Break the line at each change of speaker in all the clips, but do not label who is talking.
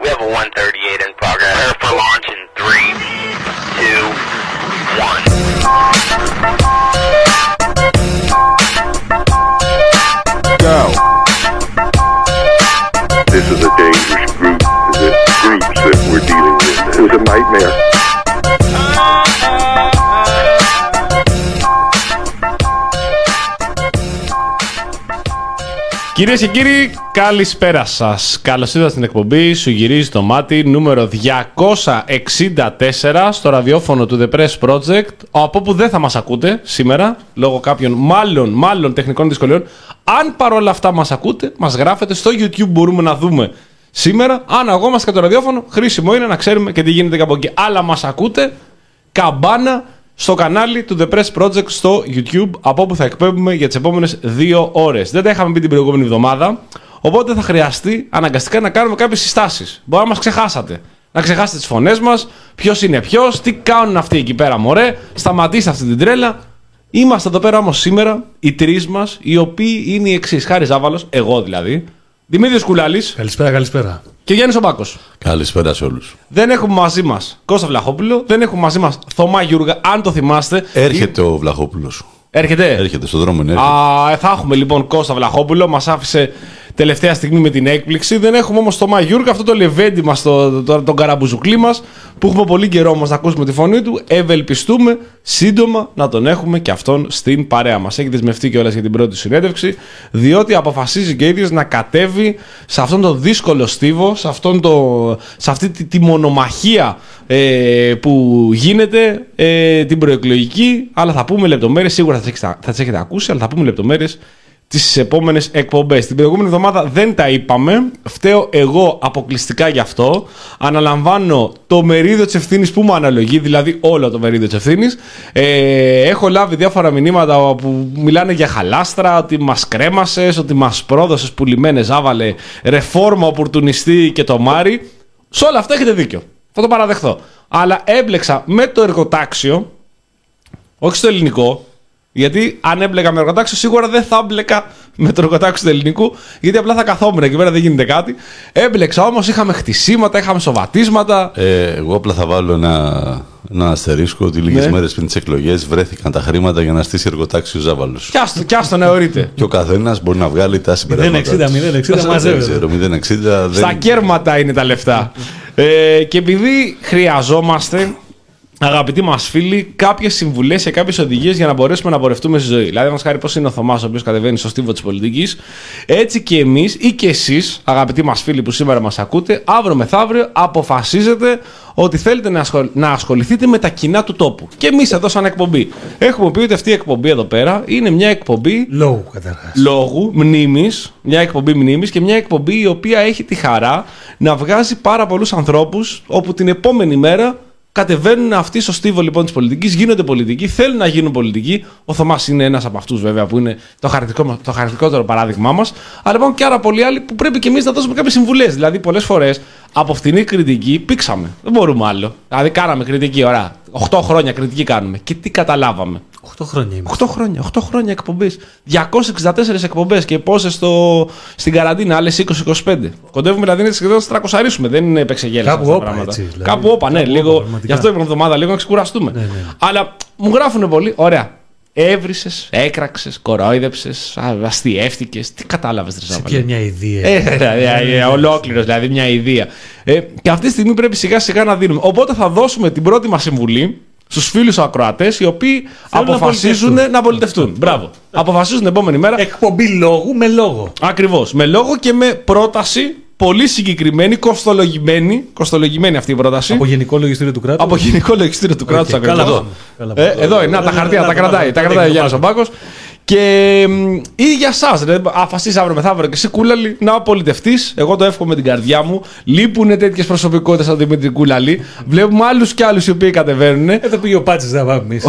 We have a 138
Κυρίες και κύριοι, καλησπέρα σας. Καλώς ήρθατε στην εκπομπή. Σου γυρίζει το μάτι νούμερο 264 στο ραδιόφωνο του The Press Project. Από όπου δεν θα μας ακούτε σήμερα, λόγω κάποιων μάλλον, μάλλον τεχνικών δυσκολιών. Αν παρόλα αυτά μας ακούτε, μας γράφετε στο YouTube. Μπορούμε να δούμε σήμερα. Αν αγόμαστε και το ραδιόφωνο, χρήσιμο είναι να ξέρουμε και τι γίνεται και από εκεί. Αλλά μας ακούτε, καμπάνα στο κανάλι του The Press Project στο YouTube, από όπου θα εκπέμπουμε για τις επόμενες δύο ώρες. Δεν τα είχαμε πει την προηγούμενη εβδομάδα, οπότε θα χρειαστεί αναγκαστικά να κάνουμε κάποιες συστάσεις. Μπορεί να μας ξεχάσατε. Να ξεχάσετε τις φωνές μας, ποιος είναι ποιος, τι κάνουν αυτοί εκεί πέρα, μωρέ. Σταματήστε αυτή την τρέλα. Είμαστε εδώ πέρα όμως σήμερα, οι τρεις μας, οι οποίοι είναι οι εξής. Χάρη Ζάβαλος, εγώ δηλαδή. Δημήτρης Κουλάλης
Καλησπέρα, καλησπέρα.
Και Γιάννης Ομπάκο.
Καλησπέρα σε όλους.
Δεν έχουμε μαζί μας Κώστα Βλαχόπουλο, δεν έχουμε μαζί μας Θωμά Γιούργα, αν το θυμάστε.
Έρχεται ο Βλαχόπουλος.
Έρχεται;
Έρχεται στον δρόμο, είναι. έρχεται.
Α, θα έχουμε λοιπόν Κώστα Βλαχόπουλο. Μας άφησε τελευταία στιγμή με την έκπληξη. Δεν έχουμε όμως το Μαγιούρκα, αυτό το λεβέντι μας, το, το, τον καραμπουζουκλή μας, που έχουμε πολύ καιρό όμως να ακούσουμε τη φωνή του. Ευελπιστούμε σύντομα να τον έχουμε και αυτόν στην παρέα μας. Έχει δεσμευτεί κιόλας για την πρώτη συνέντευξη, διότι αποφασίζει και ίδιος να κατέβει σε αυτόν τον δύσκολο στίβο, σε, αυτόν το, σε αυτή τη, τη μονομαχία ε, που γίνεται ε, την προεκλογική. Αλλά θα πούμε λεπτομέρειες, σίγουρα θα τις έχετε, θα τις έχετε ακούσει, αλλά θα πούμε λεπτομέρειες τις επόμενες εκπομπές. Την προηγούμενη εβδομάδα δεν τα είπαμε. Φταίω εγώ αποκλειστικά γι' αυτό. Αναλαμβάνω το μερίδιο της ευθύνης που μου αναλογεί, δηλαδή όλο το μερίδιο της ευθύνης. Ε, έχω λάβει διάφορα μηνύματα που μιλάνε για χαλάστρα, ότι μας κρέμασες, ότι μας πρόδωσες πουλημένε, άβαλε ρεφόρμα, οπουρτουνιστή και το Μάρι. Σε όλα αυτά έχετε δίκιο. Θα το παραδεχθώ. Αλλά έμπλεξα με το εργοτάξιο, όχι στο ελληνικό, γιατί αν έμπλεκα με εργοτάξιο, σίγουρα δεν θα έμπλεκα με το εργοτάξιο του ελληνικού, γιατί απλά θα καθόμουν εκεί πέρα, δεν γίνεται κάτι. Έμπλεξα όμως, είχαμε χτισήματα, είχαμε σοβατίσματα.
Ε, εγώ απλά θα βάλω ένα, ένα αστερίσκο ότι λίγες
Ναι.
μέρες πριν τις εκλογές βρέθηκαν τα χρήματα για να στήσει εργοτάξιος Ζάβαλος.
Κι άστο, κι άστο να αιωρείτε.
Και ο καθένας μπορεί να βγάλει τα συμπεράσματα.
0,60, 0,60 μαζεύεται.
Δεν ξέρω, 0,60
Στα
δεν...
κέρματα είναι τα λεφτά. ε, και επειδή χρειαζόμαστε, αγαπητοί μας φίλοι, κάποιες συμβουλές και κάποιες οδηγίες για να μπορέσουμε να πορευτούμε στη ζωή. Δηλαδή, μας χάρη πώς είναι ο Θωμάς, ο οποίος κατεβαίνει στο στίβο της πολιτικής, έτσι και εμείς ή και εσείς, αγαπητοί μας φίλοι που σήμερα μας ακούτε, αύριο μεθαύριο αποφασίζετε ότι θέλετε να, ασχολ- να ασχοληθείτε με τα κοινά του τόπου. Και εμείς εδώ, σαν εκπομπή. Έχουμε πει ότι αυτή η εκπομπή εδώ πέρα είναι μια εκπομπή
Λόγου καταρχάς.
λόγου, μνήμης, μια εκπομπή μνήμης και μια εκπομπή η οποία έχει τη χαρά να βγάζει πάρα πολλούς ανθρώπους όπου την επόμενη μέρα κατεβαίνουν αυτοί στο στίβο λοιπόν της πολιτικής, γίνονται πολιτικοί, θέλουν να γίνουν πολιτικοί. Ο Θωμάς είναι ένας από αυτούς βέβαια που είναι το, χαρακτικό, το χαρακτικότερο παράδειγμά μας. Αλλά υπάρχουν και άρα πολλοί άλλοι που πρέπει και εμείς να δώσουμε κάποιες συμβουλές. Δηλαδή, πολλές φορές από φθηνή κριτική πήξαμε. Δεν μπορούμε άλλο. Δηλαδή, κάναμε κριτική, ωραία. 8 χρόνια κριτική κάνουμε. Και τι καταλάβαμε;
8 χρόνια είμαι.
8 χρόνια, 8 χρόνια εκπομπές. 264 εκπομπές και πόσες στην καραντίνα, άλλες 20-25. Κοντεύουμε δηλαδή να σχεδόν να τρακοσαρίσουμε. Δεν είναι παίξε γέλασε.
Κάπου
αυτά τα
όπα,
πράγματα.
έτσι, δηλαδή.
Κάπου όπα, ναι,
Κάπου
λίγο.
όπα, πραγματικά.
Γι' αυτό είπαμε εβδομάδα λίγο να ξεκουραστούμε.
ναι.
Αλλά μου γράφουν πολύ, ωραία. Έβρισες, έκραξες, κορόιδεψες, αστειεύτηκες. Τι κατάλαβες, Ρε
Σε
Σάββαλε;
πήρε μια ιδέα.
Ε, ολόκληρος, δηλαδή μια ιδέα. Ε, και αυτή τη στιγμή πρέπει σιγά σιγά να δίνουμε. Οπότε θα δώσουμε την πρώτη μας συμβουλή στους φίλους ακροατές, οι οποίοι
Θέλουν να
αποφασίζουν
πολιτευτούν.
να πολιτευτούν. Μπράβο. Αποφασίζουν την επόμενη μέρα.
Εκπομπή λόγου με λόγο.
Ακριβώς. Με λόγο και με πρόταση πολύ συγκεκριμένη, κοστολογημένη. Κοστολογημένη αυτή η πρόταση.
Από Γενικό Λογιστήριο του Κράτους.
Από Γενικό Λογιστήριο του Κράτους
Οκ, καλά
ακριβώς.
πάμε. Καλά
Ε,
πάμε.
εδώ είναι, να, τα
Ε,
χαρτιά,
να,
τα
να,
κρατάει.
να,
Τα
να,
κρατάει ο
να,
Γιάννης
να,
Ομπάκο. Και μ, ή για εσά, δηλαδή, αφασίσει αύριο μεθαύριο και εσύ κούλαλη να πολιτευτεί. Εγώ το εύχομαι με την καρδιά μου. Λείπουν τέτοιες προσωπικότητες σαν τον Δημήτρη Κούλαλη. Βλέπουμε άλλους κι άλλους οι οποίοι κατεβαίνουν.
Εδώ πήγε ο Πάτσης, δεν θα πάμε εμείς.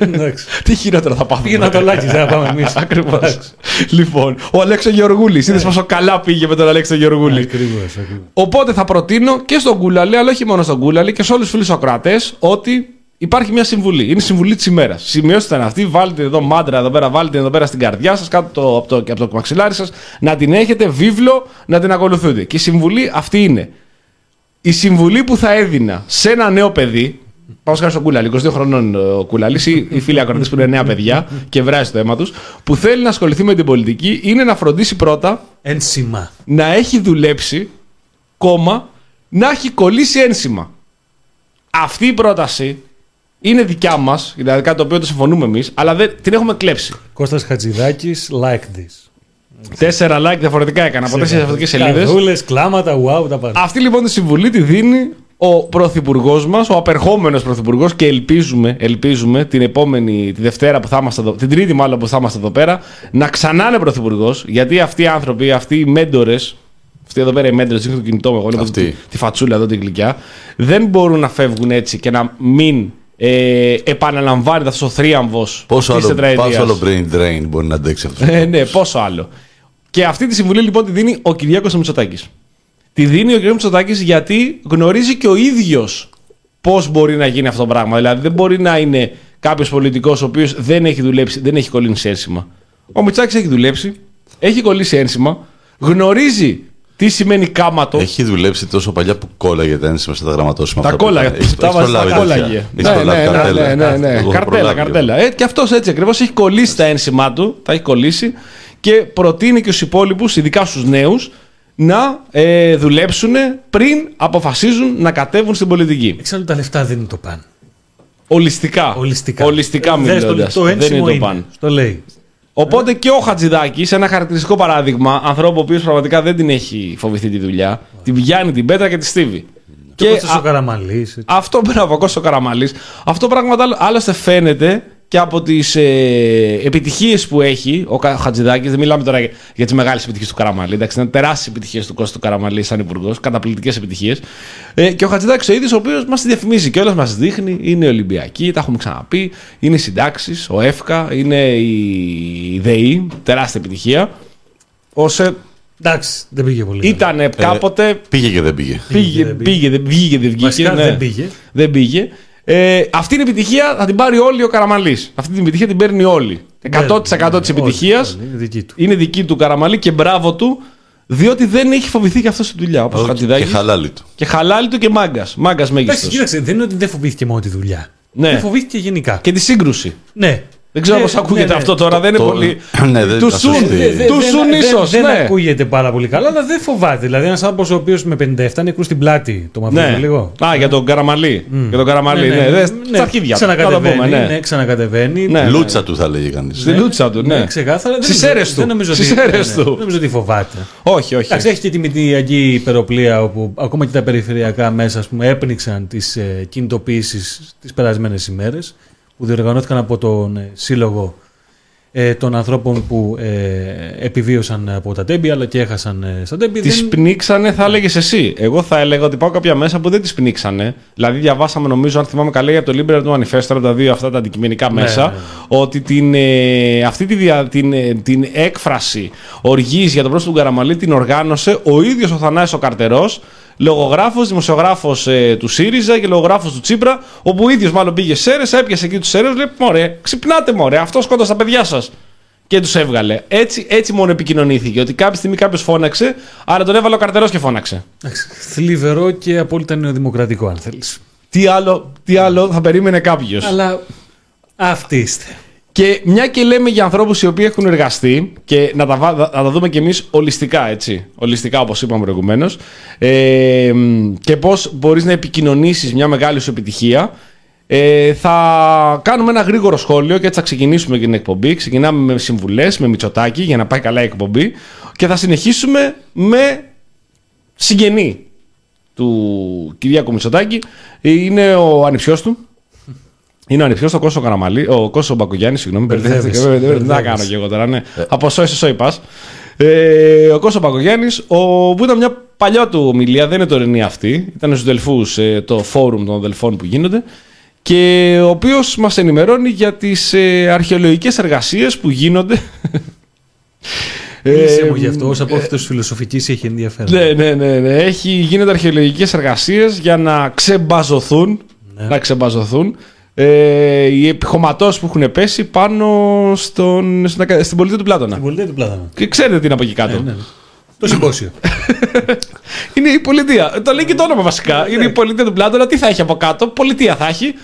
Εντάξει.
Τι χειρότερο θα πάμε.
Πήγε να το λάκι, δεν θα πάμε εμείς.
Ακριβώς. λοιπόν, ο Αλέξο Γεωργούλης. Είδες πόσο καλά πήγε με τον Αλέξο Γεωργούλη.
Ακριβώς.
Οπότε θα προτείνω και στον Κούλαλη, αλλά όχι μόνο στον Κούλαλη και σε όλους τους φίλους ακροατέ, ότι υπάρχει μια συμβουλή. Είναι η συμβουλή της ημέρας. Σημειώστε την αυτή, βάλτε εδώ μάντρα εδώ πέρα, βάλτε την εδώ πέρα στην καρδιά σας, κάτω το, από, το, και από το μαξιλάρι σας, να την έχετε βίβλο, να την ακολουθείτε. Και η συμβουλή αυτή είναι. η συμβουλή που θα έδινα σε ένα νέο παιδί. Πάω σκάρι στον Κούλαλη, 22 χρονών ο Κούλαλη, ή οι φίλοι ακροτέ που είναι νέα παιδιά και βράζει το αίμα τους, που θέλει να ασχοληθεί με την πολιτική, είναι να φροντίσει πρώτα
Ένσημα.
να έχει δουλέψει, κόμμα, να έχει κολλήσει ένσημα. Αυτή η πρόταση είναι δικιά μας, δηλαδή κάτι το οποίο το συμφωνούμε εμείς, αλλά δεν, την έχουμε κλέψει.
Κώστας Χατζηδάκης, like this.
Τέσσερα like διαφορετικά έκανα από τέσσερι διαφορετικές σελίδες.
Καρδούλες, κλάματα, wow, τα πάντα.
Αυτή λοιπόν τη συμβουλή τη δίνει ο πρωθυπουργός μας, ο απερχόμενος πρωθυπουργός και ελπίζουμε, ελπίζουμε την επόμενη, τη Δευτέρα που θα είμαστε εδώ, την Τρίτη μάλλον που θα είμαστε εδώ πέρα, να ξανά είναι πρωθυπουργός, γιατί αυτοί οι άνθρωποι, αυτοί οι μέντορες, αυτοί εδώ πέρα οι μέντορες, δείχνω το κινητό μου, εγώ βλέπω
Αυτοί.
τη, τη φατσούλα εδώ την γλυκιά, δεν μπορούν να φεύγουν έτσι και να μην ε, επαναλαμβάνεται αυτός ο θρίαμβος
Πόσο
της
άλλο,
τετραετία.
πόσο άλλο brain drain μπορεί να αντέξει αυτός.
Ε, ναι, πόσο άλλο. Και αυτή τη συμβουλή λοιπόν τη δίνει ο Κυριάκος Μητσοτάκης. Τη δίνει ο Κυριάκος Μητσοτάκης γιατί γνωρίζει και ο ίδιος πώς μπορεί να γίνει αυτό το πράγμα. Δηλαδή δεν μπορεί να είναι κάποιος πολιτικός ο οποίος δεν έχει δουλέψει, δεν έχει κολλήσει ένσημα. Ο Μητσάκη έχει δουλέψει, έχει κολλήσει ένσημα, γνωρίζει τι σημαίνει κάματο;
Έχει δουλέψει τόσο παλιά που κόλλαγε τα ένσημα στα γραμματόσημα.
Τα
αυτά που
κόλλαγε.
έκανε. Έχεις-
Τα
έχεις
βάζεις τα
προλάβει τέτοια.
κόλλαγε.
Έχεις
Ναι,
προλάβει
ναι, ναι,
καρτέλα.
ναι, ναι, ναι.
Εγώ έχω
Καρτέλα,
προλάβει.
καρτέλα. Ε, και αυτός έτσι ακριβώς έχει κολλήσει τα ένσημά του, τα έχει κολλήσει και προτείνει και στους υπόλοιπους, ειδικά στους νέους, να ε, δουλέψουν πριν αποφασίζουν να κατέβουν στην πολιτική.
Εξάλλου τα λεφτά δεν είναι το παν.
Ολιστικά.
Ολιστικά.
Ολιστικά
Δες το-
μιλώντας.
Το
Δεν
ένσημο
είναι το
είναι.
παν.
Το λέει.
Οπότε και ο Χατζηδάκης, ένα χαρακτηριστικό παράδειγμα ανθρώπου ο οποίος πραγματικά δεν την έχει φοβηθεί τη δουλειά, την πιάνει την πέτρα και τη στίβει.
Και,
Και
Κώστας
α-
ο Καραμαλής. έτσι.
Αυτό μπράβο, ο Κώστας ο Καραμαλής. Αυτό πράγμα άλλο- άλλωστε φαίνεται και από τις ε, επιτυχίες που έχει ο Κα- Χατζηδάκης. Δεν μιλάμε τώρα για τις μεγάλες επιτυχίες του Καραμαλή. Εντάξει, είναι τεράστιες επιτυχίες του Κώστα του Καραμαλή σαν υπουργός. Καταπληκτικές επιτυχίες. Ε, και ο Χατζηδάκης ο ίδιος, ο οποίος μας τη διαφημίζει και όλα μας δείχνει. Είναι Ολυμπιακή, τα έχουμε ξαναπεί. Είναι οι συντάξεις, ο ΕΦΚΑ, είναι η ΔΕΗ. Τεράστια επιτυχία. Ώσε
Εντάξει, δεν πήγε πολύ. καλά.
ήταν κάποτε.
Πήγε και δεν πήγε.
Πήγε,
δεν
πήγε, δεν βγήκε, δεν βγήκε.
Βασικά
ναι.
δεν πήγε.
Δεν πήγε. Ε, αυτή την επιτυχία θα την πάρει όλη ο Καραμαλής. Αυτή την επιτυχία την παίρνει όλοι. 100% της επιτυχίας
Όχι, όχι, είναι δική του.
είναι δική του Καραμαλή και μπράβο του, διότι δεν έχει φοβηθεί και αυτός στη δουλειά. Όπως ο
Και
Χατζηδάκη.
χαλάλι του.
Και χαλάλι του και μάγκας. Μάγκας
Εντάξει,
μέγιστος.
κοίταξε, δεν είναι ότι δεν φοβήθηκε μόνο τη δουλειά.
Ναι.
Δεν φοβήθηκε γενικά.
Και τη σύγκρουση.
Ναι.
Δεν ξέρω
Ναι,
πώς ακούγεται
ναι, ναι.
αυτό τώρα, δεν είναι
το-
πολύ.
Ναι, δεν
του
ήταν
σουν,
σωστή.
Δε- δε-
του
δεν-
σουν
δεν-
ίσως.
Δεν
Ναι.
ακούγεται πάρα πολύ καλά, αλλά δεν φοβάται. Δηλαδή, ένας άνθρωπος ο οποίος με 57 νεκρού στην πλάτη, το μαθαίνουμε
Ναι.
λίγο.
Α, για τον Καραμαλή. Για τον Καραμαλή. Ναι, ναι. Στα αρχίδια. του. Θα το
Ξανακατεβαίνει.
πούμε,
Ναι,
ναι.
ξανακατεβαίνει.
Ναι.
Λούτσα του θα λέγει κανείς.
Στη λούτσα του, ναι.
Ναι, ξεκάθαρα. Δεν
Στις
νομίζω-
αίρες του.
Δεν νομίζω ότι,
Στις αίρες
ναι, ναι.
του.
Δεν νομίζω ότι φοβάται.
Όχι, όχι.
Εντάξει, έχει και τη μητιακή υπεροπλία όπου ακόμα και τα περιφερειακά μέσα ας πούμε, έπνιξαν τις ε, κινητοποιήσει τις περασμένες ημέρες που διοργανώθηκαν από τον ε, σύλλογο ε, των ανθρώπων που ε, επιβίωσαν από τα τέμπη αλλά και έχασαν ε, στα τέμπη.
Τις
Δεν-
πνίξανε, θα έλεγες εσύ. Εγώ θα έλεγα ότι πάω κάποια μέσα που δεν τις πνίξανε. Δηλαδή, διαβάσαμε, νομίζω, αν θυμάμαι καλά, από το Liberty του Manifesto, από τα δύο αυτά τα αντικειμενικά μέσα,
ναι,
ότι την, ε, αυτή τη δια, την, ε, την έκφραση οργής για τον πρόσωπο του Καραμαλή την οργάνωσε ο ίδιος ο Θανάσης ο Καρτερός, λογογράφος, δημοσιογράφος ε, του ΣΥΡΙΖΑ και λογογράφος του Τσίπρα, όπου ο ίδιος μάλλον πήγε σε αίρες, έπιασε εκεί τους αίρες, λέει: Μωρέ, ξυπνάτε, μωρέ, αυτό σκότωσε τα παιδιά σας και τους έβγαλε. Έτσι, έτσι μόνο επικοινωνήθηκε. Ότι κάποια στιγμή κάποιος φώναξε, άρα τον έβαλε ο καρτερός και φώναξε.
Εντάξει, θλιβερό και απόλυτα νεοδημοκρατικό αν θέλεις.
Τι άλλο, τι άλλο θα περίμενε κάποιος.
Αλλά αυτοί είστε.
Και μια και λέμε για ανθρώπους οι οποίοι έχουν εργαστεί και να τα, βα- να τα δούμε κι εμείς ολιστικά, έτσι. Ολιστικά, όπως είπαμε προηγουμένως. Ε, μ, και πώς μπορείς να επικοινωνήσεις μια μεγάλη σου επιτυχία. Ε, θα κάνουμε ένα γρήγορο σχόλιο και έτσι θα ξεκινήσουμε και την εκπομπή. Ξεκινάμε με συμβουλές, με μυτσοτάκι για να πάει καλά η εκπομπή. Και θα συνεχίσουμε με συγγενή του Κυριάκου Μητσοτάκη. Είναι ο ανιψιός του. Είναι ο ανιψιό του Κώσο Καραμαλή. Ο Κώσο Μπακογιάννη, συγγνώμη.
Μπερδεύεσαι.
μπερδεύτηκα, βέβαια, Δεν θα κάνω και εγώ τώρα. Ναι. Από σόι σε σόι πας. Ε, ο Κώσο Μπακογιάννης, που ήταν μια παλιά του ομιλία, δεν είναι τωρινή αυτή. Ήταν στους Δελφούς, το φόρουμ των Δελφών που γίνονται. Και ο οποίος μας ενημερώνει για τις ε, αρχαιολογικές εργασίες που γίνονται.
Μίλησε
Ε,
μου γι' αυτός. Ω απόφυτο φιλοσοφικής έχει ενδιαφέρον.
ναι, ναι, ναι, ναι. Έχει, γίνονται αρχαιολογικές εργασίες για να ξεμπαζωθούν,
Ναι.
να ξεμπαζωθούν ε, οι επιχωματώσεις που έχουν πέσει πάνω στον, στην, ακα- στην πολιτεία του Πλάτωνα.
Την πολιτεία του Πλάτανα.
Και ξέρετε τι είναι από εκεί κάτω.
Ναι, ναι. Το συμπόσιο.
Είναι η πολιτεία. Το λέει και το όνομα βασικά. Είναι η πολιτεία του Πλάτωνα. Τι θα έχει από κάτω, πολιτεία θα έχει.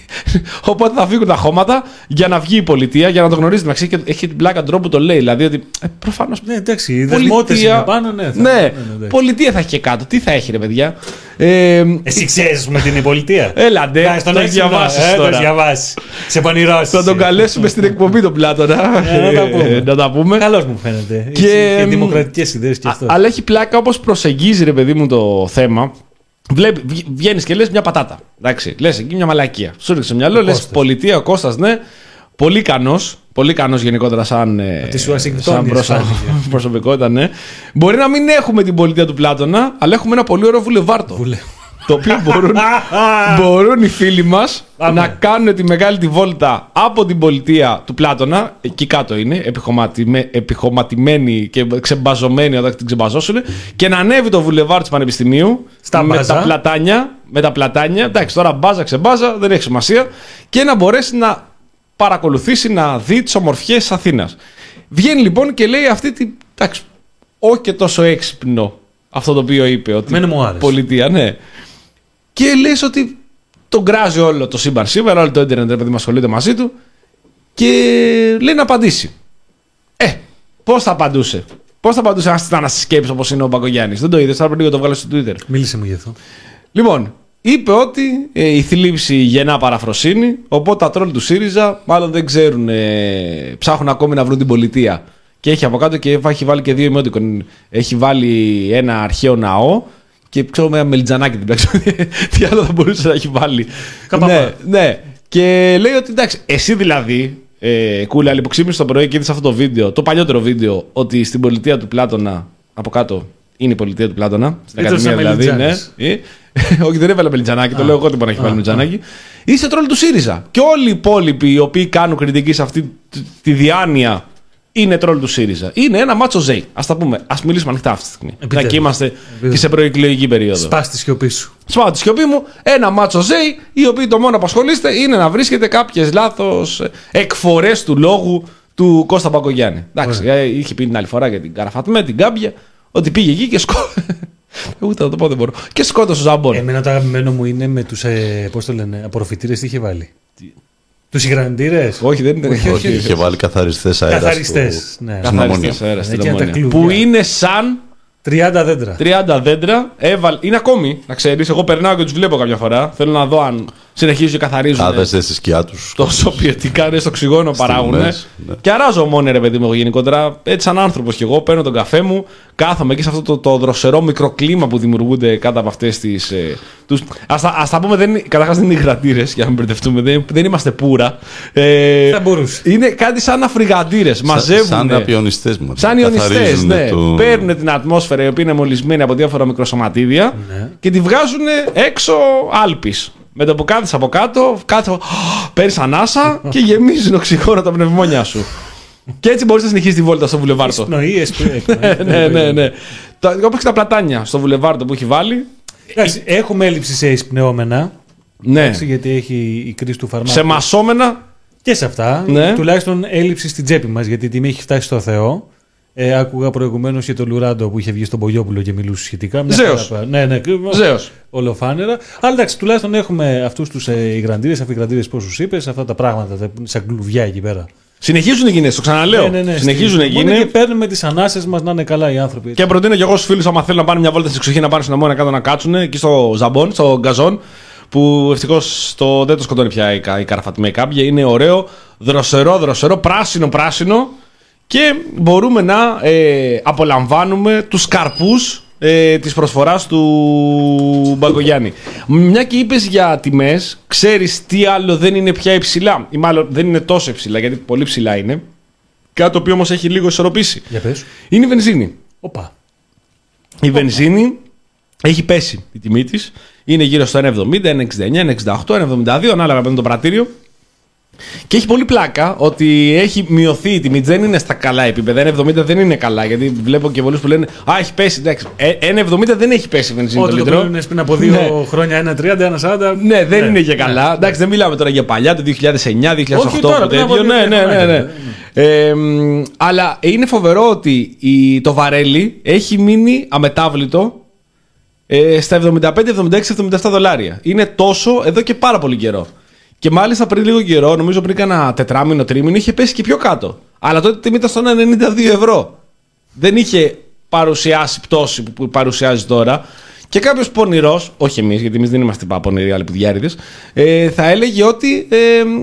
Οπότε θα φύγουν τα χώματα για να βγει η πολιτεία, για να το γνωρίζει. Εντάξει, και έχει την πλάκα τρόπο που το λέει. Δηλαδή ότι ε, προφανώς.
ναι, εντάξει, οι δεσμότητε είναι πάνω, ναι. θα-
ναι,
εντάξει.
πολιτεία θα έχει και κάτω. Τι θα έχει, ρε παιδιά; Ε,
Εσύ ξέρεις με την πολιτεία.
Έλα, ντε,
Εντάξει, τον
το
έχεις
διαβάσεις
ε,
τώρα.
Το διαβάσεις. Σε πονηρώσεις.
θα τον καλέσουμε στην εκπομπή τον Πλάτωνα.
Ε, να τα πούμε.
Ε, να τα πούμε.
Καλός μου φαίνεται.
Και,
Και, και
μ,
δημοκρατικές ιδέες και αυτό.
Α- αλλά έχει πλάκα όπως προσεγγίζει ρε παιδί μου το θέμα. Βλέπει, βγαίνεις και λες μια πατάτα. Εντάξει, λες εκεί μια μαλακία. Σου ρίξει στο μυαλό, λες
Κώστας.
πολιτεία, ο Κώστας, ναι. Πολύ ικανός. Πολύ ικανός γενικότερα σαν, ε,
της Ουασιγκτόνης
σαν προσω-
φάνηκε.
προσωπικότητα, ναι. Μπορεί να μην έχουμε την πολιτεία του Πλάτωνα, αλλά έχουμε ένα πολύ ωραίο βουλεβάρτο.
Βουλε-
Το οποίο μπορούν, μπορούν οι φίλοι μας
Πάμε.
να κάνουν τη μεγάλη τη βόλτα από την πολιτεία του Πλάτωνα. Εκεί κάτω είναι, επιχωματιμέ- επιχωματημένοι και ξεμπαζωμένοι όταν την ξεμπαζώσουν. Και να ανέβει το βουλεβάρ του Πανεπιστημίου
Στα
με
μπάζα.
τα πλατάνια. Με τα πλατάνια. Εντάξει, τώρα μπάζα ξεμπάζα, δεν έχει σημασία. Και να μπορέσει να παρακολουθήσει να δει τις ομορφιές τη Αθήνας. Βγαίνει λοιπόν και λέει αυτή την. Εντάξει, όχι και τόσο έξυπνο αυτό το οποίο είπε. Ότι
Εμένα μου άρεσε.
Πολιτεία, ναι. Και λες ότι τον κράζει όλο το σύμπαν σήμερα, όλο το ίντερνετ επειδή μα ασχολείται μαζί του. Και λέει να απαντήσει. Ε, πώς θα απαντούσε; Πώς θα απαντούσε ένα τιτάνα στη σκέψη όπως είναι ο Μπαγκογιάννη. Δεν το είδες, τώρα πριν το βγάλω στο Twitter.
Μίλησε μου γι' αυτό.
Λοιπόν, είπε ότι ε, η θλίψη γεννά παραφροσύνη, οπότε τα τρόλ του ΣΥΡΙΖΑ μάλλον δεν ξέρουν, ε, ψάχνουν ακόμη να βρουν την πολιτεία. Και έχει από κάτω και έχει βάλει και δύο emoticon. Έχει βάλει ένα αρχαίο ναό και ξέρω με ένα μελιτζανάκι την πέξω. Τι άλλο θα μπορούσε να έχει βάλει.
Καπαπά.
Ναι, ναι. Και λέει ότι εντάξει, εσύ δηλαδή, ε, κούλα, που ξύπνησε το πρωί και είδες αυτό το βίντεο, το παλιότερο βίντεο, ότι στην πολιτεία του Πλάτωνα, από κάτω είναι η πολιτεία του Πλάτωνα. Στην
Ήτρωσε
Ακαδημία δηλαδή. Ναι.
Μελιτζάνης.
Ε, Όχι, δεν έβαλε μελιτζανάκι, το λέω εγώ ότι μπορεί να έχει βάλει μελιτζανάκι. Είσαι τρόλ του ΣΥΡΙΖΑ. Και όλοι οι υπόλοιποι οι οποίοι κάνουν κριτική σε αυτή τη- τη διάνοια είναι τρόλ του ΣΥΡΙΖΑ. Είναι ένα μάτσο ζέι. Α τα πούμε. Α μιλήσουμε ανοιχτά αυτή τη στιγμή. Να
Επιτέλους.
και είμαστε και σε προεκλογική περίοδο.
Σπά τη σιωπή σου.
Σπάω τη σιωπή μου, ένα μάτσο ζέι, οι οποίοι το μόνο που ασχολείστε είναι να βρίσκετε κάποιες λάθος εκφορές του λόγου του Κώστα Παγκογιάννη. Εντάξει, ε, είχε πει την άλλη φορά για την Καραφατμέ, την Κάμπια, ότι πήγε εκεί και σκό. Ούτε να το πω δεν μπορώ. Και σκότωσε ο Ζαμπόν.
Εμένα το αγαπημένο μου είναι με τους. Ε, Πώς το λένε, απορροφητήρες τι είχε βάλει; Τους υγραντήρες;
όχι, δεν είναι.
Όχι, είχε βάλει καθαριστές αέρας.
Καθαριστές.
στο-
Ναι.
Στην
Καθαριστές
Ομόνια.
αέρας στην
Εκεί είναι τα
Ομόνια.
κλουβιά.
Που είναι σαν
30 δέντρα.
30 δέντρα. Έβαλε... Είναι ακόμη, να ξέρεις. Εγώ περνάω και τους βλέπω κάποια φορά. Θέλω να δω αν συνεχίζουν και καθαρίζουν.
Κάθεστε στη σκιά τους.
τόσο ποιοτικά είναι στο οξυγόνο παράγουν.
μέση, ναι.
Και αράζω μόνο ρε παιδί μου εγώ γενικότερα. Έτσι, σαν άνθρωπος κι εγώ, παίρνω τον καφέ μου, κάθομαι εκεί σε αυτό το, το δροσερό μικροκλίμα που δημιουργούνται κάτω από αυτές τις. Ε, τους... ας, τα, ας τα πούμε, δεν, είναι- καταρχάς δεν είναι υγρατήρε για να μην μπερδευτούμε. Δεν, δεν είμαστε πουρα. Ε,
Θα μπορούσε.
είναι κάτι σαν αφριγαντήρε. Μαζεύουν.
Σαν απιονιστές μα.
Σαν ιονιστές, ναι. Παίρνουν την ατμόσφαιρα η οποία είναι μολυσμένη από διάφορα μικροσωματίδια
Ναι.
και τη βγάζουν έξω άλπης. Με το που κάθεσαι από κάτω, κάτω, παίρνει ανάσα και γεμίζει οξυγόνο τα πνευμόνια σου. και έτσι μπορείς να συνεχίσεις τη βόλτα στο βουλεβάρτο.
Πνοή, εσπρέ.
ναι, ναι, ναι. Όπω και τα πλατάνια στο βουλεβάρτο που έχει βάλει.
Εντάξει, έχουμε έλλειψη σε εισπνεώμενα.
Ναι.
εντάξει, Γιατί έχει η κρίση του φαρμάκου.
Σε μασόμενα.
Και σε αυτά.
Ναι.
Τουλάχιστον έλλειψη στην τσέπη μας γιατί η τιμή έχει φτάσει στο Θεό. Ε, άκουγα προηγουμένως για τον Λουράντο που είχε βγει στον Πογιόπουλο και μιλούσε σχετικά. Μια
Ζέος.
χαρά πά- Ναι, ναι.
Ζέος.
Ολοφάνερα. Αλλά εντάξει, τουλάχιστον έχουμε αυτούς τους ε, υγραντήρες, αφιγραντήρες, πόσου είπες, αυτά τα πράγματα, τα, σαν κλουβιά εκεί πέρα.
Συνεχίζουν οι γυναίκε, το ξαναλέω.
Ναι, ναι, ναι,
Συνεχίζουν οι
στην- μόνο
γυναίκε.
Και παίρνουμε τις ανάσες μας να είναι καλά οι άνθρωποι. έτσι.
Και προτείνω και εγώ στους φίλους, άμα θέλουν να πάνε μια βόλτα στην εξοχή, να πάνε στην Αμόνα κάτω να κάτσουν εκεί στο Ζαμπόν, στο Γκαζόν. Που ευτυχώς το, δεν το σκοτώνει πια η, κα- η καραφατιμή κάμπια. Είναι ωραίο, δροσερό, δροσερό, πράσινο, πράσινο. Και μπορούμε να ε, απολαμβάνουμε τους καρπούς ε, της προσφοράς του Μπαγκογιάννη. Μια και είπες για τιμές, ξέρεις τι άλλο δεν είναι πια υψηλά. Ή μάλλον δεν είναι τόσο υψηλά, γιατί πολύ ψηλά είναι. Κάτι το οποίο όμως έχει λίγο ισορροπήσει.
Για πες.
Είναι η βενζίνη.
Οπα.
Η βενζίνη έχει πέσει η τιμή της. Είναι γύρω στο 1,70, 1,69, 1,68, 1,72, ανάλογα με το πρατήριο. Και έχει πολύ πλάκα ότι έχει μειωθεί η τιμή. Δεν είναι στα καλά επίπεδα. 1,70 δεν είναι καλά. Γιατί βλέπω και πολλούς που λένε Α, έχει πέσει. Εντάξει, ε, 1,70 δεν έχει πέσει η βενζίνη το
Ό,τι το
λίτρο.
πλήρωνες πριν από δύο
Ναι.
χρόνια, ένα 30, ένα 40.
Ναι, δεν είναι και καλά. Εντάξει, δεν μιλάμε τώρα για παλιά, το 2009, 2008.
Όχι τώρα,
που
πριν από
τέτοιο. Ναι,
δύο
ναι, ναι.
χρόνια.
ναι. Ε, μ, αλλά είναι φοβερό ότι η, το βαρέλι έχει μείνει αμετάβλητο ε, στα 75, 76, 77 δολάρια. Είναι τόσο εδώ και πάρα πολύ καιρό. Και μάλιστα πριν λίγο καιρό, νομίζω πριν κάνα τετράμινο, τρίμηνο, είχε πέσει και πιο κάτω. Αλλά τότε η τιμή ήταν στο 92 ευρώ. Δεν είχε παρουσιάσει πτώση που- που παρουσιάζει τώρα. Και κάποιος πονηρός, όχι εμείς, γιατί εμείς δεν είμαστε πά πονηροί, άλλοι πουδιάριδες, ε, θα έλεγε ότι ε,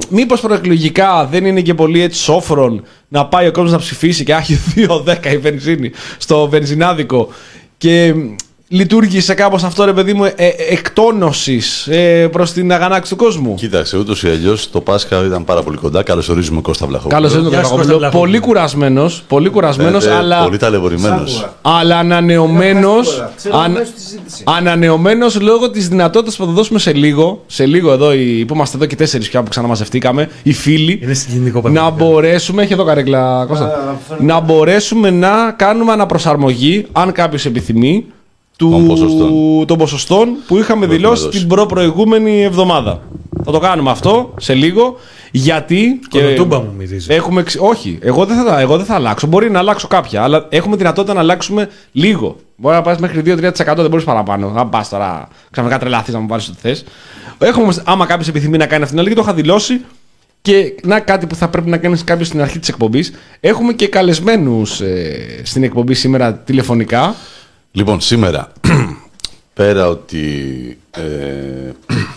μήπως προεκλογικά δεν είναι και πολύ έτσι σόφρον να πάει ο κόσμος να ψηφίσει και άχει 2-10 η βενζίνη στο βενζινάδικο και λειτουργήσε κάπως αυτό ρε παιδί μου ε, εκτόνωσης ε, προς την αγανάκτηση του κόσμου.
Κοίταξε, ούτως ή αλλιώς το Πάσχα ήταν πάρα πολύ κοντά. Καλώ ορίζουμε Κώστα Βλαχόπουλο.
Καλώ ήρθατε,
Γεια σου,
Κωνσταντινόπουλο.
Κώστα Βλαχόπουλο.
Πολύ κουρασμένος, πολύ κουρασμένος,
Ε, ε,
αλλά,
Πολύ ταλαιπωρημένος.
αλλά ανανεωμένο. Αν, ανανεωμένος λόγω της δυνατότητας που θα δώσουμε σε λίγο, σε λίγο εδώ, οι, που είμαστε εδώ και τέσσερις πια που ξαναμαζευτήκαμε, οι φίλοι,
Είναι συγκινητικό
να
πραγματικά.
μπορέσουμε. Έχει εδώ καρέκλα, Κώστα. να μπορέσουμε να κάνουμε αναπροσαρμογή, αν κάποιος επιθυμεί, του,
Των ποσοστών.
των ποσοστών που είχαμε
Που έχουμε
δηλώσει
δώσει.
την προ-προηγούμενη εβδομάδα. Θα το κάνουμε αυτό σε λίγο. Γιατί.
Κολοτούμπα μου μυρίζει.
Έχουμε, ξε- όχι, εγώ δεν, θα, εγώ δεν θα αλλάξω. Μπορεί να αλλάξω κάποια, αλλά έχουμε δυνατότητα να αλλάξουμε λίγο. Μπορεί να πας μέχρι 2-3%, δεν μπορείς παραπάνω. Αν πας τώρα ξαφνικά τρελαθείς να μου βάλεις ό,τι θες. Έχουμε, όμως, άμα κάποιος επιθυμεί να κάνει αυτήν την αλλαγή, το είχα δηλώσει. Και να κάτι που θα πρέπει να κάνεις κάποιος στην αρχή της εκπομπής. Έχουμε και καλεσμένους ε, στην εκπομπή σήμερα τηλεφωνικά.
Λοιπόν, σήμερα, πέρα ότι. Ε,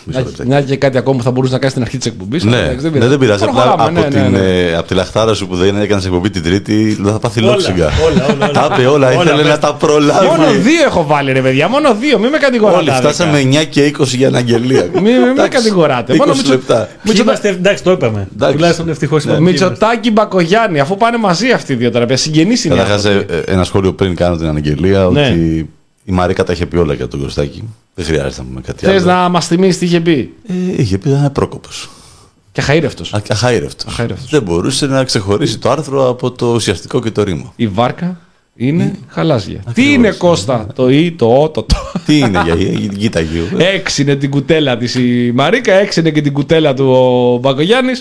μισό
Να,
λεπτάκι.
να έχει και κάτι ακόμα που θα μπορούσε να κάνει στην αρχή της εκπομπής.
Ναι, ναι, δεν πειράζει. Απλά
Προχωράμε,
από,
ναι, ναι,
την,
ναι.
ε, από τη λαχτάρα σου που δεν έκανε εκπομπή την Τρίτη, δεν θα πάθει λόξιγκα.
όλα, όλα, όλα.
Τα είπε όλα,
Όλα,
ήθελε
πες.
να τα προλάβει.
Μόνο δύο έχω βάλει, ρε παιδιά. Μόνο δύο. Μην με κατηγοράτε.
Όλοι φτάσαμε 9 και 20 για αναγγελία.
Μην, μην με
Εντάξει,
κατηγοράτε.
20
Μόνο Μητσο-
λεπτά.
Ποιοι είμαστε, εντάξει, το είπαμε.
Εντάξει.
Τουλάχιστον ευτυχώς
Ναι.
Μητσοτάκη Μπακογιάννη, αφού πάνε μαζί αυτοί οι δύο τώρα. παιδιά, Συγγενείς είναι. οι
Καταρχάς,
άνθρωποι.
ένα σχόλιο πριν κάνω την αναγγελία
Ναι.
ότι η Μαρίκα τα είχε πει όλα για τον Κωστάκη. Δεν χρειάζεται να πούμε κάτι
Θες
άλλο.
να μας θυμίσεις τι είχε πει;
Ε, είχε πει ήταν πρόκοπος.
Και χαΐρευτο.
Αχαήρευτο.
Αχαήρευτος.
Δεν μπορούσε να ξεχωρίσει το άρθρο από το ουσιαστικό και το ρήμα.
Η βάρκα είναι χαλάζια. Τι είναι Κώστα, το ή, το ο, το το.
Τι είναι για για την κοίτα γύρω.
Έξινε την κουτέλα της η Μαρίκα, έξινε και την κουτέλα του ο Μπακογιάννη.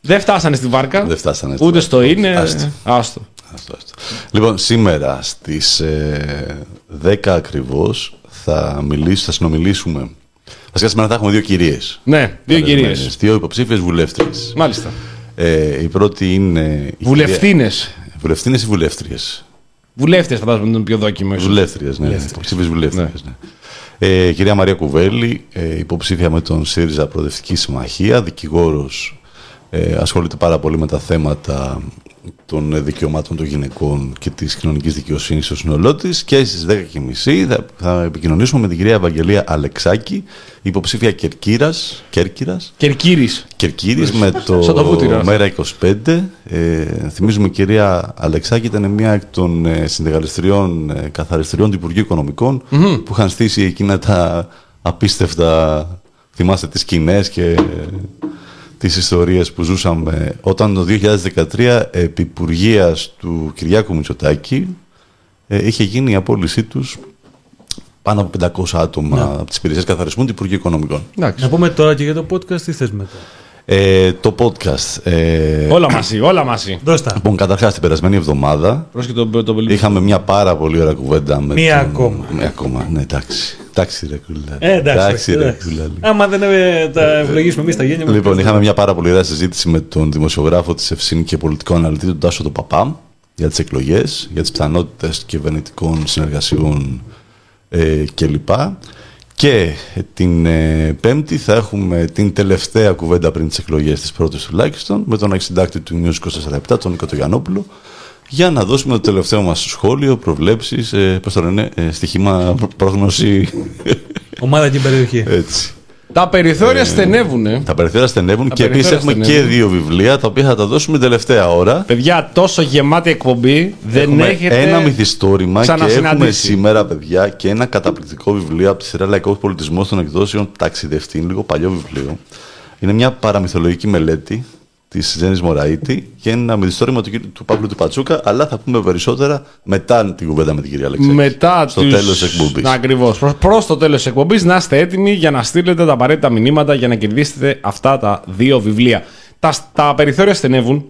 Δεν φτάσανε στη βάρκα.
Δεν φτάσανε στη
Ούτε
βάρκα.
στο είναι.
Άστο.
Άστο.
Άστο, άστο. Λοιπόν, σήμερα στις ε, 10 ακριβώς θα, μιλήσω, θα συνομιλήσουμε. Βασικά σήμερα θα έχουμε δύο κυρίες.
Ναι, δύο κυρίες.
Καλεσμένες. Δύο υποψήφιες βουλεύτριες.
Μάλιστα.
Ε, η πρώτη είναι... η
Βουλευτίνε.
κυρία- Βουλευτίνες ή βουλεύτριες;
Βουλεύτε φαντάζομαι είναι το πιο δόκιμο. ίσως.
Βουλεύτριες, ναι. Υποψήφιες βουλεύτριες, ναι. Ε, η κυρία Μαρία Κουβέλη, ε, υποψήφια με τον ΣΥΡΙΖΑ Προοδευτική Συμμαχία, δικηγόρος, ε, ασχολείται πάρα πολύ με τα θέματα των ε, δικαιωμάτων των γυναικών και της κοινωνικής δικαιοσύνης στο σύνολό της. Και στις 10.30 θα, θα επικοινωνήσουμε με την κυρία Ευαγγελία Αλεξάκη, υποψήφια Κερκύρας, Κέρκυρας,
Κερκύρης.
Κερκύρης με το,
Σαν το βούτυρο αυτό.
Μέρα 25. Ε, θυμίζουμε η κυρία Αλεξάκη ήταν μια εκ των ε, συνδεγαλιστριών ε, καθαριστριών του Υπουργείου Οικονομικών που είχαν στήσει εκείνα τα απίστευτα, θυμάστε τις σκηνές και ε, τις ιστορίες που ζούσαμε όταν το 2013 επί Υπουργείας του Κυριάκου Μητσοτάκη ε, είχε γίνει η απόλυσή τους πάνω από 500 άτομα από τις υπηρεσίες καθαρισμού του Υπουργείου Οικονομικών.
Εντάξει.
Να πούμε τώρα και για το podcast τι θες μετά;
Ε, το podcast. Ε,
Όλα μαζί, όλα μαζί.
Δώσ' τα.
Λοιπόν, καταρχάς την περασμένη εβδομάδα
Πρόσεχε τον το, το,
είχαμε μια πάρα πολύ ωραία κουβέντα με.
Μία
τον-
ακόμα.
Μία ακόμα, ναι, εντάξει. Εντάξει, ρε κουλάλη.
Ε, εντάξει.
Εντάξει, ρε
εντάξει.
κουλάλη.
Άμα δεν ε, τα ευλογήσουμε εμείς τα γένια μας,
Λοιπόν,
ποιος
είχαμε
θα-
μια πάρα πολύ ωραία συζήτηση με τον δημοσιογράφο της Ευσύνη και πολιτικό αναλυτή, τον Τάσο τον Παπά, για τις εκλογές, για τις πιθανότητες κυβερνητικών συνεργασιών ε, κλπ. Και την ε, Πέμπτη θα έχουμε την τελευταία κουβέντα πριν τις εκλογές της πρώτης τουλάχιστον με τον αξιντάκτη του News 24 τον Νίκο Γιαννόπουλο για να δώσουμε το τελευταίο μας σχόλιο, προβλέψεις, ε, πώς το λένε, ε, στοιχήμα προ- πρόγνωση,
Ομάδα και περιοχή.
έτσι.
Τα περιθώρια στενεύουνε.
Τα περιθώρια στενεύουν και επίσης
περιθώρια
έχουμε
στενεύουν.
και δύο βιβλία τα οποία θα τα δώσουμε τελευταία ώρα.
Παιδιά, τόσο γεμάτη εκπομπή δεν
έχουμε
έχετε.
ένα μυθιστόρημα και έχουμε
ξανασυναντήσει.
σήμερα, παιδιά, και ένα καταπληκτικό βιβλίο από τη σειρά Λαϊκός Πολιτισμός των Εκδόσεων Ταξιδευτή. Είναι λίγο παλιό βιβλίο. Είναι μια παραμυθολογική μελέτη της Τζέννη Μωραήτη και ένα μυθιστόρημα του, κύριου- του Παύλου του Πατσούκα. Αλλά θα πούμε περισσότερα μετά την κουβέντα με την κυρία Αλεξάκη.
Μετά
στο
τους...
τέλος της εκπομπής.
Ακριβώς. Προ προς το τέλος της εκπομπής να είστε έτοιμοι για να στείλετε τα απαραίτητα μηνύματα για να κερδίσετε αυτά τα δύο βιβλία. Τα, τα περιθώρια στενεύουν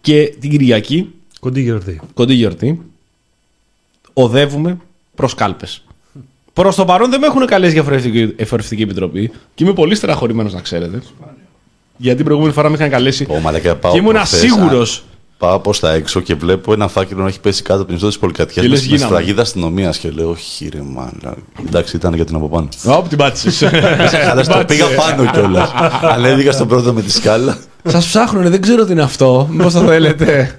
και την Κυριακή,
Κοντή γιορτή.
κοντή γιορτή, οδεύουμε προς κάλπες. Προς το παρόν δεν με έχουν καλέσει για εφορευτική, εφορευτική επιτροπή και είμαι πολύ στεναχωρημένος να ξέρετε. Γιατί την προηγούμενη φορά με είχαν καλέσει
Ω, μαλάκα, πάω
και ήμουν
προχθές,
σίγουρος.
α, Πάω προς τα έξω και βλέπω ένα φάκελο να έχει πέσει κάτω από την ιστό της πολυκατοικίας
Και
με,
λες,
με
γίναμε.
σφραγίδα αστυνομίας και λέω: Όχι, ρε μάνα. Εντάξει, ήταν για την από πάνω.
Όπ, την πάτησες.
Αλλά στο πήγα πάνω κιόλας. Ανέβηκα στον πρώτο με τη σκάλα.
Σας ψάχνουνε, δεν ξέρω τι είναι αυτό. Μήπως το θέλετε.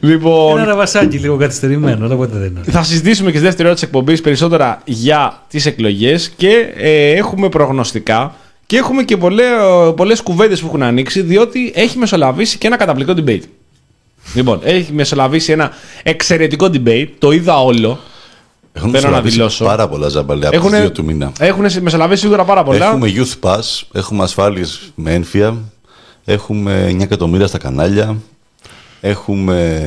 Λοιπόν,
Ένα ραβασάκι λίγο καθυστερημένο, αλλά ποτέ δεν είναι.
θα συζητήσουμε και στη δεύτερη ώρα της εκπομπής περισσότερα για τις εκλογές και ε, έχουμε προγνωστικά και έχουμε και πολλέ κουβέντες που έχουν ανοίξει, διότι έχει μεσολαβήσει και ένα καταπληκτικό debate. Λοιπόν, έχει μεσολαβήσει ένα εξαιρετικό debate, το είδα όλο.
Έχουν
Θέλω να
μεσολαβήσει
δηλώσω.
πάρα πολλά ζαμπαλιά από τις δύο του μήνα.
έχουν μεσολαβήσει σίγουρα πάρα πολλά.
Έχουμε Youth Pass, έχουμε ασφάλειες με ένφια, έχουμε 9 εκατομμύρια στα κανάλια, έχουμε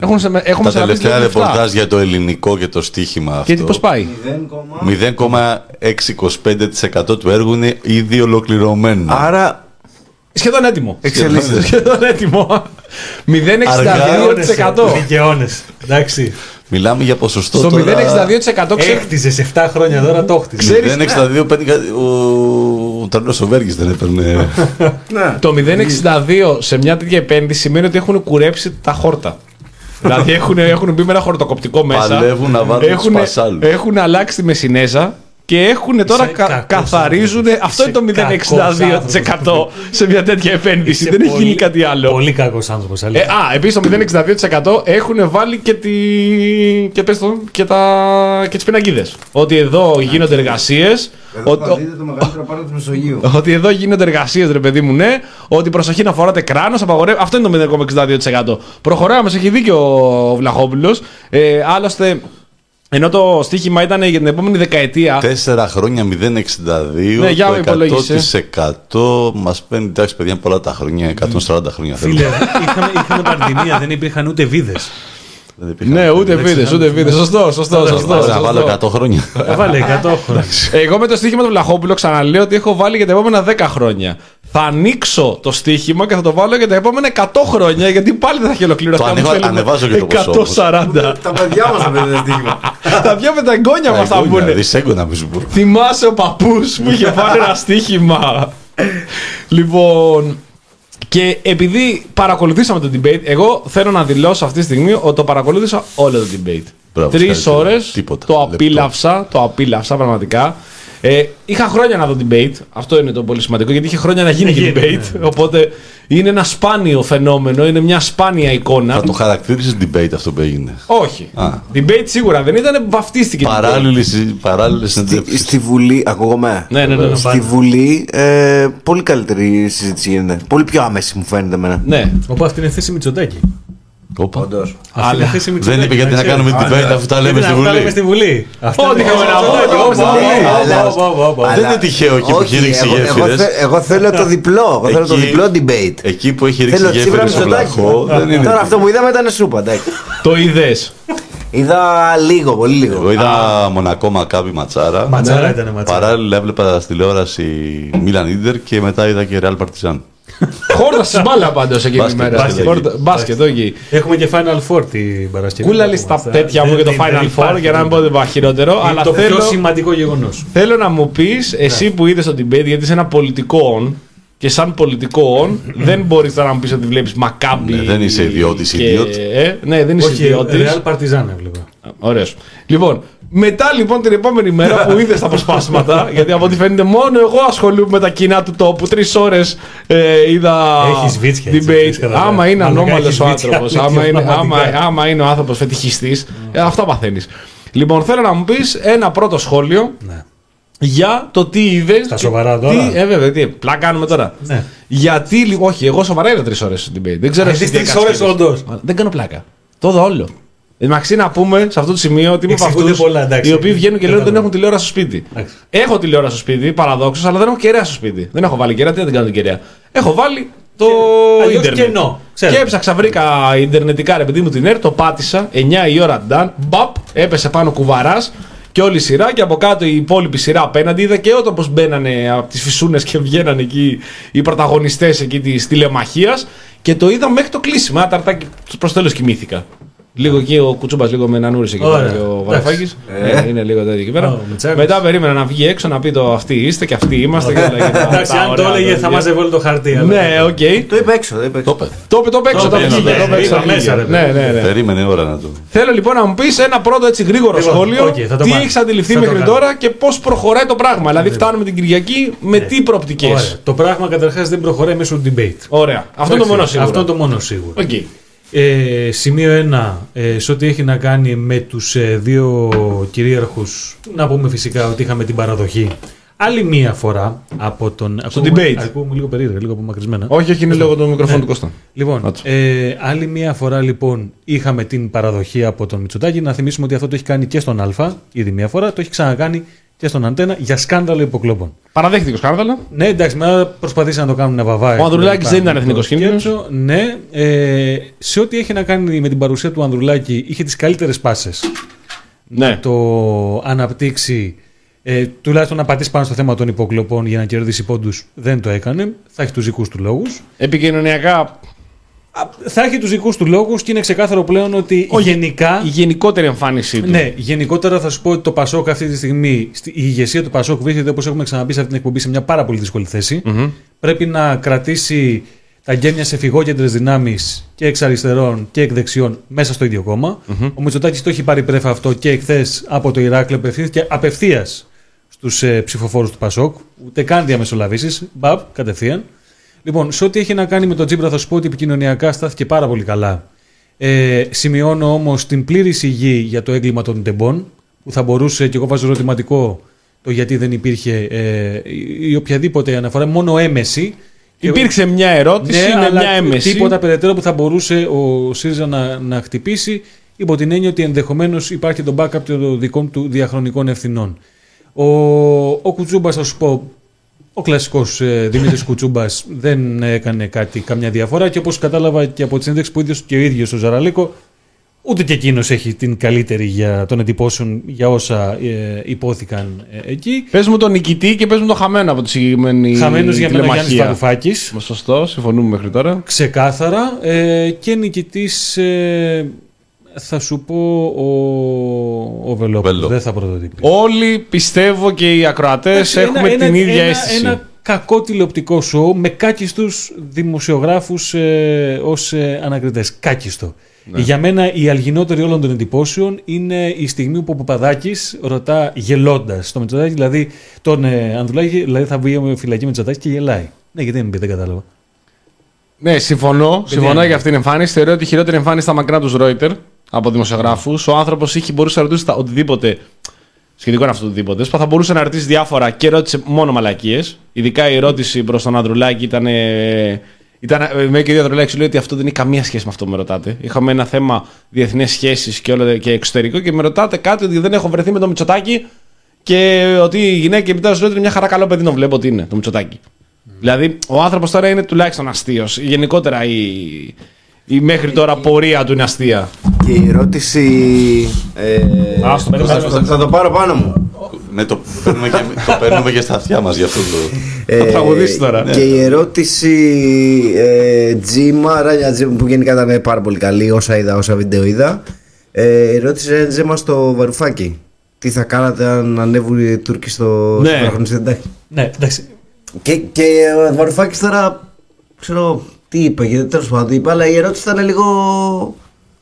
Έχουν, σε- έχουν
τα
μεσολαβήσει
τελευταία
δύο λεφτά.
ρεπορτάζ για το ελληνικό και το στοίχημα αυτό.
Και πώς πάει;
0,625% του έργου είναι ήδη ολοκληρωμένο.
Άρα
Σχεδόν έτοιμο.
εξελίσσεται.
Σχεδόν έτοιμο. 0,62%.
Δικαιώνε. Εντάξει.
Μιλάμε για ποσοστό
Στο
τώρα...
0,62% ξέρει.
Έχτιζε 7 χρόνια τώρα το χτιζε.
Ξέρεις,
0,62 παίρνει κάτι- ο, ο Τρανός ο Βέργης δεν έπαιρνε.
Ναι.
Το 0,62 σε μια τέτοια επένδυση σημαίνει ότι έχουν κουρέψει τα χόρτα. δηλαδή έχουν, έχουν μπει με ένα χορτοκοπτικό μέσα.
Παλεύουν να βάλουν τους
έχουν,
πασάλους.
έχουν αλλάξει τη μεσινέζα και έχουν τώρα
Είσαι
κα-
κακός
καθαρίζουν.
άνθρωπος.
Αυτό είναι το
Είσαι
0,62% σε μια τέτοια επένδυση. Δεν έχει γίνει κάτι άλλο.
Πολύ κακός άνθρωπος.
Ε, α, επίσης το 0,62% έχουν βάλει και, τη... και, πες το, και, τα... και τις πινακίδες. Ότι εδώ γίνονται εργασίες. Ότι...
το μεγαλύτερο πάρο του Μεσογείου.
Ότι εδώ γίνονται εργασίες, ρε παιδί μου, ναι. Ότι προσοχή να φοράτε κράνος, απαγορεύει. Αυτό είναι το 0,62%. Προχωράμε, έχει δίκιο ο Βλαχόπουλος. Ε, άλλωστε, ενώ το στοίχημα ήταν για την επόμενη δεκαετία.
Τέσσερα χρόνια 0,62.
Ναι, για
το
υπολόγισε.
100% μας παίρνει, εντάξει παιδιά, είναι πολλά τα χρόνια, 140 χρόνια.
Φίλε,
θέλουμε.
είχαμε, είχαμε πανδημία, δεν υπήρχαν ούτε βίδες.
Δεν υπήρχαν.
Ναι, ούτε
Εντάξει,
βίδες, ούτε βίδες. Σωστό, σωστό, σωστό.
Βάζω να
σωστό.
βάλω 100 χρόνια.
Έβαλε 100 χρόνια.
Εγώ με το στοίχημα του Βλαχόπουλου ξαναλέω ότι έχω βάλει για τα επόμενα 10 χρόνια. Θα ανοίξω το στοίχημα και θα το βάλω για τα επόμενα 100 χρόνια γιατί πάλι δεν θα έχει ολοκληρωθεί.
Το
αν
ανεβα-
θέλουμε.
ανεβάζω και το ποσό, όμως.
140.
Τα παιδιά μας δεν είναι στίγμα.
Τα δυο με τα εγγόνια μας θα
Εγγόνια,
πούνε.
Δυσέγγωνα μη σου πω.
Θυμάσαι ο παππούς που είχε πάρει ένα στοίχημα. λοιπόν. Και επειδή παρακολουθήσαμε το debate, εγώ θέλω να δηλώσω αυτή τη στιγμή ότι το παρακολούθησα όλο το debate.
Μπράβο,
Τρεις
ευχαριστώ.
ώρες
Τίποτα,
το
λεπτό.
απίλαυσα, το απίλαυσα πραγματικά. Ε, είχα χρόνια να δω debate. Αυτό είναι το πολύ σημαντικό γιατί είχε χρόνια να γίνει και
γίνει,
debate. Οπότε είναι ένα σπάνιο φαινόμενο, είναι μια σπάνια εικόνα.
Θα το χαρακτήρισε debate αυτό που έγινε;
Όχι.
Α.
Debate σίγουρα δεν ήταν, βαφτίστηκε. debate.
Παράλληλη, συ- παράλληλη
Στη,
συνέντευξη.
στη Βουλή, ακούγομαι.
Ναι, ναι, ναι. ναι.
Στη Βουλή, ε, πολύ καλύτερη συζήτηση γίνεται. Πολύ πιο άμεση μου φαίνεται εμένα.
ναι.
Οπότε αυτή είναι θέση Μητσοτάκη.
Όπα.
Αυτή είναι θέση Μητσοτάκη.
Δεν είπε γιατί να κάνουμε debate αφού τα λέμε στη
Αυτά λέμε
Βουλή.
στη Βουλή. Αυτά
Ό,τι
είναι-
είχαμε να πούμε,
Ω,
εγώ στη
ω,
Βουλή.
ω,
Αλλά-
ω, ω, ω, ω.
Δεν είναι τυχαίο εκεί που
Όχι,
έχει ρίξει
εγώ, εγώ,
γέφυρες.
θε- εγώ θέλω το διπλό. Εγώ θέλω το
Εκεί-
διπλό debate.
Εκεί που έχει ρίξει
Θέλω τσίπρα
γέφυρες στο
Μητσοτάκη.
βλαχό δεν είναι.
Τώρα αυτό που είδαμε ήταν σούπα. εντάξει.
Το είδες.
Είδα λίγο, πολύ λίγο.
Εγώ είδα Μονακό Μακάβι Ματσάρα.
Ματσάρα ήταν ματσάρα.
Παράλληλα έβλεπα στη τηλεόραση Μίλαν Ίντερ και μετά είδα και Real Partizan.
Χόρτα στη μπάλα πάντως εκείνη τη
Μπάσκετ,
μέρα.
μπάσκετ.
Χόρτα- Μπάσκετ, όχι.
Έχουμε και Final Four την Παρασκευή.
Κούλαλη στα τέτοια μου και το
Δεν- δεν
Final Four
υπάρχει
για να μην πω ότι υπάρχει χειρότερο.
Είναι
Αλλά
το πιο
θέλω,
σημαντικό γεγονός.
θέλω να μου πεις, εσύ που είδες το debate, γιατί είσαι ένα πολιτικό on και σαν πολιτικό on δεν μπορείς τώρα να μου πεις ότι βλέπεις Μακάμπι.
Ναι, δεν είσαι ιδιώτης,
και-
idiot.
Ε, ναι, δεν είσαι
Όχι,
ιδιώτης.
Real Partizan έβλεπα.
Ωραίος. Λοιπόν, μετά λοιπόν την επόμενη μέρα που είδες τα αποσπάσματα, γιατί από ό,τι φαίνεται μόνο εγώ ασχολούμαι με τα κοινά του τόπου. Τρεις ώρες ε, είδα
Έχεις βίτσια, έτσι, έχεις
debate.
καταλάβει.
Άμα είναι
Μάλλον
ανώμαλος
έχεις
ο
βίτσια,
άνθρωπος,
αλήθεια,
άμα, είναι, άμα,
πραγματικά.
άμα είναι ο άνθρωπος φετιχιστής, ε, αυτά παθαίνεις. Λοιπόν, θέλω να μου πεις ένα πρώτο σχόλιο
Ναι.
για το τι είδες.
Στα σοβαρά τώρα;
Τι, ε, βέβαια, τι, πλάκα κάνουμε τώρα.
Ναι.
Γιατί, λι- όχι, εγώ σοβαρά είδα τρεις ώρες debate. Δεν ξέρω
Α,
εσύ
είδες
τι
τρεις
έκανες
ώρες
κύριος.
όντως.
Αλλά Δεν κάνω πλάκα. Το είδα όλο. Εντάξει, να πούμε σε αυτό το σημείο ότι είμαι από
Εξηγούνται
αυτού
πολλά, εντάξει.
οι οποίοι βγαίνουν και λένε ότι δεν
Κατάλαβα.
έχουν τηλεόραση στο σπίτι.
Εντάξει.
Έχω τηλεόραση στο σπίτι, παραδόξως, αλλά δεν έχω κεραία στο σπίτι. Δεν έχω βάλει κεραία, τι να την κάνω την κεραία. Έχω βάλει το
αλλιώς
ίντερνετ.
κενό, ξέρω.
Και έψαξα, βρήκα ιντερνετικά ρε παιδί μου την ΕΡ, το πάτησα, 9 η ώρα ντάν, μπαπ, έπεσε πάνω κουβαράς και όλη η σειρά και από κάτω η υπόλοιπη σειρά απέναντι. Είδα και όταν πώ μπαίνανε από τις φυσούνες και βγαίνανε εκεί οι πρωταγωνιστές εκεί της τηλεμαχίας και το είδα μέχρι το κλείσιμο. Ένα τεταρτάκι προς τέλος κοιμήθηκα. Λίγο εκεί ο Κουτσούμπας λίγο με νανούρισε εκεί
Ωραία.
πέρα και ο
Εντάξει.
Βαρουφάκης. Ε, είναι λίγο τέτοιο εκεί πέρα.
Ο Μητσάκος.
Μετά περίμενα να βγει έξω να πει το αυτοί είστε και αυτοί είμαστε. και όλα εκεί τα-
Εντάξει,
τα
αν το
ωραία
έλεγε θα
τέτοια.
μάζευε όλο το χαρτί. αλλά-
Ναι, οκ.
Το είπε έξω, το είπε έξω.
Το είπε.
Το είπε απέξω,
Το
το
είπε,
πήγε,
ναι,
απέξω,
είπα
πήγε.
μέσα, ρε
Ναι,
παιδί.
ναι, ναι.
Περίμενε ώρα να το.
Θέλω λοιπόν να μου πεις ένα πρώτο έτσι γρήγορο
Λοιπόν,
σχόλιο.
οκ, θα το
τι
πάρω.
έχεις αντιληφθεί
Θα το
μέχρι
κάνω.
τώρα και πώς προχωράει το πράγμα. Δηλαδή, φτάνουμε την Κυριακή με τι προοπτικές;
Ωραία. Το πράγμα καταρχάς δεν προχωράει μέσω του debate.
Ωραία. Αυτό είναι το
Εντάξει,
μόνο σίγουρο.
Αυτό είναι το μόνο σίγουρο.
Οκ.
Ε, σημείο 1, ε, σε ό,τι έχει να κάνει με τους ε, δύο κυρίαρχους, να πούμε φυσικά ότι είχαμε την παραδοχή. Άλλη μία φορά από τον... ακούγομαι-
debate.
Ακούγομαι λίγο περίεργα, λίγο απομακρυσμένα.
Όχι, όχι, είναι λόγω του μικροφόνου του Κώστα.
Λοιπόν,
Να το.
ε, άλλη μία φορά λοιπόν είχαμε την παραδοχή από τον Μητσοτάκη. Να θυμίσουμε ότι αυτό το έχει κάνει και στον Α, ήδη μία φορά, το έχει ξανακάνει και στον Αντένα για σκάνδαλο υποκλοπών.
Παραδέχτηκε ο σκάνδαλο.
Ναι, εντάξει, μετά προσπαθήσαν να το κάνουν να βαβάει.
Ο Ανδρουλάκης δεν ήταν εθνικός κίνδυνος.
Ναι, ε, σε ό,τι έχει να κάνει με την παρουσία του Ανδρουλάκη, είχε τις καλύτερες πάσες
Ναι.
το αναπτύξει, ε, τουλάχιστον να πατήσει πάνω στο θέμα των υποκλοπών για να κερδίσει πόντους. Δεν το έκανε. Θα έχει τους δικούς του λόγους.
Επικοινωνιακά,
Α, Θα έχει τους δικούς του λόγους και είναι ξεκάθαρο πλέον ότι
Όχι,
γενικά...
η γενικότερη εμφάνισή του.
Ναι, γενικότερα θα σου πω ότι το Πασόκ αυτή τη στιγμή, στη- η ηγεσία του Πασόκ βρίσκεται όπως έχουμε ξαναπεί σε αυτή την εκπομπή σε μια πάρα πολύ δύσκολη θέση. Πρέπει να κρατήσει τα γέμια σε φυγόκεντρες δυνάμεις και εξ αριστερών και εκ δεξιών μέσα στο ίδιο κόμμα. Ο Μητσοτάκης το έχει πάρει πρέφα αυτό και εχθές από το Ηράκλειο απευθύνθηκε απευθείας στους ε, ψηφοφόρους του Πασόκ. Ούτε καν διαμεσολαβήσεις. Μπαπ, κατευθείαν. Λοιπόν, σε ό,τι έχει να κάνει με τον Τζίμπρα, θα σου πω ότι επικοινωνιακά στάθηκε πάρα πολύ καλά. Ε, σημειώνω όμως την πλήρη σιγή για το έγκλημα των τεμπών, που θα μπορούσε, και εγώ βάζω ερωτηματικό το γιατί δεν υπήρχε ε, η- η οποιαδήποτε αναφορά, μόνο έμεση. Και-
Υπήρξε μια ερώτηση, είναι
ναι, αλλά
μια έμεση.
Τίποτα περαιτέρω που θα μπορούσε ο ΣΥΡΙΖΑ να, να χτυπήσει, υπό την έννοια ότι ενδεχομένως υπάρχει το backup των δικών του διαχρονικών ευθυνών. Ο, ο Κουτσούμπας, θα σου πω, ο κλασικός ε, Δημήτρης Κουτσούμπας δεν έκανε κάτι, καμιά διαφορά και όπως κατάλαβα και από τι συνέντευξει που ίδιο και ο ίδιος ο Ζαραλίκο, ούτε και εκείνος έχει την καλύτερη για των εντυπώσεων για όσα ε, υπόθηκαν ε, εκεί.
Πες μου τον νικητή και πες μου τον χαμένο από τη συγκεκριμένη.
Χαμένος για μένα ο Γιάννης
τηλεμαχία.
Βαρουφάκη.
Σωστός, συμφωνούμε μέχρι τώρα.
Ξεκάθαρα ε, και νικητής ε, θα σου πω ο, ο Βελόπουλος.
Βελό.
Δεν θα πρωτοτυπεί.
Όλοι πιστεύω και οι ακροατές
Εντάξει,
έχουμε
ένα-
την
ένα-
ίδια
ένα-
αίσθηση.
Ένα κακό τηλεοπτικό σοου με κάκιστους δημοσιογράφους ε, ως ε, ανακριτές. Κάκιστο.
Ναι.
Για μένα η αλγινότερη όλων των εντυπώσεων είναι η στιγμή που ο Παπαδάκης ρωτά γελώντας το Μητσοτάκη, δηλαδή τον ε, Ανδρουλάκη, δηλαδή θα βγει με φυλακή Μητσοτάκη και γελάει. Ναι, γιατί δεν μου πει, δεν κατάλαβα.
Ναι, συμφωνώ. Συμφωνώ
είναι.
για αυτήν την εμφάνιση. Θεωρώ ότι η χειρότερη εμφάνιση στα μακρά τους Ρόιτερ από δημοσιογράφους. Ο άνθρωπος είχε μπορούσε να ρωτήσει τα οτιδήποτε. Σχετικό είναι αυτό το οτιδήποτε. Θα μπορούσε να ρωτήσει διάφορα και ρώτησε μόνο μαλακίες. Ειδικά η ερώτηση προς τον Ανδρουλάκη ήταν. ε, Ήταν, ε, με και ο Ανδρουλάκης λέει ότι αυτό δεν έχει καμία σχέση με αυτό που με ρωτάτε. Είχαμε ένα θέμα διεθνές σχέσει και, όλο- και εξωτερικό και με ρωτάτε κάτι ότι δεν έχω βρεθεί με το Μητσοτάκι και ότι η γυναίκα και μετά σου λέει ότι είναι μια χαρά καλό παιδί να βλέπω ότι είναι το Μητσοτάκι. Δηλαδή, ο άνθρωπος τώρα είναι τουλάχιστον αστείος. Γενικότερα η, η μέχρι τώρα πορεία του είναι αστεία.
Και η ερώτηση. Ε,
Α, στο
θα,
περιμένω.
θα- θα το πάρω πάνω μου.
Ναι, το παίρνουμε και, το παίρνουμε και στα αυτιά μας γι' αυτό το.
Ε,
τραγουδήσει τώρα.
Και η ερώτηση ε, Τζίμα, Ράνια Τζίμα, που γενικά ήταν πάρα πολύ καλή, όσα είδα, όσα βίντεο είδα. Ε, η ερώτηση Ράνια Τζίμα στο Βαρουφάκι. Τι θα κάνατε αν ανέβουν οι Τούρκοι στο
Ναι.
στο παραγωνιστή τάχη.
Ναι, εντάξει.
Και, και ο Βαρουφάκης τώρα, ξέρω τι είπε, γιατί τέλος πάντων τι είπε, αλλά η ερώτηση ήταν λίγο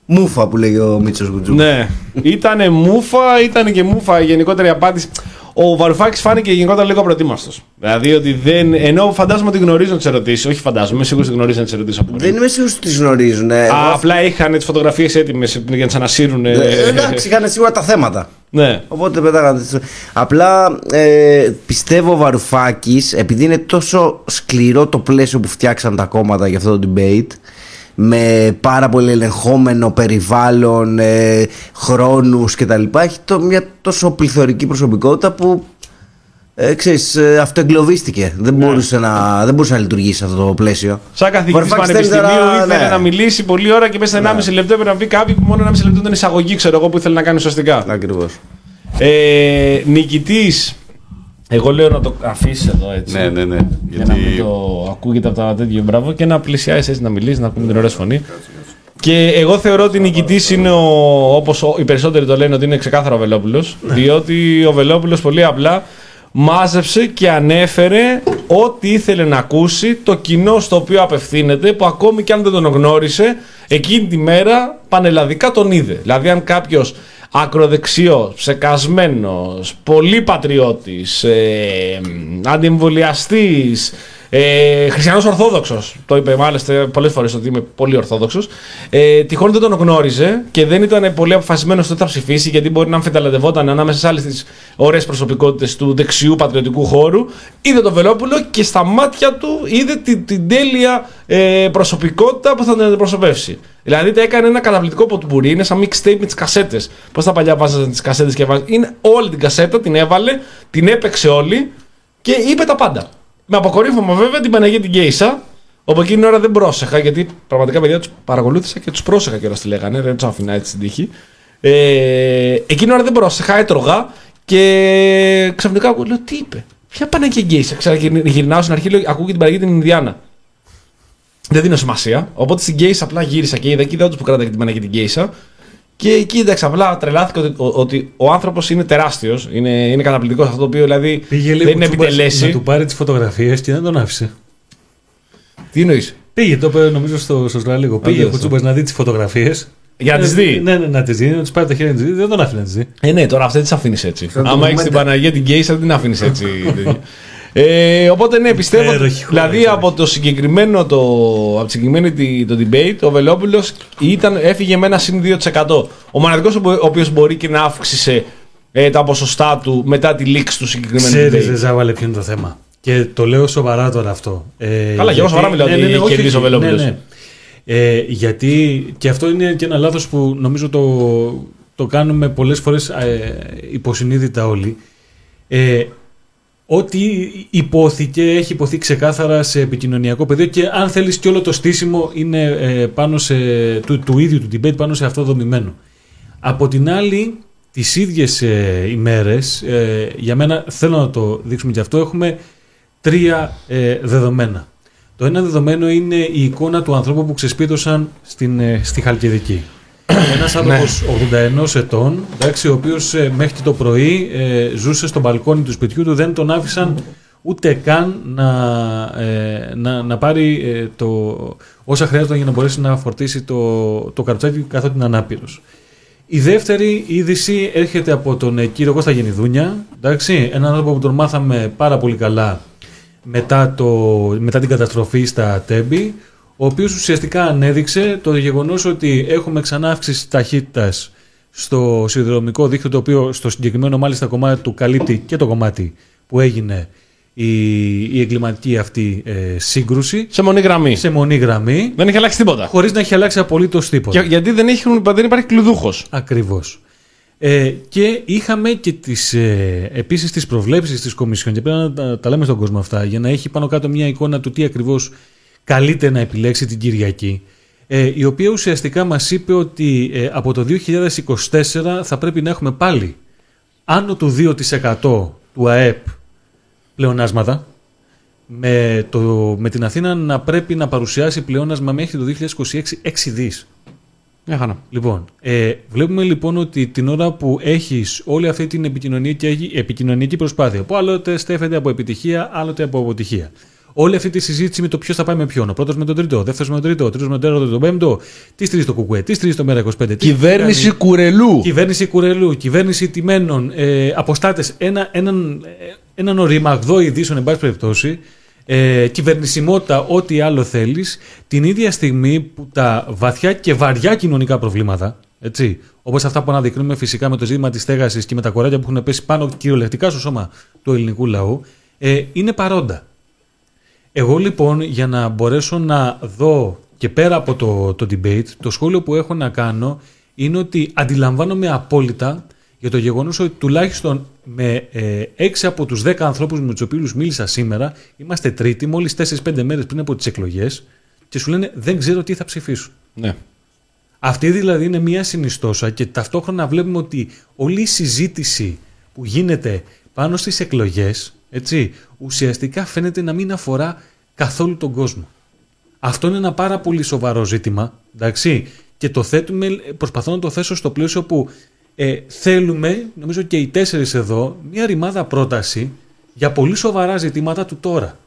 μούφα που λέγει ο Μίτσος Γκουτζού.
Ναι. Ήτανε μούφα, ήταν και μούφα η γενικότερη απάντηση. Ο Βαρουφάκης φάνηκε γενικότερα λίγο απροετοίμαστος. Δηλαδή ότι δεν. ενώ φαντάζομαι ότι γνωρίζουν τις ερωτήσεις. Όχι φαντάζομαι, είμαι σίγουρος ότι γνωρίζουν τις ερωτήσεις από πριν.
Δεν είμαι σίγουρος ότι τις γνωρίζουν. ε.
Α, απλά είχαν τις φωτογραφίες έτοιμες για να τις ανασύρουν.
Ε, Εντάξει, είχαν σίγουρα τα θέματα.
ναι.
Οπότε πετάγανε. τις- Απλά ε, πιστεύω ο Βαρουφάκης, επειδή είναι τόσο σκληρό το πλαίσιο που φτιάξαν τα κόμματα για αυτό το debate, με πάρα πολύ ελεγχόμενο περιβάλλον, ε, χρόνους κτλ. Έχει το, μια τόσο πληθωρική προσωπικότητα που ε, ξέρεις, ε, αυτοεγκλωβίστηκε. Δεν, μπορούσε να, δεν μπορούσε να λειτουργήσει σε αυτό το πλαίσιο.
Σαν καθηγητής
Βαρουφάκης θέλει
πανεπιστημίου
τώρα,
ήθελε
ναι.
να μιλήσει πολλή ώρα και μέσα σε 1,5 λεπτό έπρεπε να πει κάποιοι που μόνο 1,5 λεπτό ήταν εισαγωγή, ξέρω εγώ, που ήθελε να κάνει ουσιαστικά.
Ακριβώς.
Ε, Νικητής. Εγώ λέω να το αφήσεις εδώ έτσι.
Ναι, ναι, ναι.
Για να μην το ακούγεται από τα τέτοια μπράβο και να πλησιάσεις έτσι να μιλήσεις, να ακούμε την ωραία σου φωνή. Και εγώ θεωρώ ότι νικητής είναι ο, όπως οι περισσότεροι το λένε, ότι είναι ξεκάθαρο ο Βελόπουλος. Διότι ο Βελόπουλος πολύ απλά μάζεψε και ανέφερε ό,τι ήθελε να ακούσει το κοινό στο οποίο απευθύνεται, που ακόμη και αν δεν τον γνώρισε, εκείνη τη μέρα πανελλαδικά τον είδε. Δηλαδή, αν κάποιος ακροδεξιό, ψεκασμένος, πολύ πατριώτης, ε, αντιεμβολιαστής, ε, Χριστιανός Ορθόδοξος. Το είπε μάλιστα πολλές φορές ότι είμαι πολύ Ορθόδοξος. Ε, τυχόν δεν τον γνώριζε και δεν ήταν πολύ αποφασισμένος ότι θα ψηφίσει, γιατί μπορεί να αμφιταλαντευόταν ανάμεσα σε άλλες τις ωραίες προσωπικότητες του δεξιού πατριωτικού χώρου. Είδε τον Βελόπουλο και στα μάτια του είδε την, την τέλεια ε, προσωπικότητα που θα τον αντιπροσωπεύσει. Δηλαδή τα έκανε ένα καταπληκτικό ποτμπουρί, είναι σαν mixtape με τις κασέτες. Πώς τα παλιά βάζανε τις κασέτες και βάζανε. Είναι όλη την κασέτα, την έβαλε, την έπαιξε όλη και είπε τα πάντα. Με αποκορύφωμα βέβαια την Παναγία την Κέισα, όπου εκείνη την ώρα δεν πρόσεχα, γιατί πραγματικά παιδιά τους παρακολούθησα και τους πρόσεχα και τι λέγανε, δεν τους άφηνα έτσι στην τύχη. Ε, εκείνη την ώρα δεν πρόσεχα, έτρωγα και ξαφνικά ακούω, λέω τι είπε. Ποια Παναγία Γκέισα, ξαναγυρνάω στην αρχή, λέω, ακούγεται την Παναγία την Ινδιάνα. Δεν δίνω σημασία. Οπότε στην Γκέισα απλά γύρισα και είδα και είδα όντως που κράταγε την Παναγία την Γκέισα. Και κοίταξα, απλά τρελάθηκα ότι, ο- ότι ο άνθρωπος είναι τεράστιος. Είναι, είναι καταπληκτικός αυτό το οποίο δηλαδή
Πήγε
δεν
λίγο
είναι
Τσούμπας
επιτελέσει.
να του πάρει τις φωτογραφίες και δεν τον άφησε.
Τι εννοείς;
Πήγε, το είπε νομίζω στο, στο Σλάλιγο. Πήγε
Αντίθετο.
ο Τσούμπα να δει τις φωτογραφίες.
Για να τις δει;
Ναι, ναι, να τις δει, να τι πάρει τα χέρια να τις δει. Δεν τον άφηνε να τις δει.
Ε, ναι, τώρα αυτή τις αφήνεις έτσι.
Σαν το
Άμα έχεις
moment.
την Παναγία την Γκέισα, δεν την αφήνει έτσι. ε, οπότε ναι, πιστεύω.
Υπέροχη χώρα,
δηλαδή
υπέροχη.
από το συγκεκριμένο το, από τη συγκεκριμένη τη- το debate, ο Βελόπουλος έφυγε με ένα συν 2%. Ο μοναδικός ο οποίος μπορεί και να αύξησε ε, τα ποσοστά του μετά τη λήξη του συγκεκριμένου
Ξέρεις,
debate.
Ρεζάβαλε, ποιο είναι το θέμα. Και το λέω σοβαρά τώρα αυτό. Ε,
Καλά, και εγώ σοβαρά μιλάω ότι
όχι,
κερδίζει ο
όχι,
Βελόπουλος.
Ναι, ναι. Ε, γιατί και αυτό είναι και ένα λάθος που νομίζω το, το κάνουμε πολλές φορές ε, υποσυνείδητα όλοι. Ε, ό,τι υπόθηκε έχει υποθεί ξεκάθαρα σε επικοινωνιακό πεδίο και αν θέλεις και όλο το στήσιμο είναι ε, πάνω σε, του, του ίδιου του debate πάνω σε αυτό δομημένο. Από την άλλη, τις ίδιες ε, ημέρες, ε, για μένα θέλω να το δείξουμε και αυτό, έχουμε τρία ε, δεδομένα. Το ένα δεδομένο είναι η εικόνα του ανθρώπου που ξεσπίδωσαν στην, ε, στη Χαλκιδική. Ένας άνθρωπος 81 ετών, εντάξει, ο οποίος ε, μέχρι και το πρωί ε, ζούσε στο μπαλκόνι του σπιτιού του, δεν τον άφησαν ούτε καν να, ε, να, να πάρει ε, το, όσα χρειάζονταν για να μπορέσει να φορτίσει το, το καροτσάκι καθότι είναι ανάπηρος. Η δεύτερη είδηση έρχεται από τον ε, κύριο Κώστα Γενιδούνια, εντάξει, έναν άνθρωπο που τον μάθαμε πάρα πολύ καλά μετά, το, μετά την καταστροφή στα Τέμπη, ο οποίος ουσιαστικά ανέδειξε το γεγονός ότι έχουμε ξανά αύξηση ταχύτητας στο σιδηροδρομικό δίκτυο, το οποίο στο συγκεκριμένο μάλιστα κομμάτι του καλύπτει και το κομμάτι που έγινε η, η εγκληματική αυτή ε, σύγκρουση
Σε μονή γραμμή.
σε μονή γραμμή,
Δεν έχει αλλάξει τίποτα.
χωρίς να έχει αλλάξει απολύτως τίποτα.
Για- γιατί δεν, έχει, δεν υπάρχει κλειδούχος.
Ακριβώς. Ε, και είχαμε και τις, ε, επίσης τις προβλέψεις της Κομισιόν και πρέπει να τα, τα λέμε στον κόσμο αυτά για να έχει πάνω κάτω μια εικόνα του τι ακριβώς καλείται να επιλέξει την Κυριακή ε, η οποία ουσιαστικά μας είπε ότι ε, από το 2024 θα πρέπει να έχουμε πάλι άνω του 2% του ΑΕΠ πλεονάσματα με, το, με την Αθήνα να πρέπει να παρουσιάσει πλεόνασμα μέχρι το 2026 6 δις.
Μια χαρά.
Λοιπόν, ε, βλέπουμε λοιπόν ότι την ώρα που έχεις όλη αυτή την επικοινωνιακή, επικοινωνιακή προσπάθεια, που άλλοτε στέφεται από επιτυχία, άλλοτε από αποτυχία. Όλη αυτή τη συζήτηση με το ποιος θα πάει με ποιον. Ο πρώτος με τον τρίτο, ο δεύτερος με τον τρίτο, ο τρίτος με τον τέταρτο, τον πέμπτο. Τις στηρίζει το κουκουέ, τις στηρίζει το μέρα 25. τι
Κυβέρνηση
κάνει.
κουρελού.
Κυβέρνηση κουρελού, κυβέρνηση τιμένων, ε, αποστάτες, ένα, έναν, ε, έναν οριμαγδό ειδήσεων, εν πάση περιπτώσει, ε, κυβερνησιμότητα, ό,τι άλλο θέλεις, την ίδια στιγμή που τα βαθιά και βαριά κοινωνικά προβλήματα, έτσι, όπως αυτά που αναδεικνύουμε φυσικά με το ζήτημα της στέγασης και με τα κοράκια που έχουν πέσει πάνω κυριολεκτικά στο σώμα του ελληνικού λαού, ε, είναι παρόντα. Εγώ λοιπόν για να μπορέσω να δω και πέρα από το, το debate, το σχόλιο που έχω να κάνω είναι ότι αντιλαμβάνομαι απόλυτα για το γεγονός ότι τουλάχιστον με ε, 6 από τους 10 ανθρώπους με τους οποίους μίλησα σήμερα είμαστε τρίτη, μόλις 4-5 μέρες πριν από τις εκλογές και σου λένε δεν ξέρω τι θα ψηφίσουν.
Ναι.
Αυτή δηλαδή είναι μια συνιστόσα και ταυτόχρονα βλέπουμε ότι όλη η συζήτηση που γίνεται πάνω στις εκλογές, έτσι, ουσιαστικά φαίνεται να μην αφορά καθόλου τον κόσμο. Αυτό είναι ένα πάρα πολύ σοβαρό ζήτημα, εντάξει, και το θέτουμε, προσπαθώ να το θέσω στο πλαίσιο που ε, θέλουμε, νομίζω και οι τέσσερις εδώ, μια ρημάδα πρόταση για πολύ σοβαρά ζητήματα του τώρα.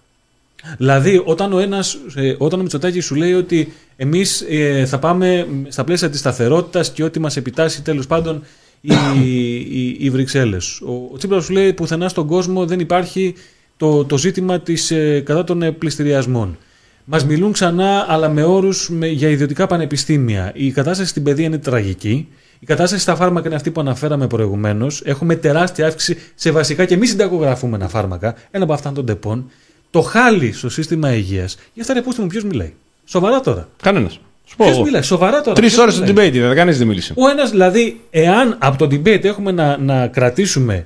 Δηλαδή, όταν ο ένας, ε, όταν ο Μητσοτάκης σου λέει ότι εμείς ε, θα πάμε στα πλαίσια της σταθερότητας και ό,τι μας επιτάσσει τέλος πάντων οι, οι, οι Βρυξέλλες. Ο, ο Τσίπρας σου λέει πουθενά στον κόσμο δεν υπάρχει το, το ζήτημα της, ε, κατά των ε, πλειστηριασμών. Μας μιλούν ξανά, αλλά με όρους με, για ιδιωτικά πανεπιστήμια. Η κατάσταση στην παιδεία είναι τραγική. Η κατάσταση στα φάρμακα είναι αυτή που αναφέραμε προηγουμένως. Έχουμε τεράστια αύξηση σε βασικά και μη συνταγογραφούμενα φάρμακα. Ένα από αυτά είναι το ντεπόν. Το χάλι στο σύστημα υγείας. Για αυτά ρε μου, ποιος μιλάει. Σοβαρά τώρα.
Κανένας. Σου πω
Ποιος
εγώ.
μιλάει, σοβαρά τώρα.
Τρεις
Ποιος
ώρες στο
μιλάει;
debate είδα, κανείς δεν μίλησε.
Ο ένας, δηλαδή, εάν από το debate έχουμε να, να κρατήσουμε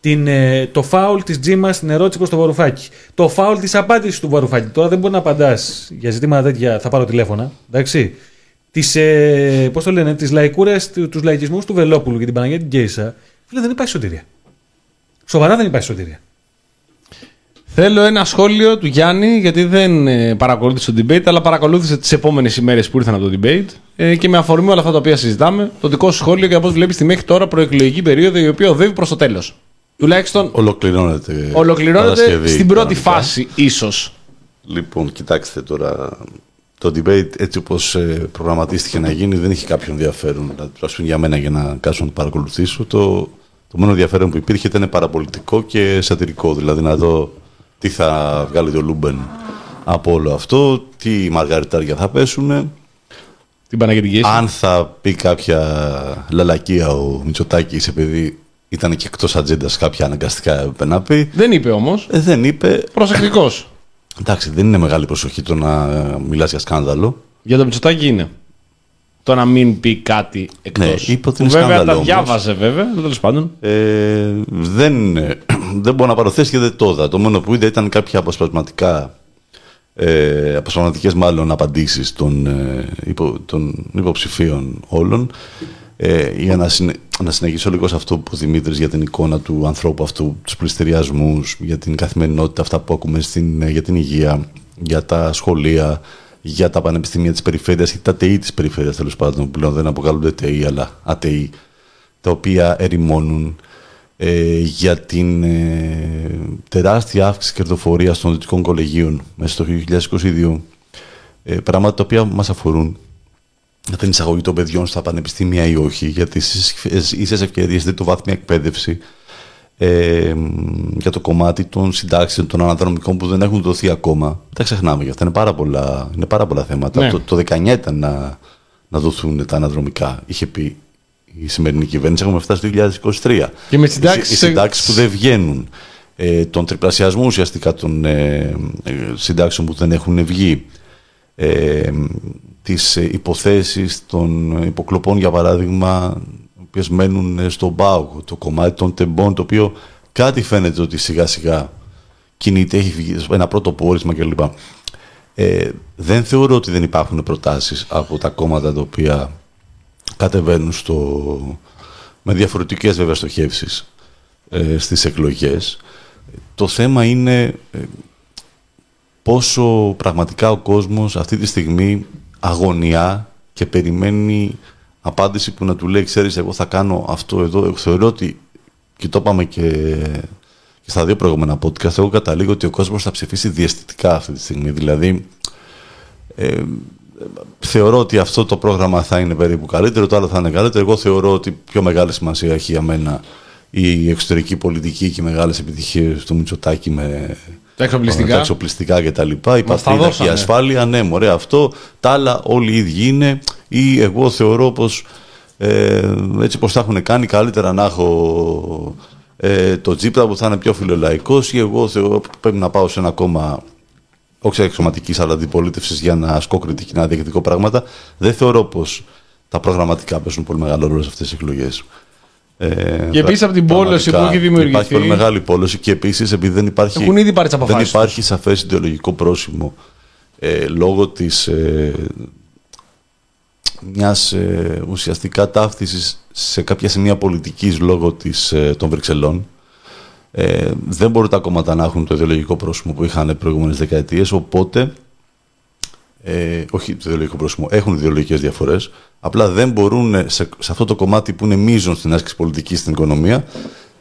την, ε, το φάουλ της Τζίμας στην ερώτηση προς το Βαρουφάκη, το φάουλ της απάντησης του Βαρουφάκη. Τώρα δεν μπορεί να απαντάς για ζητήματα τέτοια, θα πάρω τηλέφωνα. Εντάξει. Τις, ε, πώς το λένε, τις λαϊκούρες, του- τους λαϊκισμούς του Βελόπουλου και την Παναγία την Γκέισα, φίλε, δεν υπάρχει σωτηρία. Σοβαρά δεν υπάρχει σωτηρία.
Θέλω ένα σχόλιο του Γιάννη, γιατί δεν ε, παρακολούθησε το debate, αλλά παρακολούθησε τις επόμενες ημέρες που ήρθαν από το debate ε, και με αφορμή όλα αυτά τα οποία συζητάμε, το δικό σου σχόλιο για πώς βλέπεις τη μέχρι τώρα προεκλογική περίοδο η οποία οδεύει προς το τέλος. Τουλάχιστον
Ολοκληρώνεται.
ολοκληρώνεται
Παρασκευή,
στην πρώτη
κανονικά.
φάση, ίσως.
Λοιπόν, κοιτάξτε τώρα. Το debate έτσι όπως προγραμματίστηκε να γίνει δεν είχε κάποιο ενδιαφέρον. Δηλαδή, τουλάχιστον για μένα για να κάτσω να το παρακολουθήσω. Το, το μόνο ενδιαφέρον που υπήρχε ήταν παραπολιτικό και σατιρικό. Δηλαδή να δω τι θα βγάλει το λούμπεν από όλο αυτό, τι μαργαριτάρια θα πέσουν,
Την Παναγία
αν θα πει κάποια λαλακία ο Μητσοτάκης επειδή ήταν και εκτός ατζέντας κάποια αναγκαστικά έπρεπε να πει.
Δεν είπε όμως.
Ε, δεν είπε.
Προσεκτικός.
Εντάξει, δεν είναι μεγάλη προσοχή το να μιλάς για σκάνδαλο.
Για το Μητσοτάκι είναι. Το να μην πει κάτι εκτός.
Ναι, είπε ότι
που
είναι
βέβαια
σκάνδαλο
τα
όμως.
διάβαζε βέβαια, τέλος πάντων.
Ε, δεν, δεν μπορώ να παροθέσει και δεν το είδα. Το μόνο που είδα ήταν κάποια αποσπασματικά ε, αποσπασματικές μάλλον απαντήσεις των, ε, υπο, των υποψηφίων όλων ε, για να, συνε, να συνεχίσω λίγο σε αυτό που ο Δημήτρης για την εικόνα του ανθρώπου αυτού, τους πληστηριασμούς, για την καθημερινότητα, αυτά που ακούμε στην, ε, για την υγεία, για τα σχολεία, για τα πανεπιστήμια της περιφέρειας και τα ΤΕΗ της περιφέρειας τέλος πάντων, που πλέον δεν αποκαλούνται ΤΕΗ αλλά ΑΤΕΗ, τα οποία ερημώνουν ε, για την ε, τεράστια αύξηση κερδοφορίας των δυτικών κολεγίων μέσα στο 2022, ε, πράγματα τα οποία μας αφορούν για την εισαγωγή των παιδιών στα πανεπιστήμια ή όχι, για τις ίσες ευκαιρίες, δηλαδή το βάθμια εκπαίδευση, ε, για το κομμάτι των συντάξεων, των αναδρομικών που δεν έχουν δοθεί ακόμα. Τα ξεχνάμε για αυτά. Είναι πάρα πολλά, είναι πάρα πολλά θέματα.
Ναι.
Το, το 19 ήταν να, να δοθούν τα αναδρομικά. Είχε πει η σημερινή κυβέρνηση. Έχουμε φτάσει στο 2023.
Και με
Οι-
συντάξεις-
Οι συντάξεις που δεν βγαίνουν. Ε, τον τριπλασιασμό ουσιαστικά των ε, ε, συντάξεων που δεν έχουν βγει. Ε, τις ε, υποθέσεις των υποκλοπών για παράδειγμα οι οποίες μένουν ε, στον πάγο το κομμάτι των τεμπών το οποίο κάτι φαίνεται ότι σιγά σιγά κινείται, έχει βγει ένα πρώτο πόρισμα κλπ. Ε, δεν θεωρώ ότι δεν υπάρχουν προτάσεις από τα κόμματα τα οποία κατεβαίνουν στο, με διαφορετικές βέβαια στοχεύσεις ε, στις εκλογές. Το θέμα είναι ε, πόσο πραγματικά ο κόσμος αυτή τη στιγμή αγωνιά και περιμένει απάντηση που να του λέει ξέρεις εγώ θα κάνω αυτό εδώ. Εγώ θεωρώ ότι και το είπαμε και, και στα δύο προηγούμενα podcast εγώ καταλήγω ότι ο κόσμος θα ψηφίσει διαισθητικά αυτή τη στιγμή. Δηλαδή ε, θεωρώ ότι αυτό το πρόγραμμα θα είναι περίπου καλύτερο, το άλλο θα είναι καλύτερο. Εγώ θεωρώ ότι πιο μεγάλη σημασία έχει για μένα η εξωτερική πολιτική και οι μεγάλες επιτυχίες του Μητσοτάκη με
Τα εξοπλιστικά.
τα εξοπλιστικά και τα λοιπά, η
Μας τα
πατρίδα και η
δώσανε.
ασφάλεια, ναι, μωρέ, αυτό. Τα άλλα όλοι οι ίδιοι είναι ή εγώ θεωρώ πως ε, έτσι πως τα έχουν κάνει καλύτερα να έχω ε, το Τζίπρα που θα είναι πιο φιλολαϊκός ή εγώ θεωρώ πρέπει να πάω σε ένα κόμμα όχι εξωματική αλλά αντιπολίτευσης για να ασκώ κριτική να διεκδικώ πράγματα. Δεν θεωρώ πως τα προγραμματικά παίζουν πολύ μεγάλο ρόλο σε αυτές τις εκλογές. Ε,
Και επίσης από την πόλωση που έχει δημιουργηθεί-
Υπάρχει πολύ μεγάλη πόλωση και επίσης επειδή δεν υπάρχει,
Έχουν ήδη πάρει τις
δεν
αποφάσεις
υπάρχει σαφές ιδεολογικό πρόσημο ε, λόγω της ε, μιας ε, ουσιαστικά ταύτισης σε κάποια σημεία πολιτικής λόγω της, ε, των Βρυξελών. Ε, δεν μπορούν τα κόμματα να έχουν το ιδεολογικό πρόσημο που είχαν προηγούμενες δεκαετίες, οπότε ε, όχι το ιδεολογικό πρόσημο, έχουν ιδεολογικές διαφορές, απλά δεν μπορούν ε, σε, σε αυτό το κομμάτι που είναι μείζον στην άσκηση πολιτικής στην οικονομία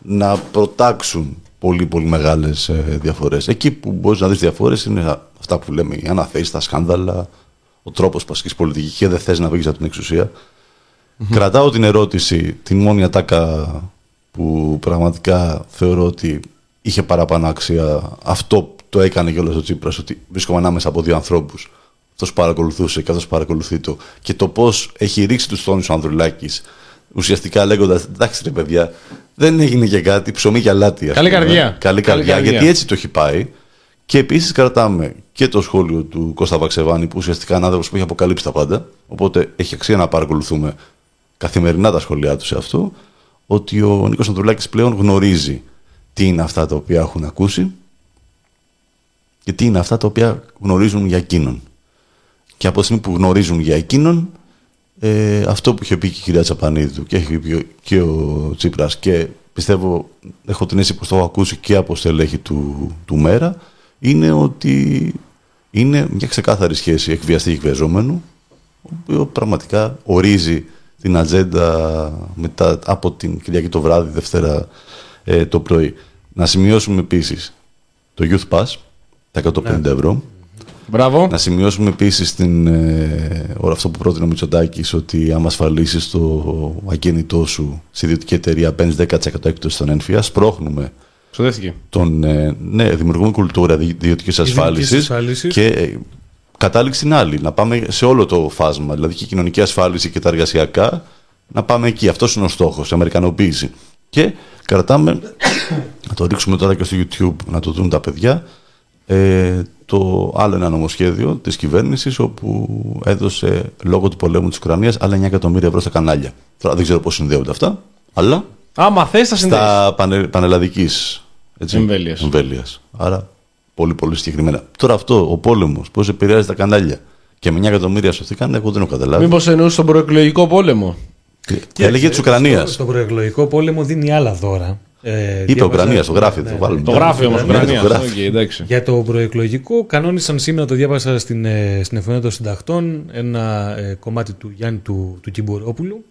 να προτάξουν πολύ πολύ μεγάλες ε, διαφορές. Εκεί που μπορείς να δεις διαφορές είναι α- αυτά που λέμε οι αναθέσεις, τα σκάνδαλα, ο τρόπος που ασκείς πολιτική και δεν θες να βγεις από την εξουσία. Κρατάω την ερώτηση, την μόνη ατάκα που πραγματικά θεωρώ ότι είχε παραπάνω αξία. Αυτό το έκανε κιόλας ο Τσίπρας, ότι βρίσκομαι ανάμεσα από δύο ανθρώπους. Αυτός παρακολουθούσε και αυτός παρακολουθεί το. Και το πώς έχει ρίξει τους τόνους ο Ανδρουλάκης, ουσιαστικά λέγοντας, εντάξει ρε παιδιά, δεν έγινε και κάτι, ψωμί και αλάτι. ας
Καλή
πούμε.
καρδιά.
Καλή
Καλή
καρδιά,
καρδιά.
γιατί έτσι το έχει πάει. Και επίσης κρατάμε και το σχόλιο του Κώστα Βαξεβάνη, που ουσιαστικά είναι άνθρωπος που έχει αποκαλύψει τα πάντα. Οπότε έχει αξία να παρακολουθούμε καθημερινά τα σχόλιά του σε αυτό. Ότι ο Νίκος Ανδρουλάκης πλέον γνωρίζει τι είναι αυτά τα οποία έχουν ακούσει και τι είναι αυτά τα οποία γνωρίζουν για εκείνον. Και από τη στιγμή που γνωρίζουν για εκείνον, ε, αυτό που είχε πει και η κυρία Τσαπανίδου και έχει πει και ο Τσίπρας και πιστεύω, έχω την αίσθηση πως το έχω ακούσει και από στελέχη του, του ΜΕΡΑ, είναι ότι είναι μια ξεκάθαρη σχέση εκβιαστή και εκβιαζόμενου, ο οποίος πραγματικά ορίζει την ατζέντα μετά από την Κυριακή το βράδυ, Δευτέρα ε, το πρωί. Να σημειώσουμε επίσης το Youth Pass, τα 150 ευρώ,
Μπράβο.
να σημειώσουμε επίσης την, ε, ώρα αυτό που πρότεινε ο Μητσοτάκης, ότι άμα ασφαλίσεις το ακίνητό σου σε ιδιωτική εταιρεία, παίρνεις 10% έκπτωση στον έμφυα. Σπρώχνουμε
Ξοδεύτηκε.
τον. Ε, ναι, δημιουργούμε κουλτούρα ιδιωτικής ασφάλισης.
ασφάλισης.
Και ε, κατάληξη είναι άλλη. Να πάμε σε όλο το φάσμα. Δηλαδή και η κοινωνική ασφάλιση και τα εργασιακά. Να πάμε εκεί. Αυτός είναι ο στόχος. Η Αμερικανοποίηση. Και κρατάμε. να το ρίξουμε τώρα και στο YouTube να το δουν τα παιδιά. Ε, το άλλο ένα νομοσχέδιο της κυβέρνησης όπου έδωσε λόγω του πολέμου της Ουκρανίας άλλα 9 εκατομμύρια ευρώ στα κανάλια. Τώρα δεν ξέρω πώς συνδέονται αυτά, αλλά
Άμα θες, θα συνδέσει.
στα πανε, πανελλαδικής, έτσι,
Εμβέλειας.
εμβέλειας. Άρα πολύ πολύ συγκεκριμένα. Τώρα αυτό, ο πόλεμος, πώς επηρεάζει τα κανάλια και με 9 εκατομμύρια σωθήκαν, εγώ δεν έχω καταλάβει.
Μήπως εννοούσε τον προεκλογικό πόλεμο.
Και έλεγε της Ουκρανίας.
Στο, στο προεκλογικό πόλεμο δίνει άλλα δώρα. Ε,
Είπε
διάβασα-
Ουκρανία, το γράφει,
ναι,
το
ναι.
βάλουμε.
Το γράφει όμως
Ναι,
Ουκρανία.
το γράφει.
Οκ, εντάξει.
Για το προεκλογικό κανόνισαν σήμερα, το διάβασα στην, ε, στην εφημερίδα των συντακτών, ένα ε, κομμάτι του Γιάννη του, του Κιμπουρόπουλου.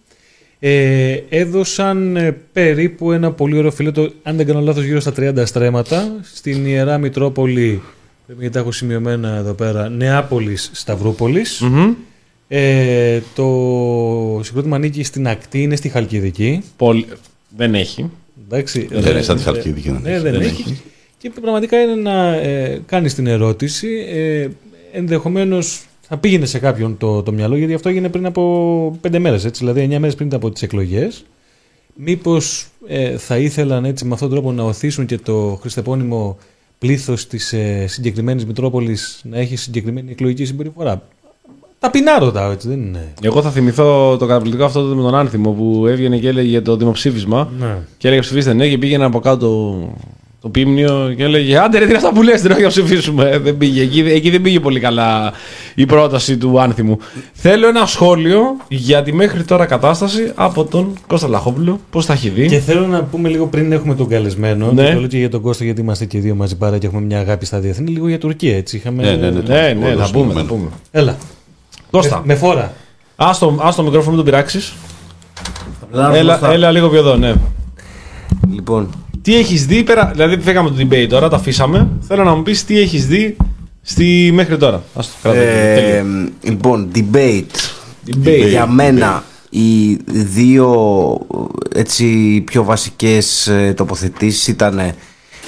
Ε, έδωσαν ε, περίπου ένα πολύ ωραίο φιλέτο, αν δεν κάνω λάθος, γύρω στα 30 στρέμματα, στην Ιερά Μητρόπολη, γιατί τα έχω σημειωμένα εδώ πέρα, Νεάπολης Σταυρούπολης.
Μμμ.
Ε, το συγκρότημα ανήκει στην ακτή, είναι στη Χαλκιδική.
Πολύ- Δεν έχει.
Εντάξει,
Δεν είναι σαν τη Χαλκιδική να
Ναι,
έχει.
δεν,
Δεν
έχει. Και πραγματικά είναι να ε, κάνεις την ερώτηση. Ε, ενδεχομένως θα πήγαινε σε κάποιον το, το μυαλό, γιατί αυτό έγινε πριν από πέντε μέρες, έτσι, δηλαδή εννιά μέρες πριν από τις εκλογές. Μήπως ε, θα ήθελαν έτσι με αυτόν τον τρόπο να οθήσουν και το χριστεπώνυμο πλήθος της ε, συγκεκριμένης Μητρόπολης να έχει συγκεκριμένη εκλογική συμπεριφορά; Ταπεινά ρωτάω, έτσι, δεν είναι.
Εγώ θα θυμηθώ το καταπληκτικό αυτό με τον Άνθιμο που έβγαινε και έλεγε για το δημοψήφισμα.
Ναι.
Και έλεγε ψηφίστε ναι και πήγαινε από κάτω το πίμνιο και έλεγε Άντε ρε τι είναι αυτά που λες δεν όχι να ψηφίσουμε. Ε, Δεν πήγε. Εκεί, εκεί δεν πήγε πολύ καλά η πρόταση του Άνθιμου. Θέλω ένα σχόλιο για τη μέχρι τώρα κατάσταση από τον Κώστα Λαχόπουλο. Πώς θα έχει δει;
Και θέλω να πούμε λίγο πριν έχουμε τον καλεσμένο.
Ναι.
Και το λέω και για τον Κώστα, γιατί είμαστε και οι δύο μαζί παρά και έχουμε μια αγάπη στα διεθνή. Λίγο για Τουρκία, έτσι. Είχαμε...
Ναι, ναι, ναι.
Ναι, ναι, θα
Όλος
πούμε, θα
ενωμένο.
πούμε.
Έλα.
Κώστα,
Με, με φόρα.
ας το, ας το μικρόφωνο μην τον πειράξεις.
Λάρω
Έλα,
μπροστά.
έλα λίγο πιο εδώ, ναι.
Λοιπόν,
Τι έχεις δει πέρα, δηλαδή φύγαμε το debate τώρα, τα αφήσαμε. Θέλω να μου πεις τι έχεις δει στη, μέχρι τώρα. Ας το κρατάμε.
ε,
τέλειο.
λοιπόν, debate.
Debate.
Για μένα οι δύο έτσι πιο βασικές ε, τοποθετήσεις ήταν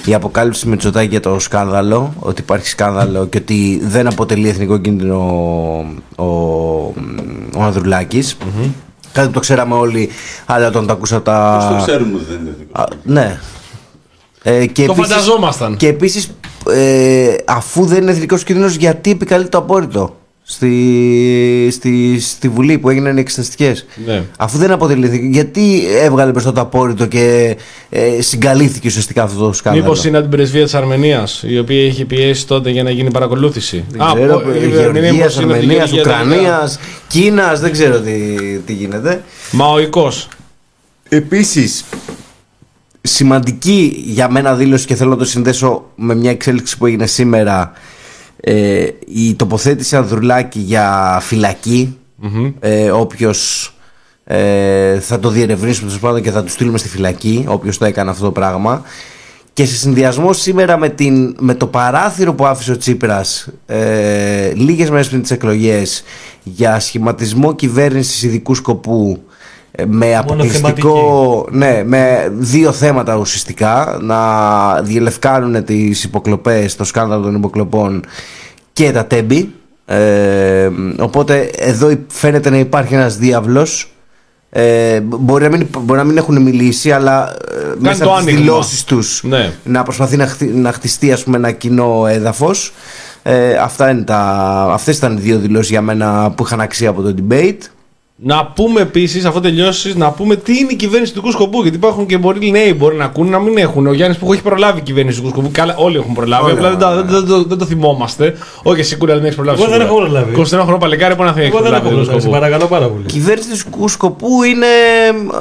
η αποκάλυψη με Τσοτάκη για το σκάνδαλο, ότι υπάρχει σκάνδαλο και ότι δεν αποτελεί εθνικό κίνδυνο ο, ο, ο ανδρουλακης Κάτι που το ξέραμε όλοι, αλλά όταν το ακούσα τα...
Πώς το ξέρουμε ότι δεν είναι εθνικό.
Α, ναι. Ε, και
Το
επίσης-
φανταζόμασταν.
Και επίσης, ε, αφού δεν είναι εθνικός κίνδυνος, γιατί επικαλείται το απόρριτο. στη, στη, στη Βουλή που έγιναν οι εξεταστικές.
Ναι.
Αφού δεν αποτελήθηκε, γιατί έβγαλε μπροστά το απόρριτο και ε, συγκαλύφθηκε ουσιαστικά αυτό το σκάνδαλο;
Μήπως είναι από την πρεσβεία της Αρμενίας, η οποία είχε πιέσει τότε για να γίνει παρακολούθηση;
Δεν ξέρω,
πω- η
Γεωργίας,
Αρμενία μήπως είναι από τη
Αρμενία,
Γεωργία
Ουκρανία, Κίνας, δεν ξέρω τι, τι γίνεται.
τελικά. Μαοϊκός.
Επίσης, σημαντική για μένα δήλωση και θέλω να το συνδέσω με μια εξέλιξη που έγινε σήμερα. Ε, η τοποθέτηση Ανδρουλάκη για φυλακή. Ε, όποιος ε, θα το διερευνήσουμε τέλος πάντων και θα τους στείλουμε στη φυλακή. Όποιος το έκανε αυτό το πράγμα. Και σε συνδυασμό σήμερα με, την, με το παράθυρο που άφησε ο Τσίπρας ε, λίγες μέρες πριν τις εκλογές για σχηματισμό κυβέρνησης ειδικού σκοπού ε, με αποκλειστικό ναι, με δύο θέματα ουσιαστικά. Να διελευκάνουν τις υποκλοπές, το σκάνδαλο των υποκλοπών και τα τέμπη. Ε, οπότε εδώ φαίνεται να υπάρχει ένας διάβλος. Ε, μπορεί, να μην, μπορεί να μην έχουν μιλήσει αλλά ε, μέσα
το
από τις
άνοιγμα.
δηλώσεις τους
Ναι.
να προσπαθεί να, χτι- να χτιστεί ας πούμε, ένα κοινό έδαφος. Ε, αυτά είναι τα, αυτές ήταν οι δύο δηλώσεις για μένα που είχαν αξία από το debate
Να πούμε επίσης, αφού τελειώσεις, να πούμε τι είναι η κυβέρνηση του ειδικού σκοπού. Γιατί υπάρχουν και πολλοί νέοι μπορεί να ακούνε να μην έχουν. Ο Γιάννης που έχει προλάβει η κυβέρνηση του ειδικού σκοπού. Καλά, όλοι έχουν προλάβει.
Όλοι
απλά δεν,
έχουν,
τα- δεν, δεν, δεν, δεν το θυμόμαστε. Όχι, εσύ κούρα δεν έχει προλάβει.
Εγώ δεν
σίγουρα.
έχω προλάβει.
21 χρόνο παλικάρι μπορεί να θέλει
Εγώ δεν έχω προλάβει. Σε παρακαλώ πάρα πολύ.
Η κυβέρνηση του ειδικού σκοπού είναι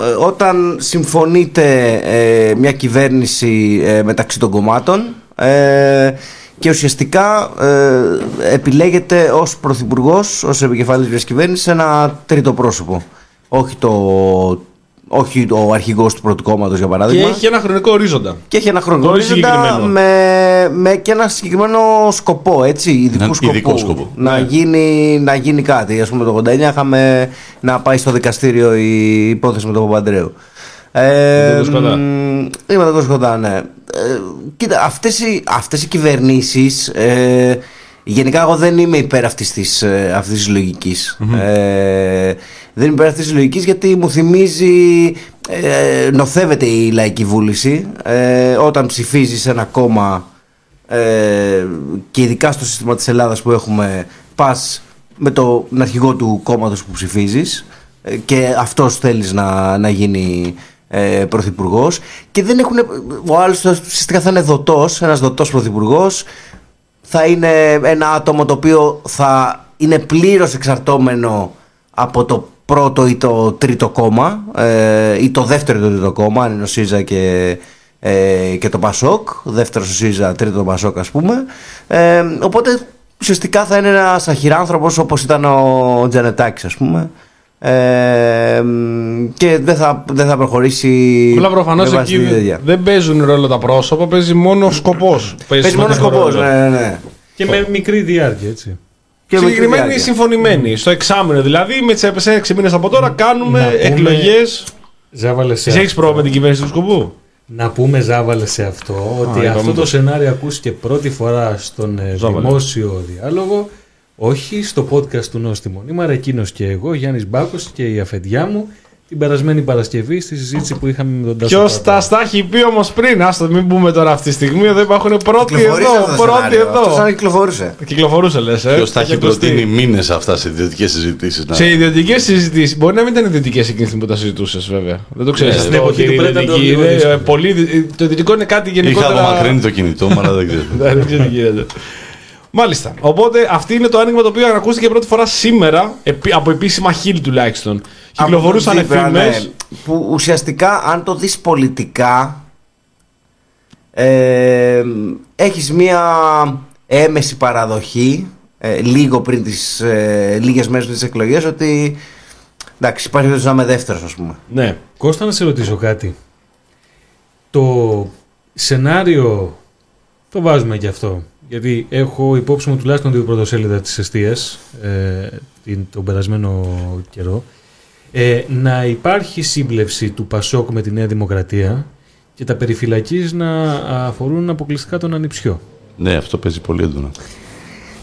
ε, όταν συμφωνείται ε, μια κυβέρνηση ε, μεταξύ των κομμάτων ε, και ουσιαστικά ε, επιλέγεται ως πρωθυπουργός, ως επικεφαλής μιας κυβέρνησης ένα τρίτο πρόσωπο. Όχι, το, όχι ο αρχηγός του πρώτου κόμματος για
Και
παράδειγμα.
έχει ένα χρονικό ορίζοντα.
Και έχει ένα χρονικό
Πολύ
ορίζοντα
συγκεκριμένο.
με, με και ένα συγκεκριμένο σκοπό, έτσι, ειδικού
Έναν
σκοπού.
ειδικό σκοπό.
Να,
Ναι.
γίνει, να γίνει κάτι. Ας πούμε το 89 είχαμε να πάει στο δικαστήριο η υπόθεση με τον Παπαντρέου. Ε,
τον Κοσκοτά.
μ, ή με τον Κοσκοτά, ναι. Ε, κοίτα, αυτές οι, αυτές οι κυβερνήσεις ε, γενικά εγώ δεν είμαι υπέρ αυτής της, ε, αυτής της λογικης Ε, δεν είμαι υπέρ αυτής της λογικής γιατί μου θυμίζει ε, νοθεύεται η λαϊκή βούληση ε, όταν ψηφίζεις ένα κόμμα ε, και ειδικά στο σύστημα της Ελλάδας που έχουμε πας με τον αρχηγό του κόμματος που ψηφίζεις ε, και αυτός θέλεις να, να γίνει ε, πρωθυπουργός και δεν έχουν. Ο άλλος ουσιαστικά θα είναι δοτό, ένας δοτό πρωθυπουργός. Θα είναι ένα άτομο το οποίο θα είναι πλήρως εξαρτώμενο από το πρώτο ή το τρίτο κόμμα ε, ή το δεύτερο ή το τρίτο κόμμα, αν είναι ο ΣΥΖΑ και, ε, και το Πασόκ. Δεύτερο ο ΣΥΖΑ, τρίτο το Πασόκ, ας πούμε. Ε, οπότε ουσιαστικά θα είναι ένας αχυράνθρωπος όπως ήταν ο Τζανετάκης, ας πούμε. Ε, μ, και δεν θα, δεν θα προχωρήσει.
Απλά προφανώς
με βάση
εκεί
τη τέτοια.
δεν παίζουν ρόλο τα πρόσωπα, παίζει μόνο ο σκοπός.
Παίζει μόνο σκοπός. Ναι, ναι, ναι.
Και με μικρή διάρκεια, έτσι.
Και με τη
Συγκεκριμένοι
διάρκεια.
συμφωνημένοι. Στο εξάμεινο δηλαδή, με τις 6 μήνες από τώρα κάνουμε
Να πούμε-
εκλογές.
Ζάβαλε σε
Εσύ έχεις
αυτό.
πρόβλημα με την κυβέρνηση του σκοπού.
Να πούμε Ζάβαλε σε αυτό ότι
είπαμε
αυτό
το.
το σενάριο ακούστηκε πρώτη φορά στον ε,
Ζάβαλε.
δημόσιο διάλογο όχι στο podcast του Νόστιμο Νήμαρα, εκείνος και εγώ, Γιάννης Μπάκος και η αφεντιά μου την περασμένη Παρασκευή στη συζήτηση που είχαμε με τον Τάσο
Ποιος
Παπαδάκη.
τα τα έχει πει όμως πριν, άστο μην πούμε τώρα αυτή τη στιγμή, εδώ υπάρχουν πρώτοι
Κυκλοφορούσε αυτό
εδώ,
το
πρώτοι
σενάριο. Αυτό σαν να
εδώ.
κυκλοφορούσε.
Κυκλοφορούσε λες. Ε.
Ποιος τα έχει
ακουστεί.
προτείνει μήνες αυτά σε ιδιωτικές συζητήσεις.
Σε ιδιωτικές συζητήσεις. Μπορεί να μην ήταν ιδιωτικές εκείνη τη στιγμή που τα συζητούσες, βέβαια. Δεν το ξέρεις.
Ναι,
στην εποχή του Πρέντα ήταν λίγο δύσκολο.
Το ιδιωτικό είναι κάτι
Είχα
γενικότερα.
απομακρύνει το κινητό μου, αλλά δεν ξέρω.
Ναι, δεν ξέρω τι γίνεται. Μάλιστα. Οπότε αυτή είναι το άνοιγμα το οποίο ακούστηκε πρώτη φορά σήμερα επί- από επίσημα χείλη τουλάχιστον. Κυκλοφορούσαν
Από τον Τζίπρα,
φήμε.
ναι, που ουσιαστικά αν το δεις πολιτικά ε, έχεις μία έμεση παραδοχή ε, λίγο πριν τις ε, λίγες μέρες πριν τις εκλογές ότι εντάξει υπάρχει περίπτωση να είμαι δεύτερος ας πούμε.
Ναι.
Κώστα να σε ρωτήσω κάτι. Το σενάριο το βάζουμε και αυτό. Γιατί έχω υπόψη μου τουλάχιστον δύο πρωτοσέλιδα της εστίας ε, την, τον περασμένο καιρό. Ε, να υπάρχει σύμπλευση του Πασόκ με τη Νέα Δημοκρατία και τα περιφυλακής να αφορούν αποκλειστικά τον ανιψιό.
Ναι, αυτό παίζει πολύ έντονα.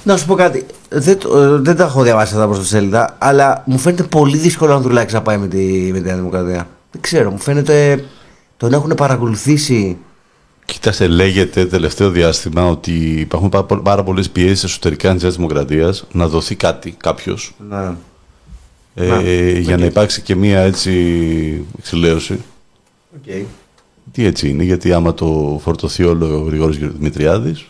Να σου πω κάτι, δεν, το- ε, δεν τα έχω διαβάσει αυτά προς το σέλιδα αλλά μου φαίνεται πολύ δύσκολο να Ανδρουλάκης να πάει με τη, με τη Νέα Δημοκρατία. Δεν ξέρω, μου φαίνεται τον έχουν παρακολουθήσει
Κοίταξε, λέγεται τελευταίο διάστημα ότι υπάρχουν πάρα, πο- πάρα πολλές πιέσεις εσωτερικά της Δημοκρατίας να δοθεί κάτι, κάποιος,
Ναι.
ε, για να υπάρξει και μία έτσι εξηλαίωση.
Οκ.
Τι έτσι είναι, γιατί άμα το φορτωθεί όλο ο Γρηγόρης Δημητριάδης,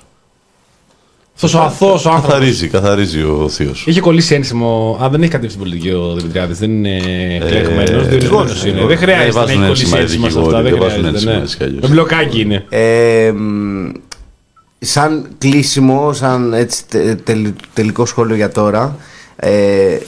Αυτός ο αθώος άνθρωπος.
καθαρίζει, καθαρίζει ο θείος.
Είχε κολλήσει ένσημο. Α, δεν έχει κατέβει στην πολιτική ο Δημητριάδης. Δεν είναι εκλεγμένος. Διορισμένο είναι. Δεν χρειάζεται να
βάζουν
έχει κολλήσει
ένσημα οι
ένσημα σε
δικηγόροι,
αυτά. Δεν
δεν βάζουν
χρειάζεται.
ένσημα
ναι.
έτσι κι αλλιώς.
Με μπλοκάκι είναι.
Ε, μ, σαν κλείσιμο, σαν έτσι τε- τελ- τελικό σχόλιο για τώρα, ε,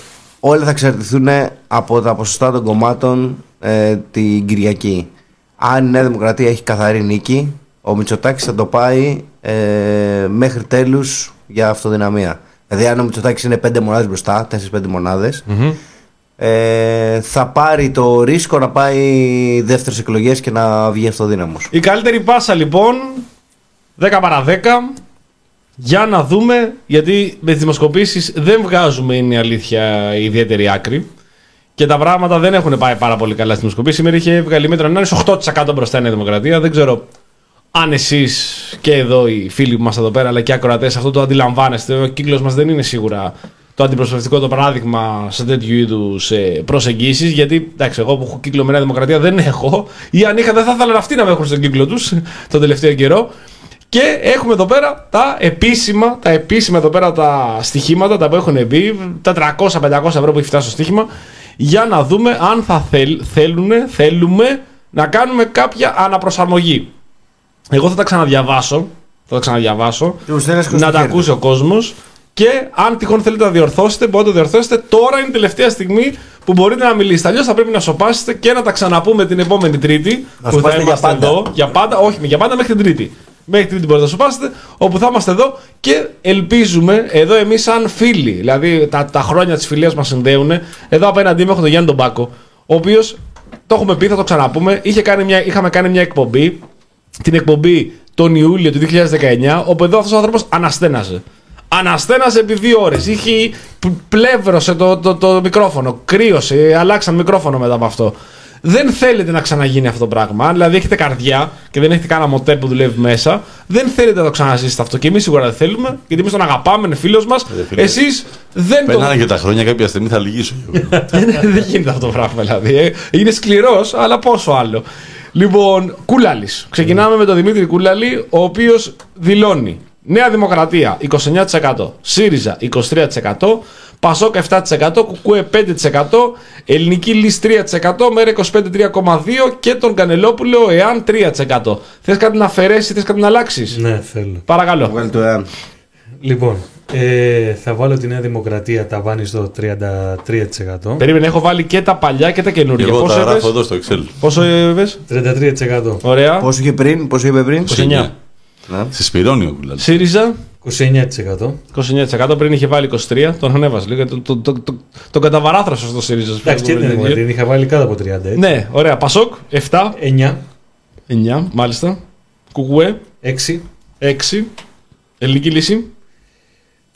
όλα θα εξαρτηθούν από τα ποσοστά των κομμάτων ε, την Κυριακή. Αν η Νέα Δημοκρατία έχει καθαρή νίκη, ο Μητσοτάκης θα το πάει ε, μέχρι τέλους για αυτοδυναμία. Δηλαδή αν ο Μητσοτάκης είναι 5 μονάδες μπροστά, 4-5 μοναδες ε, θα πάρει το ρίσκο να πάει δεύτερες εκλογές και να βγει αυτοδύναμος.
Η καλύτερη πάσα λοιπόν 10 παρα 10 για να δούμε γιατί με τις δημοσκοπήσεις δεν βγάζουμε είναι η αλήθεια ιδιαίτερη άκρη και τα πράγματα δεν έχουν πάει πάρα πολύ καλά στη δημοσκοπήση. Σήμερα είχε βγάλει μέτρο να είναι 8% μπροστά η Νέα Δημοκρατία. Δεν ξέρω αν εσείς και εδώ οι φίλοι που είμαστε εδώ πέρα αλλά και οι ακροατές αυτό το αντιλαμβάνεστε. Ο κύκλος μας δεν είναι σίγουρα το αντιπροσωπευτικό το παράδειγμα σε τέτοιου είδους προσεγγίσεις. Γιατί εντάξει, εγώ που έχω κύκλο με Νέα Δημοκρατία δεν έχω, ή αν είχα δεν θα ήθελαν αυτοί να με έχουν στον κύκλο τους τον τελευταίο καιρό. Και έχουμε εδώ πέρα τα επίσημα, τα επίσημα εδώ πέρα τα στοιχήματα τα που έχουν μπει, τα 300-500 ευρώ που έχει φτάσει στο στοίχημα, για να δούμε αν θα θέλ, θέλουνε, θέλουμε να κάνουμε κάποια αναπροσαρμογή. Εγώ θα τα ξαναδιαβάσω, θα τα ξαναδιαβάσω,
Και ο Στέλιας
να τα
Κωστοχέρης.
ακούσει ο κόσμος. Και αν τυχόν θέλετε να διορθώσετε, μπορείτε να το διορθώσετε. Τώρα είναι η τελευταία στιγμή που μπορείτε να μιλήσετε. Αλλιώς θα πρέπει να σοπάσετε και να τα ξαναπούμε την επόμενη Τρίτη.
Να
που θα
σοπάσετε για
είμαστε
πάντα.
εδώ. Για πάντα, όχι, για πάντα μέχρι την Τρίτη. Μέχρι την Τρίτη μπορείτε να σοπάσετε, όπου θα είμαστε εδώ και ελπίζουμε εδώ εμείς, σαν φίλοι, δηλαδή τα, τα χρόνια της φιλίας μας συνδέουν. Εδώ απέναντί μου έχω τον Γιάννη τον Μπάκο, ο οποίος το έχουμε πει, θα το ξαναπούμε. Είχε κάνει μια, είχαμε κάνει μια εκπομπή, την εκπομπή τον Ιούλιο του 2019, όπου εδώ αυτός ο άνθρωπος αναστέναζε. Αναστέναζε επί δύο ώρες. Είχε π- πλεύρωσε το, το, το μικρόφωνο, κρύωσε, αλλάξαν μικρόφωνο μετά από αυτό. Δεν θέλετε να ξαναγίνει αυτό το πράγμα. Αν δηλαδή έχετε καρδιά και δεν έχετε κανένα μοτέρ που δουλεύει μέσα, δεν θέλετε να το ξαναζήσετε αυτό. Και εμείς σίγουρα δεν θέλουμε, γιατί εμείς τον αγαπάμε, είναι φίλος μας.
φίλε.
Εσείς δεν τον.
Περνάνε και τα χρόνια, κάποια στιγμή θα λυγίσω.
δεν γίνεται αυτό το πράγμα δηλαδή. ε. Είναι σκληρός, αλλά πόσο άλλο. Λοιπόν, Κούλαλης. Ξεκινάμε με τον Δημήτρη Κούλαλη, ο οποίος δηλώνει Νέα Δημοκρατία 29%, ΣΥΡΙΖΑ 23%, Πασόκ 7%, Κουκουέ 5%, Ελληνική Λύση 3%, Μέρα 25 3,2% και τον Κανελόπουλο ΕΑΝ 3%. Θες κάτι να αφαιρέσεις, θες κάτι να αλλάξεις;
Ναι, θέλω.
Παρακαλώ.
Βγάλει το εάν.
Λοιπόν, ε, θα βάλω τη Νέα Δημοκρατία ταβάνι στο 33%.
Περίμενε, έχω βάλει και τα παλιά και τα
Και
καινούργια.
εγώ
Πόσο
τα γράφω
είπες;
εδώ στο Excel.
Πόσο είπες;
33%.
Ωραία.
Πόσο είχε πριν, πόσο είπε πριν;
29.
Ναι.
Σε σπυρώνει ο Κουλάλης.
ΣΥΡΙΖΑ;
29%.
29% πριν είχε βάλει 23%. Τον ανέβασε λίγο. Τον, τον, τον, τον, τον καταβαράθρωσε στο ΣΥΡΙΖΑ.
Εντάξει, και την Δημοκρατία την είχα βάλει κάτω από 30. έτσι.
Ναι, ωραία. Πασόκ 7.
9,
9, μάλιστα. Κουκουέ
6,
6. Ελληνική λύση.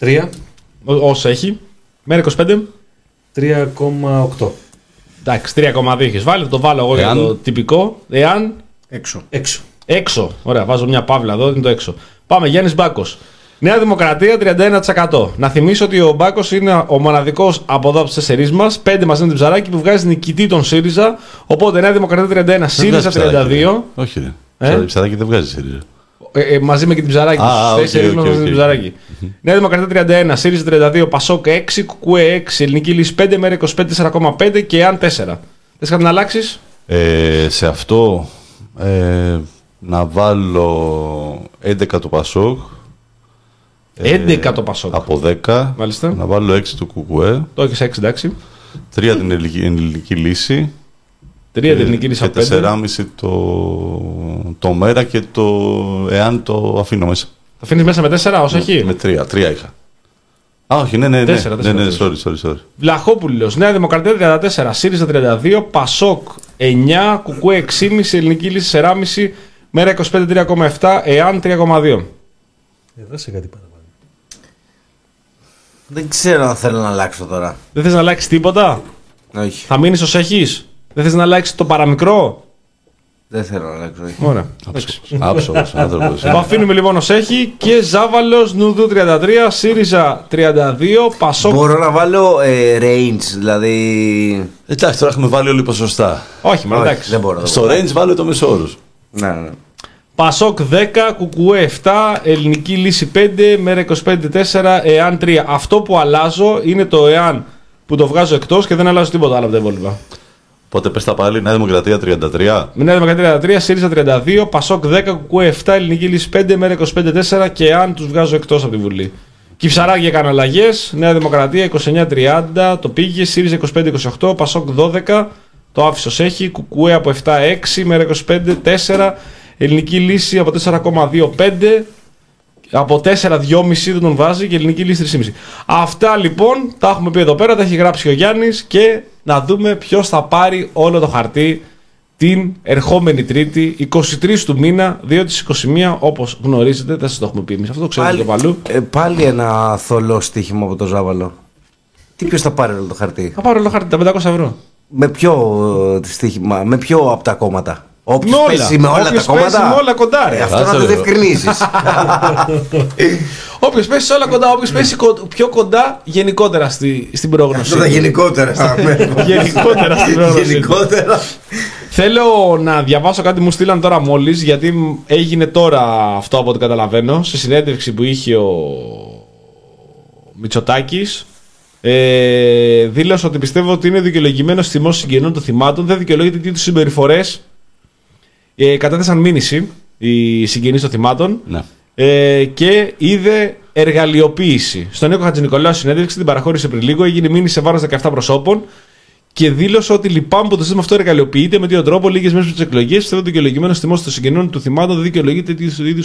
3,
Ό- Όσα έχει. Μέρα 25.
3,8.
Εντάξει, 3,2 έχει βάλει. Θα το βάλω εγώ
Εάν;
για το τυπικό. Εάν;
Έξω.
Έξω.
Έξω. Ωραία, βάζω μια παύλα εδώ, είναι το έξω. Πάμε, Γιάννης Μπάκος. Νέα Δημοκρατία 31%. Να θυμίσω ότι ο Μπάκος είναι ο μοναδικός από εδώ από τις τέσσερις μας, πέντε μαζί με την ψαράκι που βγάζει νικητή τον ΣΥΡΙΖΑ. Οπότε Νέα Δημοκρατία 31, ΣΥΡΙΖΑ
Δεν βγάζει ψαράκι,
32.
ρε. Όχι, ρε.
Ε;
Ψαράκι- Ψαράκι δεν βγάζει ΣΥΡΙΖΑ.
Ε, ε, μαζί με και την ψαράκι.
Α, α,
Του
οκ,
τέσσερι
οκ,
μαζί με
οκ.
την ψαράκι. Νέα Δημοκρατία 31, ΣΥΡΙΖΑ 32, ΠΑΣΟΚ 6, ΚΚΕ 6, Ελληνική Λύση 5, ΜΕΡΑ 25 4,5 και ΑΝ 4. Θες κάτι να αλλάξεις;
Ε, σε αυτό ε, να βάλω 11 το Πασόκ. ε,
11 το ΠΑΣΟΚ.
Από 10.
Μάλιστα.
Να βάλω 6 το Κουκουέ.
Το έχεις 6, εντάξει.
3 την ελληνική, ελληνική λύση.
3 την Ελληνική Λύση
και
5.
4,5 το, το Μέρα και το εάν το αφήνω μέσα.
Θα αφήνεις μέσα με 4 όσο έχει;
Με 3. 3 είχα. Α, όχι, ναι, ναι, ναι.
Τέσσερα,
ναι,
τέσσερα,
ναι,
τέσσερα.
sorry, sorry, sorry.
Βλαχόπουλος, Νέα Δημοκρατία 34, ΣΥΡΙΖΑ 32, ΠΑΣΟΚ 9, ΚΚΕ 6,5, Ελληνική Λύση 4,5, ΜΕΡΑ 25 3,7, ΕΑΝ 3,2.
Εδώ σε κάτι παραπάνω.
Δεν ξέρω αν θέλω να αλλάξω τώρα.
Δεν θες να αλλάξεις τίποτα;
Όχι.
Θα μείνεις ως έχεις; Δεν θες να αλλάξεις το παραμικρό;
Δεν θέλω να αλλάξω. όχι.
Ωραία.
Άψογος άνθρωπος.
Το αφήνουμε λοιπόν ως έχει και Ζάβαλος Νουδού 33, ΣΥΡΙΖΑ 32, Πασόκ.
Μπορώ να βάλω ε, range, δηλαδή.
Εντάξει, τώρα έχουμε βάλει όλοι ποσοστά.
Όχι, μα
Όχι,
εντάξει.
δεν μπορώ. δεν
Στο
μπορώ.
range βάλε το μεσόωρο.
Ναι, ναι.
Πασόκ 10, Κουκουέ 7, Ελληνική Λύση 5, Μέρα 25 4, ΕΑΝ 3. Αυτό που αλλάζω είναι το ΕΑΝ που το βγάζω εκτός και δεν αλλάζω τίποτα άλλο από τα υπόλοιπα.
Οπότε πες τα πάλι, Νέα Δημοκρατία 33.
Με Νέα Δημοκρατία 33, ΣΥΡΙΖΑ 32, Πασόκ 10, Κουκουέ 7, Ελληνική Λύση 5, Μέρα 25 4 και ΕΑΝ τους βγάζω εκτός από τη Βουλή. Κυψαράκη έκανε αλλαγές. Νέα Δημοκρατία 29-30, το πήγε. ΣΥΡΙΖΑ 25-28, Πασόκ 12, το άφησε ως έχει. Κουκουέ από 7-6, Μέρα 25-4, Ελληνική Λύση από 4,25. Από 4-2,5 δεν τον βάζει και ελληνική λύση 3,5. Αυτά λοιπόν τα έχουμε πει εδώ πέρα, τα έχει γράψει ο Γιάννης και να δούμε ποιος θα πάρει όλο το χαρτί την ερχόμενη Τρίτη, 23 του μήνα, 2 της 21, όπως γνωρίζετε, δεν σας το έχουμε πει εμείς, αυτό το ξέρετε και παλού.
ε, πάλι ένα θολό στοίχημα από το Ζάβαλο. Τι ποιος θα πάρει όλο το χαρτί;
Θα πάρω όλο χαρτί, τα 500 ευρώ.
Με ποιο ε, στοίχημα, με ποιο από τα κόμματα; Όποιος
Με όλα.
πέσει με όλα
Όποιος
τα κόμματα.
πέσει με όλα κοντά, ρε.
Ε, αυτό
Κάτσε,
να το
ρε.
διευκρινίσεις.
Όποιο πέσει σε όλα κοντά, όποιο πέσει κο- πιο κοντά γενικότερα στη, στην πρόγνωση.
Αυτό τα γενικότερα.
Γενικότερα στην πρόγνωση.
Γενικότερα.
Θέλω να διαβάσω κάτι μου στείλαν τώρα μόλις, γιατί μ- έγινε τώρα αυτό από ό,τι καταλαβαίνω, σε συνέντευξη που είχε ο Μητσοτάκης. Ε, δήλωσε ότι πιστεύω ότι είναι δικαιολογημένο θυμό συγγενών των θυμάτων. Δεν δικαιολογείται τι τους συμπεριφορές ε, κατέθεσαν μήνυση οι συγγενείς των θυμάτων
Ναι.
ε, και είδε εργαλειοποίηση. Στον Νίκο Χατζηνικολάου συνέντευξη την παραχώρησε πριν λίγο, έγινε μήνυση σε βάρος 17 προσώπων και δήλωσε ότι λυπάμαι που το σύστημα αυτό εργαλειοποιείται με τέτοιο τρόπο λίγες μέρες πριν τις εκλογές. Πιστεύω ότι δικαιολογημένος τιμό των συγγενών του θυμάτων δεν δικαιολογείται τέτοιου είδου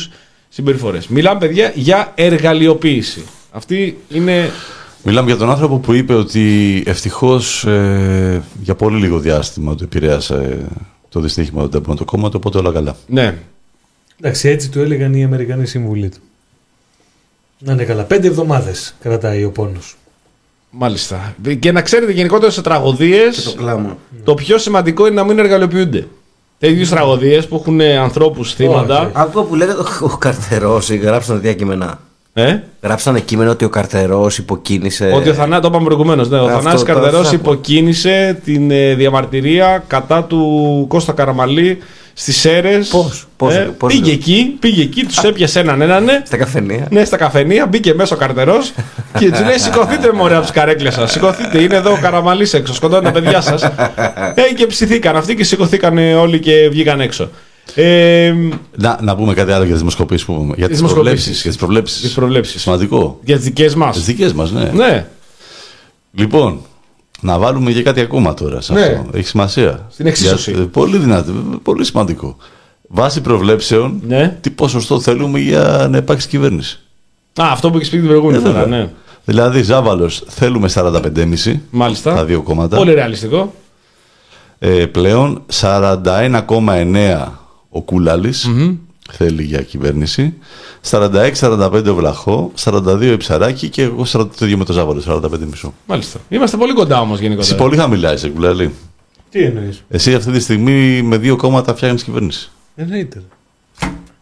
συμπεριφορές. Μιλάμε, παιδιά, για εργαλειοποίηση. Αυτή είναι.
Μιλάμε για τον άνθρωπο που είπε ότι ευτυχώς για πολύ λίγο διάστημα το επηρέασε το δυστύχημα του το κόμμα του, οπότε όλα καλά.
Ναι.
Εντάξει, έτσι του έλεγαν οι Αμερικανοί σύμβουλοι του. Να είναι καλά. Πέντε εβδομάδες κρατάει ο πόνος.
Μάλιστα. Και να ξέρετε γενικότερα σε τραγωδίες.
Το κλάμα.
Το πιο σημαντικό είναι να μην εργαλειοποιούνται. Τέτοιου τραγωδίες που έχουν ανθρώπους θύματα.
Όχι.
Άκουγα που λέγεται ο Καρτερός, γράψαν τέτοια κείμενα.
Ε;
Γράψανε κείμενο ότι ο Καρτερός υποκίνησε.
Ότι ο Θανάσης, το είπαμε προηγουμένως. Ναι, ο
Αυτό
Θανάσης
το
Καρτερός
άκουσα.
υποκίνησε την ε, διαμαρτυρία κατά του Κώστα Καραμαλή στις Σέρες.
Πώς, πώς,
ε,
πώς
πήγε
δεν-
εκεί, πήγε εκεί, τους έπιασε έναν έναν. Ναι,
Στα καφενεία.
ναι, στα καφενεία, μπήκε μέσα ο Καρτερός και τους λέει: Σηκωθείτε, μωρέ, από τις καρέκλες σας. Σηκωθείτε, είναι εδώ ο Καραμαλής έξω. Σκοτώνει τα παιδιά σας. Ε, και ψηθήκαν αυτοί και σηκωθήκαν όλοι και βγήκαν έξω. Ε,
Να, να πούμε κάτι άλλο για τις δημοσκοπήσεις που πούμε. Για τις
δημοσκοπήσεις.
προβλέψεις. Για τις προβλέψεις.
Τις προβλέψεις.
Σημαντικό.
για τις δικές μας.
Τις δικές μας, ναι.
Ναι,
Λοιπόν, να βάλουμε και κάτι ακόμα τώρα σε
Ναι.
αυτό. Έχει σημασία.
Στην εξίσωση.
Για- ε, πολύ δυνατό, πολύ σημαντικό. Βάσει προβλέψεων,
Ναι.
τι ποσοστό θέλουμε για να υπάρξει κυβέρνηση.
Α, αυτό που έχεις πει την προηγούμενη
Ε,
φορά,
βέβαια.
ναι.
Δηλαδή, Ζάβαλος θέλουμε 45,5
Μάλιστα.
τα δύο κόμματα.
Πολύ ρεαλιστικό.
Ε, πλέον 41,9 ο κουλαλης θέλει για κυβέρνηση. 46-45 ο Βλαχό, 42 η Ψαράκη και εγώ 40 το ίδιο με το Ζάβαλο, 45,5.
Μάλιστα. Είμαστε πολύ κοντά όμως
Εσύ
γενικότερα.
πολύ χαμηλά είσαι, Κουλαλή.
Τι εννοείς;
Εσύ αυτή τη στιγμή με δύο κόμματα φτιάχνεις κυβέρνηση.
Εννοείται.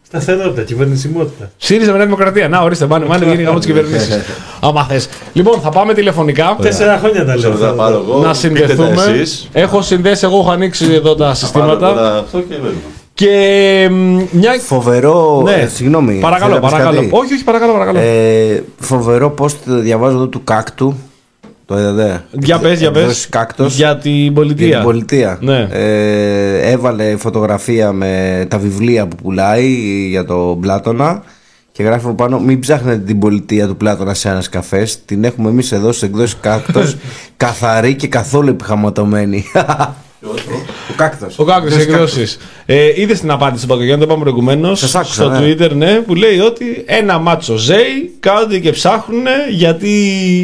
Σταθερότητα, κυβερνησιμότητα.
ΣΥΡΙΖΑ με Νέα Δημοκρατία. Να, ορίστε, πάνε, πάνε γίνει γάμος της κυβερνήση. Άμα θες. Λοιπόν, θα πάμε τηλεφωνικά.
Τέσσερα χρόνια τα λέω.
Θα
αυτά.
πάρω εγώ,
Να
πείτε τα
συνδεθούμε.
εσείς.
Έχω συνδέσει, εγώ έχω ανοίξει εδώ τα
Πάρω
συστήματα.
τώρα Αυτό και βλέπουμε.
Και μ, μια.
Φοβερό.
Ναι.
ε, συγγνώμη.
Παρακαλώ,
θέλεις να πεις
παρακαλώ.
κάτι;
Όχι, όχι, παρακαλώ, παρακαλώ.
Ε, φοβερό πώ διαβάζω εδώ του κάκτου. Το είδατε;
για πες, για πες.
Εκδόσεις Κάκτος.
Για την
Για
πολιτεία.
την πολιτεία.
Ναι.
Ε, έβαλε φωτογραφία με τα βιβλία που πουλάει για τον Πλάτωνα και γράφει από πάνω: Μην ψάχνετε την πολιτεία του Πλάτωνα σε ένας καφές. Την έχουμε εμείς εδώ στις εκδόσεις Κάκτος. καθαρή και καθόλου επιχαματωμένη. Ο Κάκτο.
Ο Κάκο εκδόσει. Ε, Είδες την απάντηση του Παγκογιάννη, το είπαμε προηγουμένως.
Σας άκουσα,
Στο
ναι.
Twitter, ναι, που λέει ότι ένα μάτσο ζέι κάθονται και ψάχνουν γιατί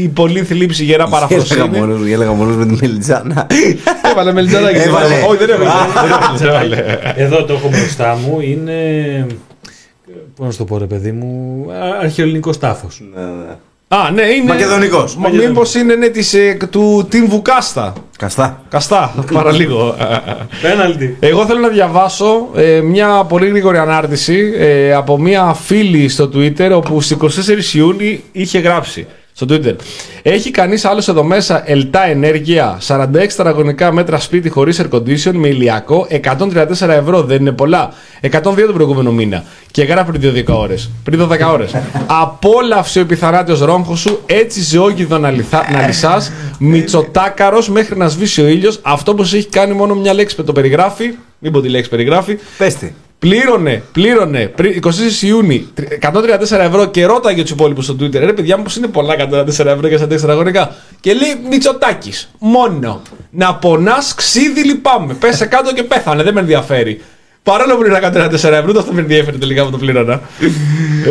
η πολύ θλίψη γερά
Έλεγα
παραφροσύνη.
μόνος μου, έλεγα μόνος με τη Μελιτζάνα.
Έβαλε μελιτζανάκι.
Έβαλε.
Όχι, δεν έβαλε. Δεν έβαλε.
Εδώ το έχω μπροστά μου. Είναι. Πώς να σου το πω, ρε παιδί μου. α- Αρχαιοελληνικός τάφος.
Ναι, ναι.
Α, ναι, είναι.
Μακεδονικός.
Μα μήπως είναι ναι, της, ε, του Team Βουκάστα.
Καστά.
Καστά, παραλίγο.
Πέναλτι.
Εγώ θέλω να διαβάσω ε, μια πολύ γρήγορη ανάρτηση ε, από μια φίλη στο Twitter όπου στις 24 Ιούνιου είχε γράψει στο Twitter. Έχει κανείς άλλος εδώ μέσα ελτά ενέργεια, 46 τετραγωνικά μέτρα σπίτι χωρίς air condition με ηλιακό, 134 ευρώ δεν είναι πολλά. 102 τον προηγούμενο μήνα. Και γράφει πριν 12 ώρες. Πριν 12 ώρες. Απόλαυσε ο επιθανάτιος ρόμχος σου, έτσι ζεόγιδο να, λιθά, να λυσάς, μυτσοτάκαρος μέχρι να σβήσει ο ήλιος. Αυτό που σου έχει κάνει μόνο μια λέξη που το περιγράφει, μην πω τη λέξη περιγράφει,
Πέστη.
Πλήρωνε, πλήρωνε πριν 24 Ιούνιου 134 ευρώ και ρώταγε του υπόλοιπου στο Twitter. Ρε παιδιά μου, πώς είναι πολλά 134 ευρώ για 4 τετραγωνικά. Και λέει Μητσοτάκης, μόνο. Να πονάς, ξύδι λυπάμαι. Πέσε κάτω και πέθανε, δεν με ενδιαφέρει. Παρόλο που είναι 134 ευρώ, το αυτό με ενδιαφέρει τελικά που το πλήρωνα.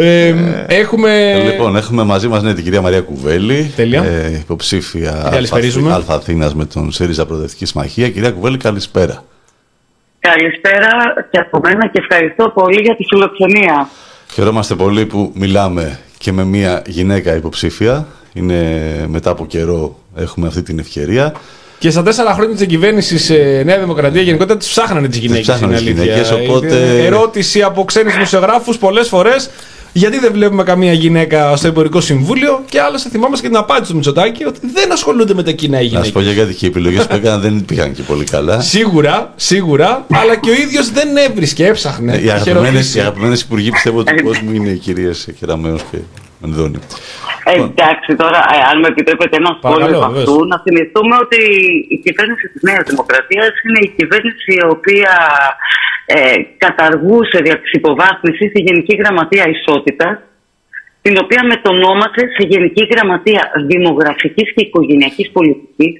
ε, έχουμε.
Λοιπόν, έχουμε μαζί μας ναι, την κυρία Μαρία Κουβέλη,
Τέλεια.
ε, υποψήφια
καλησπερίζουμε.
Αλφα Αθήνας με τον ΣΥΡΙΖΑ Προοδευτική Συμμαχία. Κυρία Κουβέλη, καλησπέρα.
Καλησπέρα και από μένα και ευχαριστώ πολύ για τη φιλοξενία.
Χαιρόμαστε πολύ που μιλάμε και με μια γυναίκα υποψήφια. Είναι μετά από καιρό έχουμε αυτή την ευκαιρία.
Και στα τέσσερα χρόνια της κυβέρνηση ε, Νέα Δημοκρατία γενικότερα τις ψάχνανε τις γυναίκες.
ψάχνανε τις γυναίκες, οπότε-
Ερώτηση από ξένους δημοσιογράφου πολλές φορές. Γιατί δεν βλέπουμε καμία γυναίκα στο Εμπορικό Συμβούλιο και άλλωστε θυμάμαστε και την απάντηση του Μητσοτάκη ότι δεν ασχολούνται με τα κοινά οι
Να σου πω
γυναίκες.
για κάτι και οι επιλογές που έκαναν δεν πήγαν και πολύ καλά.
Σίγουρα, σίγουρα, αλλά και ο ίδιος δεν έβρισκε, έψαχνε.
Ε, Οι
Είχε
αγαπημένες,
ρωτήσει.
οι αγαπημένες υπουργοί πιστεύω του κόσμου είναι οι κυρίε Κεραμέως και Μενδώνη.
Ε, εντάξει, τώρα, ε, αν με επιτρέπετε ένα σχόλιο
Παρακαλώ,
από
βεβαίως.
αυτού, να θυμηθούμε ότι η κυβέρνηση της Νέας Δημοκρατίας είναι η κυβέρνηση η οποία ε, καταργούσε δια της υποβάθμισης τη Γενική Γραμματεία Ισότητας, την οποία μετονόμασε σε Γενική Γραμματεία Δημογραφικής και Οικογενειακής Πολιτικής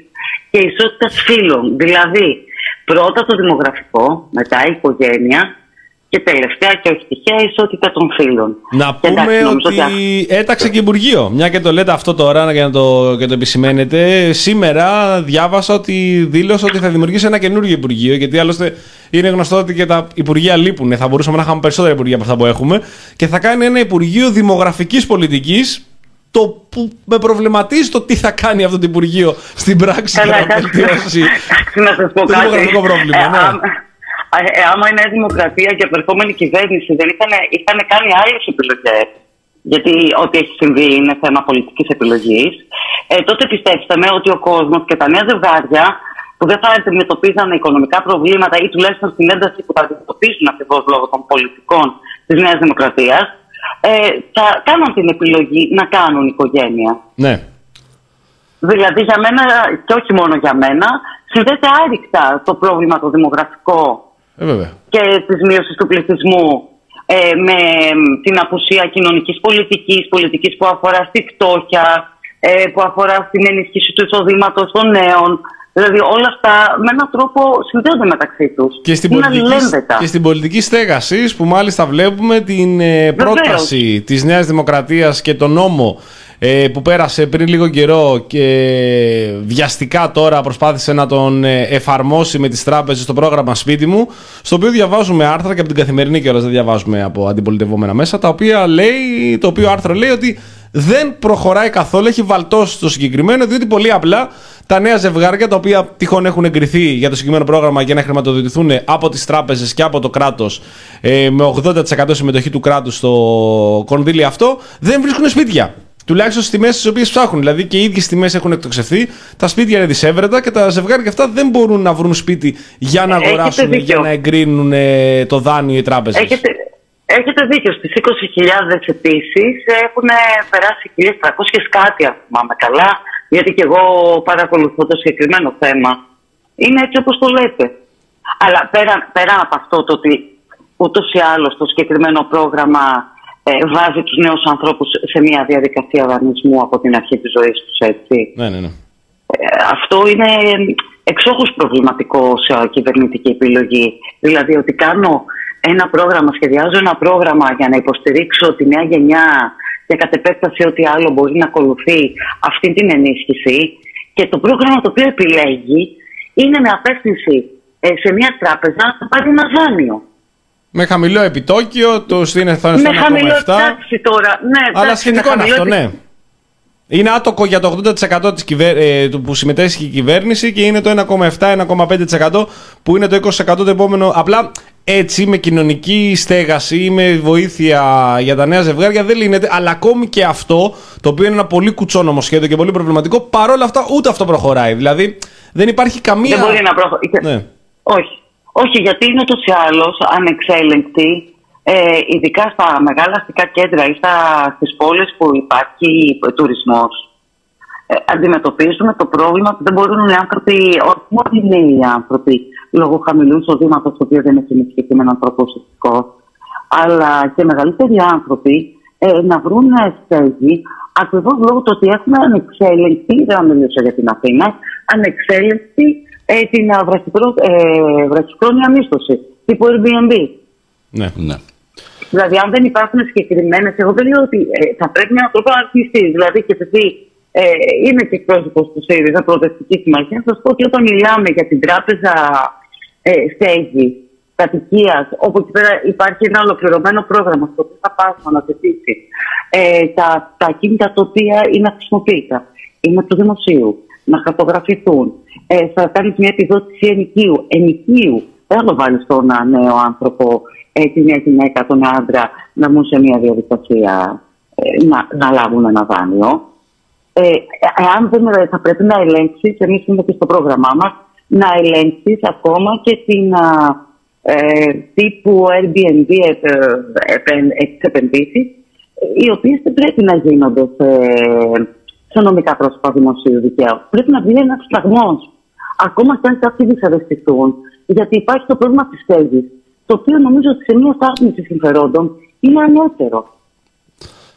και Ισότητας Φύλων. Δηλαδή, πρώτα το δημογραφικό, μετά η οικογένεια και τελευταία και όχι τυχαία η ισότητα των φύλων.
Να
Και
πούμε
εντάξει, νομίζω
ότι έταξε και Υπουργείο. Μια και το λέτε αυτό τώρα για να το, και το επισημαίνετε. Σήμερα διάβασα ότι δήλωσε ότι θα δημιουργήσει ένα καινούργιο Υπουργείο. Γιατί άλλωστε είναι γνωστό ότι και τα Υπουργεία λείπουν. Θα μπορούσαμε να είχαμε περισσότερα Υπουργεία από αυτά που έχουμε. Και θα κάνει ένα Υπουργείο Δημογραφικής Πολιτικής. Το που με προβληματίζει το τι θα κάνει αυτό το Υπουργείο στην πράξη για
Καλά,
να
εντάξει.
βελτιώσει
Εντάξει, να σας πω
το
κάτι.
δημογραφικό πρόβλημα.
Ε,
ναι.
Άμα- ε, ε, άμα η Νέα Δημοκρατία και η επερχόμενη κυβέρνηση δεν είχαν, είχαν κάνει άλλες επιλογές, γιατί ό,τι έχει συμβεί είναι θέμα πολιτικής επιλογής, ε, τότε πιστέψτε με ότι ο κόσμος και τα νέα ζευγάρια που δεν θα αντιμετωπίζαν οικονομικά προβλήματα ή τουλάχιστον στην ένταση που θα αντιμετωπίζουν ακριβώς λόγω των πολιτικών της Νέας Δημοκρατίας, ε, θα κάναν την επιλογή να κάνουν οικογένεια.
Ναι.
Δηλαδή για μένα και όχι μόνο για μένα, συνδέεται άρρηκτα το πρόβλημα το δημογραφικό
Ε, βέβαια.
και της μείωσης του πληθυσμού ε, με την απουσία κοινωνικής πολιτικής, πολιτικής που αφορά στη φτώχεια, ε, που αφορά στην ενίσχυση του εισοδήματος των νέων. Δηλαδή όλα αυτά με έναν τρόπο συνδέονται μεταξύ τους.
Και στην,
Είναι
πολιτική,
αλληλένδετα.
και στην πολιτική στέγασης που μάλιστα βλέπουμε την ε, πρόταση της Νέας Δημοκρατίας και τον νόμο ε, που πέρασε πριν λίγο καιρό και βιαστικά τώρα προσπάθησε να τον ε, εφαρμόσει με τις τράπεζες στο πρόγραμμα σπίτι μου στο οποίο διαβάζουμε άρθρα και από την καθημερινή κιόλας δεν διαβάζουμε από αντιπολιτευόμενα μέσα τα οποία λέει, το οποίο άρθρο λέει ότι δεν προχωράει καθόλου, έχει βαλτώσει το συγκεκριμένο, διότι πολύ απλά τα νέα ζευγάρια τα οποία τυχόν έχουν εγκριθεί για το συγκεκριμένο πρόγραμμα για να χρηματοδοτηθούν από τις τράπεζες και από το κράτος ε, με 80% συμμετοχή του κράτους στο κονδύλι αυτό, δεν βρίσκουν σπίτια. Τουλάχιστον στις τιμές τι οποίες ψάχνουν. Δηλαδή και οι ίδιες τιμές έχουν εκτοξευθεί, τα σπίτια είναι δυσέβρετα και τα ζευγάρια αυτά δεν μπορούν να βρουν σπίτι για να
Έχετε
αγοράσουν,
δίκιο.
για να εγκρίνουν ε, το δάνειο οι τράπεζες.
Έχετε, έχετε δίκιο. Στις 20.000 αιτήσει έχουν περάσει 1.300 κάτι, αν θυμάμαι καλά, γιατί και εγώ παρακολουθώ το συγκεκριμένο θέμα. Είναι έτσι όπως το λέτε. Αλλά πέραν, πέραν από αυτό το ότι ούτως ή άλλως το συγκεκριμένο πρόγραμμα ε, βάζει τους νέους ανθρώπους σε μια διαδικασία δανεισμού από την αρχή της ζωής τους, έτσι.
Ναι, ναι, ναι.
Ε, αυτό είναι εξόχως προβληματικό σε κυβερνητική επιλογή. Δηλαδή ότι κάνω ένα πρόγραμμα, σχεδιάζω ένα πρόγραμμα για να υποστηρίξω τη νέα γενιά και κατ' επέκταση ό,τι άλλο μπορεί να ακολουθεί αυτή την ενίσχυση και το πρόγραμμα το οποίο επιλέγει είναι με απέστηση ε, σε μια τράπεζα να πάρει ένα δάνειο.
Με χαμηλό επιτόκιο, το είναι θα είναι
Με
στο
χαμηλό
1,7.
εντάξει τώρα. Ναι,
Αλλά
εντάξει,
σχετικό
με
είναι
χαμηλό
αυτό,
επι-
ναι. Είναι άτοκο για το 80% της κυβέρ... ε, του που συμμετέχει η κυβέρνηση και είναι το 1,7-1,5% που είναι το 20% το επόμενο. Απλά έτσι με κοινωνική στέγαση ή με βοήθεια για τα νέα ζευγάρια δεν λύνεται. Αλλά ακόμη και αυτό, το οποίο είναι ένα πολύ κουτσόνομο σχέδιο και πολύ προβληματικό, παρόλα αυτά ούτε αυτό προχωράει. Δηλαδή δεν υπάρχει καμία.
Δεν μπορεί να προχωρήσει.
Ναι.
Όχι. Όχι, γιατί είναι ούτως ή άλλως ανεξέλεγκτη, ε, ειδικά στα μεγάλα αστικά κέντρα ή στις πόλεις που υπάρχει τουρισμός. Ε, αντιμετωπίζουμε το πρόβλημα ότι δεν μπορούν οι άνθρωποι, όχι μόνο οι νέοι άνθρωποι, λόγω χαμηλού εισοδήματος, το οποίο δεν έχει ενισχυθεί με έναν τρόπο ουσιαστικό, αλλά και μεγαλύτεροι άνθρωποι ε, να βρουν στέγη ακριβώς λόγω του ότι έχουμε ανεξέλεγκτη, δεν μιλήσω για την Αθήνα, ανεξέλεγκτη ε, την ε, βραχυχρό- ε, βραχυχρόνια μίσθωση, τύπου Airbnb.
Ναι.
Ναι.
Δηλαδή, αν δεν υπάρχουν συγκεκριμένες, εγώ δεν λέω ότι ε, θα πρέπει να το παρακολουθεί. Δηλαδή, και επειδή ε, είμαι και εκπρόσωπος του ΣΥΡΙΖΑ, Προοδευτική Συμμαχία, θα σας πω ότι όταν μιλάμε για την τράπεζα ε, στέγη κατοικίας, όπου εκεί πέρα υπάρχει ένα ολοκληρωμένο πρόγραμμα στο οποίο θα πάσουμε να θετήσει ε, τα, τα κίνητα τα οποία είναι αχρησιμοποιητά, είναι του δημοσίου, να χαρτογραφηθούν. Ε, θα κάνεις μια επιδότηση ενοικίου. Ενοικίου. Δεν θα το βάλεις στον α, νέο άνθρωπο, ε, τη νέα γυναίκα, τον άντρα, να μπουν σε μια διαδικασία ε, να, να λάβουν ένα δάνειο. Ε, εάν δεν ε, θα πρέπει να ελέγξεις, εμείς είμαστε και στο πρόγραμμά μας, να ελέγξεις ακόμα και την α, ε, τύπου Airbnb επενδύσεις, οι οποίες δεν πρέπει να γίνονται σε, σε νομικά πρόσωπα δημοσίου δικαίου. Πρέπει να βγει ένας φραγμός. Ακόμα και αν κάποιοι δυσαρεστηθούν, γιατί υπάρχει το πρόβλημα της στέγη, το οποίο νομίζω ότι σε μια στάθμιση συμφερόντων είναι ανώτερο.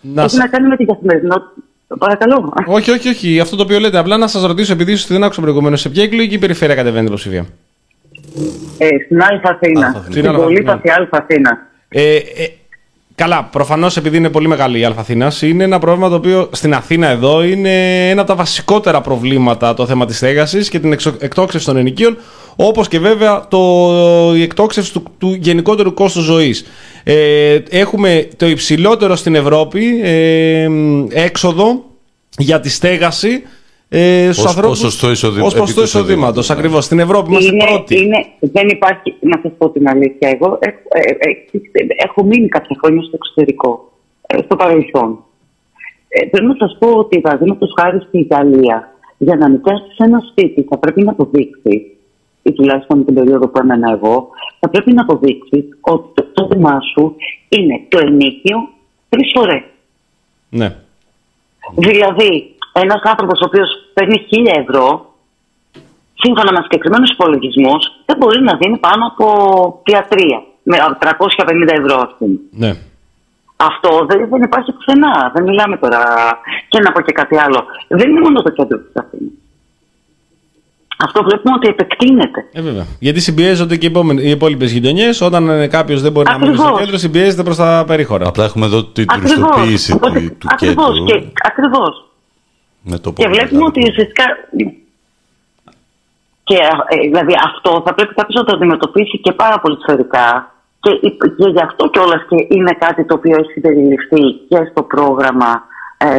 Να
Έχει
σα-
να κάνει με την καθημερινότητα. Παρακαλώ.
Όχι, όχι, όχι. Αυτό το οποίο λέτε. Απλά να σας ρωτήσω, επειδή ίσως δεν άκουσα προηγουμένως, σε ποια εκλογική περιφέρεια κατεβαίνει η πλειοψηφία;
Ε, στην Αλφα Αθήνα.
Αλφα Αθήνα.
Στην
Αλφα
πολύπαθη Αλφα Αθήνα.
Ε, ε, καλά, προφανώς επειδή είναι πολύ μεγάλη η Αθήνα, είναι ένα πρόβλημα το οποίο στην Αθήνα εδώ είναι ένα από τα βασικότερα προβλήματα το θέμα της στέγασης και την εξο- εκτόξευση των ενοικίων, όπως και βέβαια το, η εκτόξευση του, του γενικότερου κόστους ζωής. Ε, έχουμε το υψηλότερο στην Ευρώπη ε, έξοδο για τη στέγαση. Ε, στους
Ως
ανθρώπους-
ποσοστό εισοδη-
ως
επί
ποσοστό
του εισοδήματος,
εισοδήματος,
ναι.
ακριβώς. Στην Ευρώπη είμαστε
Είναι,
πρώτοι.
είναι, δεν υπάρχει, να σας πω την αλήθεια, εγώ έχω, ε, ε, έχω μείνει κάποια χρόνια στο εξωτερικό, ε, στο παρελθόν. Ε, πρέπει να σας πω ότι παραδείγματος χάρη στην Ιταλία, για να νοικιάσεις ένα σπίτι θα πρέπει να αποδείξει, ή τουλάχιστον την περίοδο που έμενα εγώ, θα πρέπει να αποδείξει ότι το εισόδημά σου είναι το ενίκιο τρεις φορές.
Ναι.
Δηλαδή, ένας άνθρωπος ο οποίος παίρνει 1000 ευρώ, σύμφωνα με συγκεκριμένους υπολογισμούς, δεν μπορεί να δίνει πάνω από θεατρία. Με 350 ευρώ, ας πούμε.
ναι.
Αυτό δεν, δεν υπάρχει πουθενά. Δεν μιλάμε τώρα. Και να πω και κάτι άλλο. Δεν είναι μόνο το κέντρο της Αθήνας. Αυτό βλέπουμε ότι επεκτείνεται.
Ε, βέβαια. Γιατί συμπιέζονται και οι, επόμενοι- οι υπόλοιπες γειτονιές. Όταν κάποιος δεν μπορεί να μείνει στο
Ακριβώς.
κέντρο, συμπιέζεται προς τα περίχωρα.
Απλά έχουμε εδώ την
Ακριβώς.
τουριστοποίηση
Οπότε-
του, του
ακριβώς.
κέντρου.
Και, ακριβώς.
Με το
Και
πολύ
βλέπουμε
μεγάλο
ότι
πρόβλημα.
ουσιαστικά. Και ε, δηλαδή αυτό θα πρέπει κάποιος να το αντιμετωπίσει και πάρα πολύ σφαιρικά. Και, και γι' αυτό κιόλας και είναι κάτι το οποίο έχει συμπεριληφθεί και στο πρόγραμμα ε,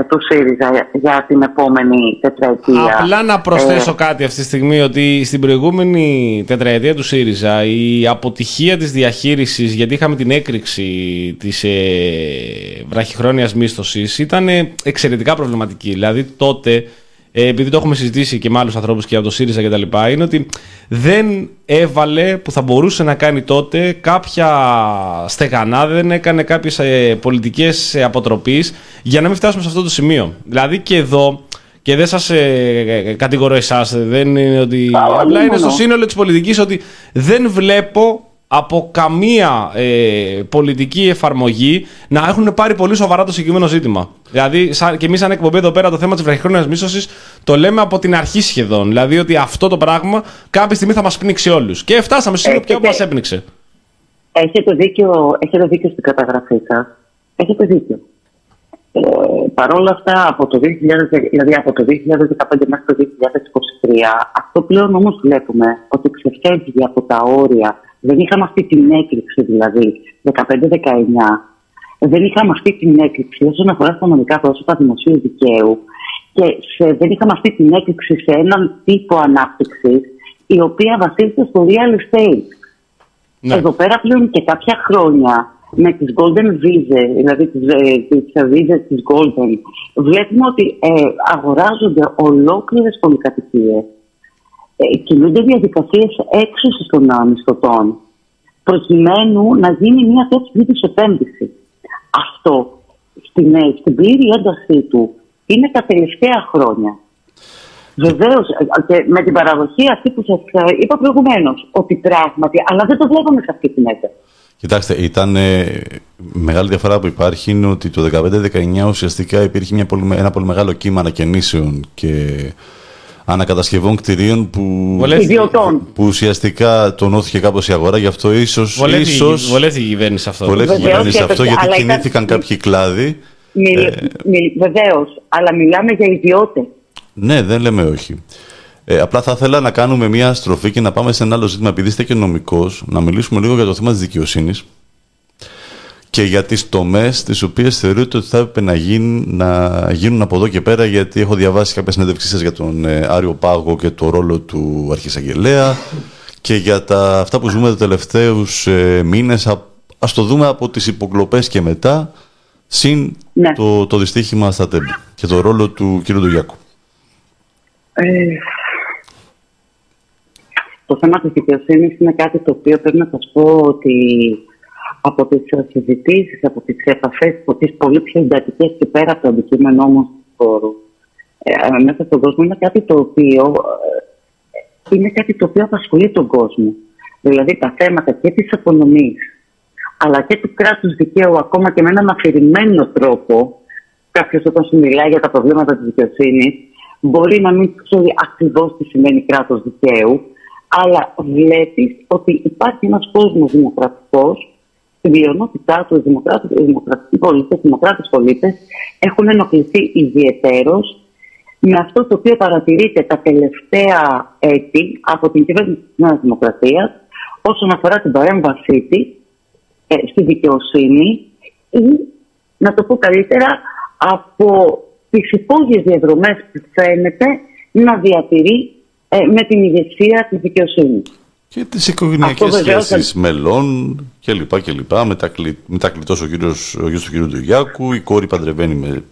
του ΣΥΡΙΖΑ για, για την επόμενη τετραετία.
Απλά να προσθέσω
Ε,
κάτι αυτή τη στιγμή ότι στην προηγούμενη τετραετία του ΣΥΡΙΖΑ η αποτυχία της διαχείρισης γιατί είχαμε την έκρηξη της ε, βραχυχρόνιας μίσθωσης ήταν ε, εξαιρετικά προβληματική. Δηλαδή τότε, ε, επειδή το έχουμε συζητήσει και με άλλους ανθρώπους και από το ΣΥΡΙΖΑ κτλ. είναι ότι δεν έβαλε που θα μπορούσε να κάνει τότε κάποια στεγανά, δεν έκανε κάποιες ε, πολιτικές ε, αποτροπής για να μην φτάσουμε σε αυτό το σημείο. Δηλαδή και εδώ και δεν σας ε, κατηγορώ εσάς, δεν είναι ότι...
Α,
απλά
όχι
είναι στο
μόνο.
σύνολο της πολιτικής ότι δεν βλέπω από καμία ε, πολιτική εφαρμογή να έχουν πάρει πολύ σοβαρά το συγκεκριμένο ζήτημα. Δηλαδή, σαν, και εμείς, σαν εκπομπή εδώ πέρα, το θέμα της βραχυχρόνιας μίσθωσης το λέμε από την αρχή σχεδόν. Δηλαδή, ότι αυτό το πράγμα κάποια στιγμή θα μας πνίξει όλους. Και φτάσαμε στο σημείο πια που μας
Έχετε-
έπνιξε.
Έχετε δίκιο, έχετε δίκιο στην καταγραφή σα. Έχετε δίκιο. Ε, Παρ' όλα αυτά, από το 2000, δηλαδή από το 2015 μέχρι το 2023, αυτό πλέον όμως βλέπουμε ότι ξεφεύγει από τα όρια. Δεν είχαμε αυτή την έκρηξη, δηλαδή 15-19, δεν είχαμε αυτή την έκρηξη όσον αφορά στα νομικά πρόσωπα δημοσίου δικαίου και σε, δεν είχαμε αυτή την έκρηξη σε έναν τύπο ανάπτυξης η οποία βασίζεται στο real estate.
Ναι.
Εδώ πέρα πλέον και κάποια χρόνια με τις golden visa, δηλαδή τις, ε, τις visa της golden, βλέπουμε ότι ε, αγοράζονται ολόκληρες πολυκατοικίες. Ε, κινούνται διαδικασίες έξωσης των ε, μισθωτών προκειμένου να γίνει μια τέτοια είδους επένδυση. Αυτό στην, ε, στην πλήρη έντασή του είναι τα τελευταία χρόνια. Βεβαίως και με την παραδοχή αυτή που σας είπα προηγουμένως, ότι πράγματι, αλλά δεν το βλέπουμε σε αυτή την ένταση.
Κοιτάξτε, ήταν ε, μεγάλη διαφορά που υπάρχει είναι ότι το 2015-2019 ουσιαστικά υπήρχε μια πολύ, ένα πολύ μεγάλο κύμα ανακαινήσεων και ανακατασκευών κτηρίων που,
Βολεύτηκε-
Ιδιωτών.
που ουσιαστικά τονώθηκε κάπως η αγορά. Γι' αυτό ίσως,
Βολεύτηκε,
ίσως
βολεύτηκε η κυβέρνηση αυτό.
βολεύτηκε η
Βεβαίως
κυβέρνηση
και
αυτό
το-
γιατί
αλλά ήταν-
κινήθηκαν κάποιοι κλάδοι.
Μιλ,
Ε.
μιλ, Βεβαίως, αλλά μιλάμε για ιδιώτες.
Ναι, δεν λέμε όχι. Ε, απλά θα ήθελα να κάνουμε μια στροφή και να πάμε σε ένα άλλο ζήτημα, επειδή είστε και νομικός, να μιλήσουμε λίγο για το θέμα της δικαιοσύνης και για τις τομές τις οποίες θεωρείτε ότι θα έπρεπε να γίνουν, να γίνουν από εδώ και πέρα, γιατί έχω διαβάσει κάποια συνέντευξή σας για τον ε, Άριο Πάγο και το ρόλο του Αρχισαγγελέα και για τα, αυτά που ζούμε του τελευταίους ε, μήνες. Α το δούμε από τις υποκλοπές και μετά, συν
Ναι.
το, το δυστύχημα στα τέμπη και το ρόλο του κ. Ντογιάκου.
Ε, το θέμα της δικαιοσύνης είναι κάτι το οποίο πρέπει να σας πω ότι από τις συζητήσεις, από τις επαφές, από τις πολύ πιο εντατικές και πέρα από το αντικείμενο όμως του χώρου, ε, μέσα στον κόσμο είναι κάτι το οποίο ε, είναι κάτι το οποίο απασχολεί τον κόσμο. Δηλαδή τα θέματα και της απονομής αλλά και του κράτους δικαίου ακόμα και με έναν αφηρημένο τρόπο κάποιος όταν σου μιλάει για τα προβλήματα της δικαιοσύνης μπορεί να μην ξέρει ακριβώς τι σημαίνει κράτος δικαίου αλλά βλέπεις ότι υπάρχει ένας κόσμος δημοκρατικός στην πλειονότητά τους οι δημοκράτες, οι δημοκρατικοί πολίτες, οι δημοκράτες πολίτες έχουν ενοχληθεί ιδιαιτέρως με αυτό το οποίο παρατηρείται τα τελευταία έτη από την κυβέρνηση της Νέας Δημοκρατίας όσον αφορά την παρέμβασή της ε, στη δικαιοσύνη ή, να το πω καλύτερα, από τις υπόγειες διαδρομές που φαίνεται να διατηρεί ε, με την ηγεσία της δικαιοσύνης.
Και τις οικογενειακές
Αυτό βεβαίως
σχέσεις μελών και λοιπά και λοιπά. Μετακλη, μετακλητός ο, κύριος, ο γιος του κύριου Ντουγιάκου, η κόρη παντρευαίνει με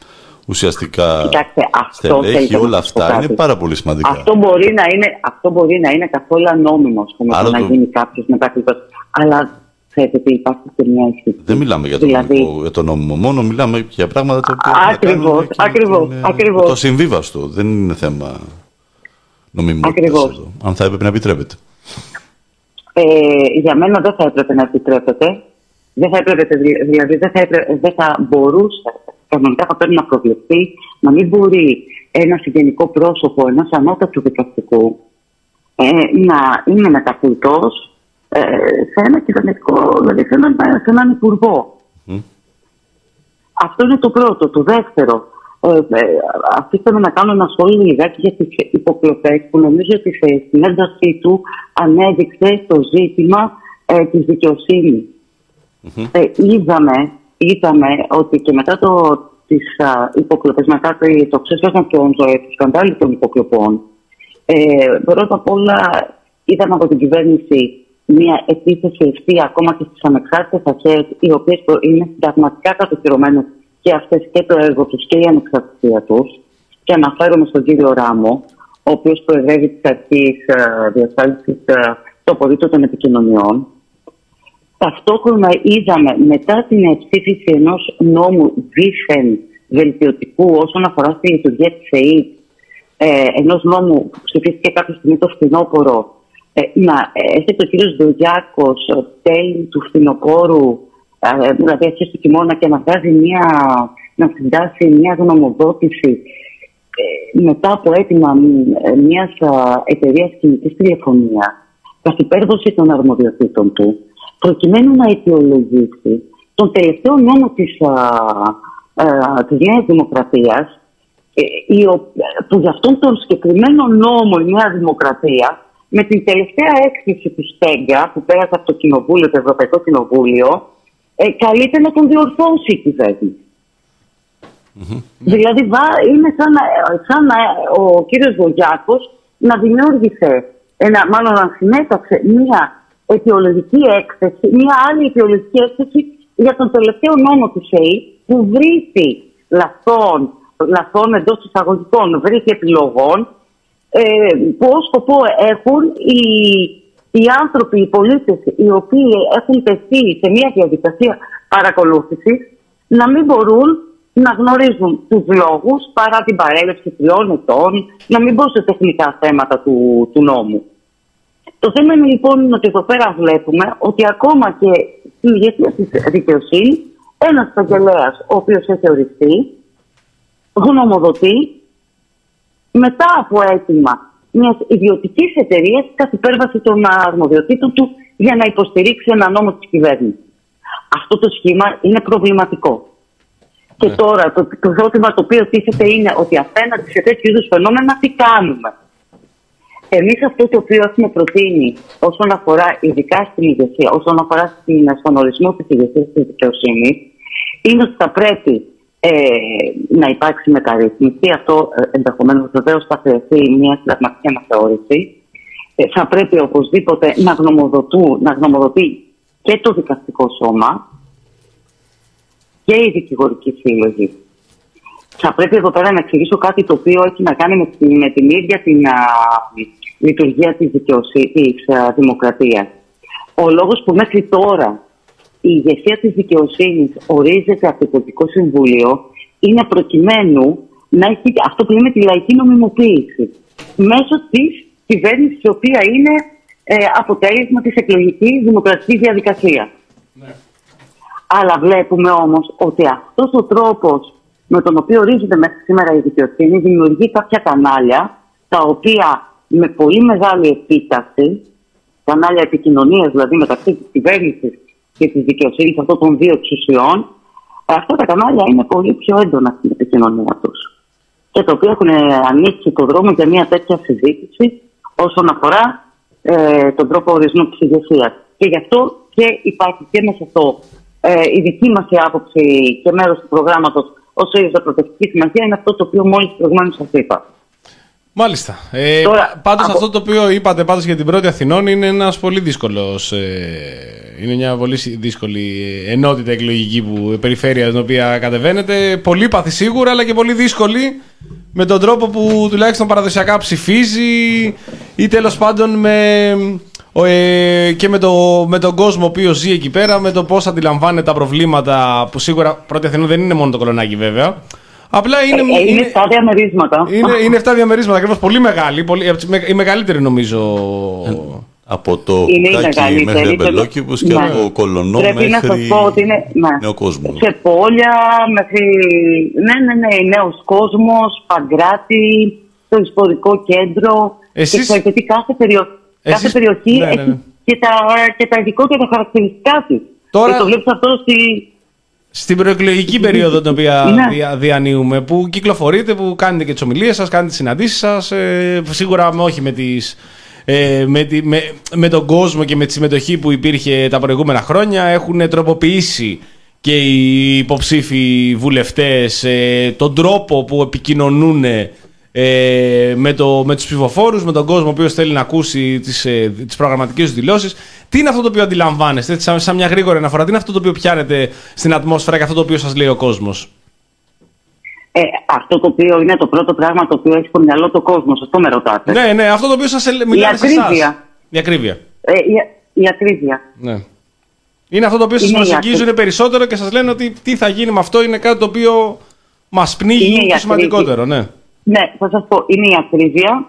ουσιαστικά
Κοιτάξτε, αυτό
στελέχη,
θέλετε να
όλα
σας πω
αυτά
κάτι.
είναι πάρα πολύ σημαντικά.
Αυτό μπορεί να είναι, αυτό μπορεί να είναι καθόλου ανώμιμο ας πούμε,
Άρα
το να
το-
γίνει κάποιος μετακλητός. Αλλά ξέρετε ότι υπάρχει και μια αίσθηση.
Δεν μιλάμε για το,
Δηλαδή-
νομικό, για το νόμιμο μόνο, μιλάμε για πράγματα τα οποία έχουν να
Ακριβώς,
κάνουν και με
ακριβώς,
την, ε,
ακριβώς.
Το ασυμβίβαστο, δεν είναι θέμα νομιμότητας
Ακριβώς.
εδώ. Αν θα έπρεπε να επιτρέπεται.
Ε, για μένα δεν θα έπρεπε να επιτρέπεται. Δεν θα έπρεπε, δη- δηλαδή δεν θα, έπρεπε, δεν θα μπορούσε, κανονικά θα πρέπει να προβλεφθεί, να μην μπορεί ένας συγγενικό πρόσωπο ενό ανώτατου δικαστικού ε, να είναι μετακλητό ε, σε ένα κυβερνητικό, δηλαδή σε έναν, σε έναν υπουργό. Αυτό είναι το πρώτο. Το δεύτερο, ε, ε, αφήστε με να κάνω ένα σχόλιο λιγάκι για τις υποκλοπές που νομίζω ότι σε, στην έντασή του ανέδειξε το ζήτημα ε, της δικαιοσυνης Ε, είδαμε, είδαμε ότι και μετά το, τις α, υποκλοπές, μετά το, το ξέσπασμα των ζωέ, του σκαντάλου των υποκλοπών, ε, πρώτα απ' όλα είδαμε από την κυβέρνηση μια επίθεση ευθεία ακόμα και στις ανεξάρτητες αρχές οι οποίες προ- είναι συνταγματικά κατοχυρωμένες και αυτές και το έργο τους και η ανεξαρτησία τους. Και αναφέρομαι στον κύριο Ράμο ο οποίος προεδρεύει της αρχής ε, διασφάλισης ε, του απορρίτου των επικοινωνιών. Ταυτόχρονα είδαμε μετά την ψήφιση ενός νόμου δίθεν βελτιωτικού όσον αφορά στη λειτουργία της ΕΕ, ε, ενός νόμου που ψηφίστηκε κάποια στιγμή το φθινόπωρο, ε, να έρχεται ο κύριος Ντογιάκος ε, τέλη του φθινοπόρου, ε, δηλαδή αρχές του χειμώνα και να βγάζει μια, να συντάσει μια γνωμοδότηση ε, μετά από αίτημα ε, μιας εταιρείας κινητής τηλεφωνίας καθ' υπέρβαση των αρμοδιοτήτων του προκειμένου να αιτιολογήσει τον τελευταίο νόμο της, α, α, της Νέας Δημοκρατίας ε, η ο- που για αυτόν τον συγκεκριμένο νόμο η Νέα Δημοκρατία με την τελευταία έκθεση του Στέγκα που πέρασε από το Κοινοβούλιο, το Ευρωπαϊκό Κοινοβούλιο ε, καλείται να τον διορθώσει η κυβέρνηση. Δηλαδή βα- είναι σαν, να, σαν να ο κύριος Βογιάκος να δημιούργησε, ένα, μάλλον να συνέταξε μία αιτιολογική έκθεση, μία άλλη αιτιολογική έκθεση για τον τελευταίο νόμο του ΣΕΗ που βρήθη λαθών, λαθών εντός εισαγωγικών, βρήθη επιλογών ε, που ως σκοπό έχουν οι, οι άνθρωποι, οι πολίτες οι οποίοι έχουν τεθεί σε μια διαδικασία παρακολούθησης να μην μπορούν να γνωρίζουν τους λόγους παρά την παρέλευση τριών ετών, να μην μπουν σε τεχνικά θέματα του, του νόμου. Το θέμα είναι λοιπόν ότι εδώ πέρα βλέπουμε ότι ακόμα και στην ηγεσία της δικαιοσύνης ένας εισαγγελέα ο οποίος έχει οριστεί γνωμοδοτεί μετά από αίτημα μιας ιδιωτικής εταιρείας κατ' υπέρβαση των αρμοδιοτήτων του για να υποστηρίξει ένα νόμο της κυβέρνησης. Αυτό το σχήμα είναι προβληματικό. Και τώρα το, το ερώτημα το οποίο τίθεται είναι ότι απέναντι σε τέτοιου είδους φαινόμενα τι κάνουμε; Εμείς αυτό το οποίο έχουμε προτείνει όσον αφορά ειδικά στην ηγεσία, όσον αφορά στην, στον ορισμό της ηγεσίας της δικαιοσύνης, είναι ότι θα πρέπει ε, να υπάρξει μεταρρύθμιση. Αυτό ε, ενδεχομένως βεβαίως θα χρειαστεί μια συνταγματική αναθεώρηση. Ε, θα πρέπει οπωσδήποτε να, γνωμοδοτού, να γνωμοδοτεί και το δικαστικό σώμα και η δικηγορική σύλλογη. Θα πρέπει εδώ πέρα να εξηγήσω κάτι το οποίο έχει να κάνει με την, με την ίδια την α, λειτουργία της, δικαιοσύνης, της α, δημοκρατίας. Ο λόγος που μέχρι τώρα η ηγεσία της δικαιοσύνης ορίζεται από το Πολιτικό Συμβούλιο είναι προκειμένου να έχει αυτό που λέμε τη λαϊκή νομιμοποίηση μέσω της κυβέρνησης η οποία είναι ε, αποτέλεσμα της εκλογικής δημοκρατικής διαδικασίας. Αλλά βλέπουμε όμως ότι αυτός ο τρόπος με τον οποίο ορίζεται μέχρι σήμερα η δικαιοσύνη δημιουργεί κάποια κανάλια τα οποία με πολύ μεγάλη επίταση, κανάλια επικοινωνίας δηλαδή μεταξύ της κυβέρνησης και της δικαιοσύνης αυτών των δύο εξουσιών, αυτά τα κανάλια είναι πολύ πιο έντονα στην επικοινωνία τους. Και τα οποία έχουν ανοίξει το δρόμο για μια τέτοια συζήτηση όσον αφορά ε, τον τρόπο ορισμού της ηγεσίας. Και γι' αυτό και υπάρχει και μέσα αυτό ε, η δική μας η άποψη και μέρος του προγράμματος ως ΣΥΡΙΖΑ Προτευτική Συμμαχία είναι αυτό το οποίο μόλις προηγουμένως σας είπα.
Μάλιστα. Ε,
Τώρα,
πάντως
από-
αυτό το οποίο είπατε πάντως για την πρώτη Αθηνών είναι ένας πολύ δύσκολος, ε, είναι μια πολύ σι- δύσκολη ενότητα εκλογική που, περιφέρεια στην οποία κατεβαίνετε. Πολύ παθη σίγουρα αλλά και πολύ δύσκολη με τον τρόπο που τουλάχιστον παραδοσιακά ψηφίζει ή τέλος πάντων με, ο, ε, και με, το, με τον κόσμο ο οποίος ζει εκεί πέρα, με το πώς αντιλαμβάνεται τα προβλήματα που σίγουρα πρώτη Αθηνών δεν είναι μόνο το κολονάκι βέβαια. Απλά είναι,
Ε, ε, είναι στα διαμερίσματα.
είναι, είναι 7 διαμερίσματα ακριβώς. Πολύ μεγάλη. Πολύ, από τις με- η μεγαλύτερη νομίζω.
Από το
Είναι η
Κουκάκι
μεγαλύτερη.
μέχρι
Πρέπει-
Αμπελόκηπος και
Ναι.
από Κολονό
Πρέπει να σας
μέχρι
πω ότι είναι ναι.
Νέο Κόσμο.
σε πόλια μέχρι... Ναι, ναι, ναι, νέος κόσμος, Παγκράτη, το ιστορικό κέντρο.
Εσείς-
Και ξέρετε τι κάθε, περιο... κάθε
Εσείς-
περιοχή
ναι, ναι, ναι.
έχει και τα, και τα ειδικότερα χαρακτηριστικά της.
Τώρα-
Και το βλέπεις αυτό στη...
Στην προεκλογική περίοδο την οποία
Ναι.
δια, διανύουμε, που κυκλοφορείτε, που κάνετε και τις ομιλίες σας, κάνετε τις συναντήσεις σας. Ε, σίγουρα με, όχι με, τις, ε, με, τη- με, με τον κόσμο και με τη συμμετοχή που υπήρχε τα προηγούμενα χρόνια. Έχουν τροποποιήσει και οι υποψήφοι βουλευτές ε, τον τρόπο που επικοινωνούν ε, με, το, με τους ψηφοφόρους, με τον κόσμο ο οποίος θέλει να ακούσει τις, ε, τις προγραμματικές τους δηλώσεις. Τι είναι αυτό το οποίο αντιλαμβάνεστε, έτσι, σαν, σαν μια γρήγορη αναφορά, τι είναι αυτό το οποίο πιάνετε στην ατμόσφαιρα και αυτό το οποίο σας λέει ο κόσμος;
Ε, αυτό το οποίο είναι το πρώτο πράγμα το οποίο έχει στο μυαλό του κόσμου. Αυτό με ρωτάτε.
Ναι, ναι, αυτό το οποίο σας ελ- μιλάνε σε εσάς.
ακρίβεια.
Η ακρίβεια.
Ε, η, η ακρίβεια.
Ναι. Είναι αυτό το οποίο σας
Είναι η
προσεγγίζουν
ακρίβεια.
περισσότερο και σας λένε ότι τι θα γίνει με αυτό είναι κάτι το οποίο μας πνίγει
Είναι η
το
ακρίβεια.
σημαντικότερο. Ναι.
Ναι, θα σας πω. Είναι η ακρίβεια,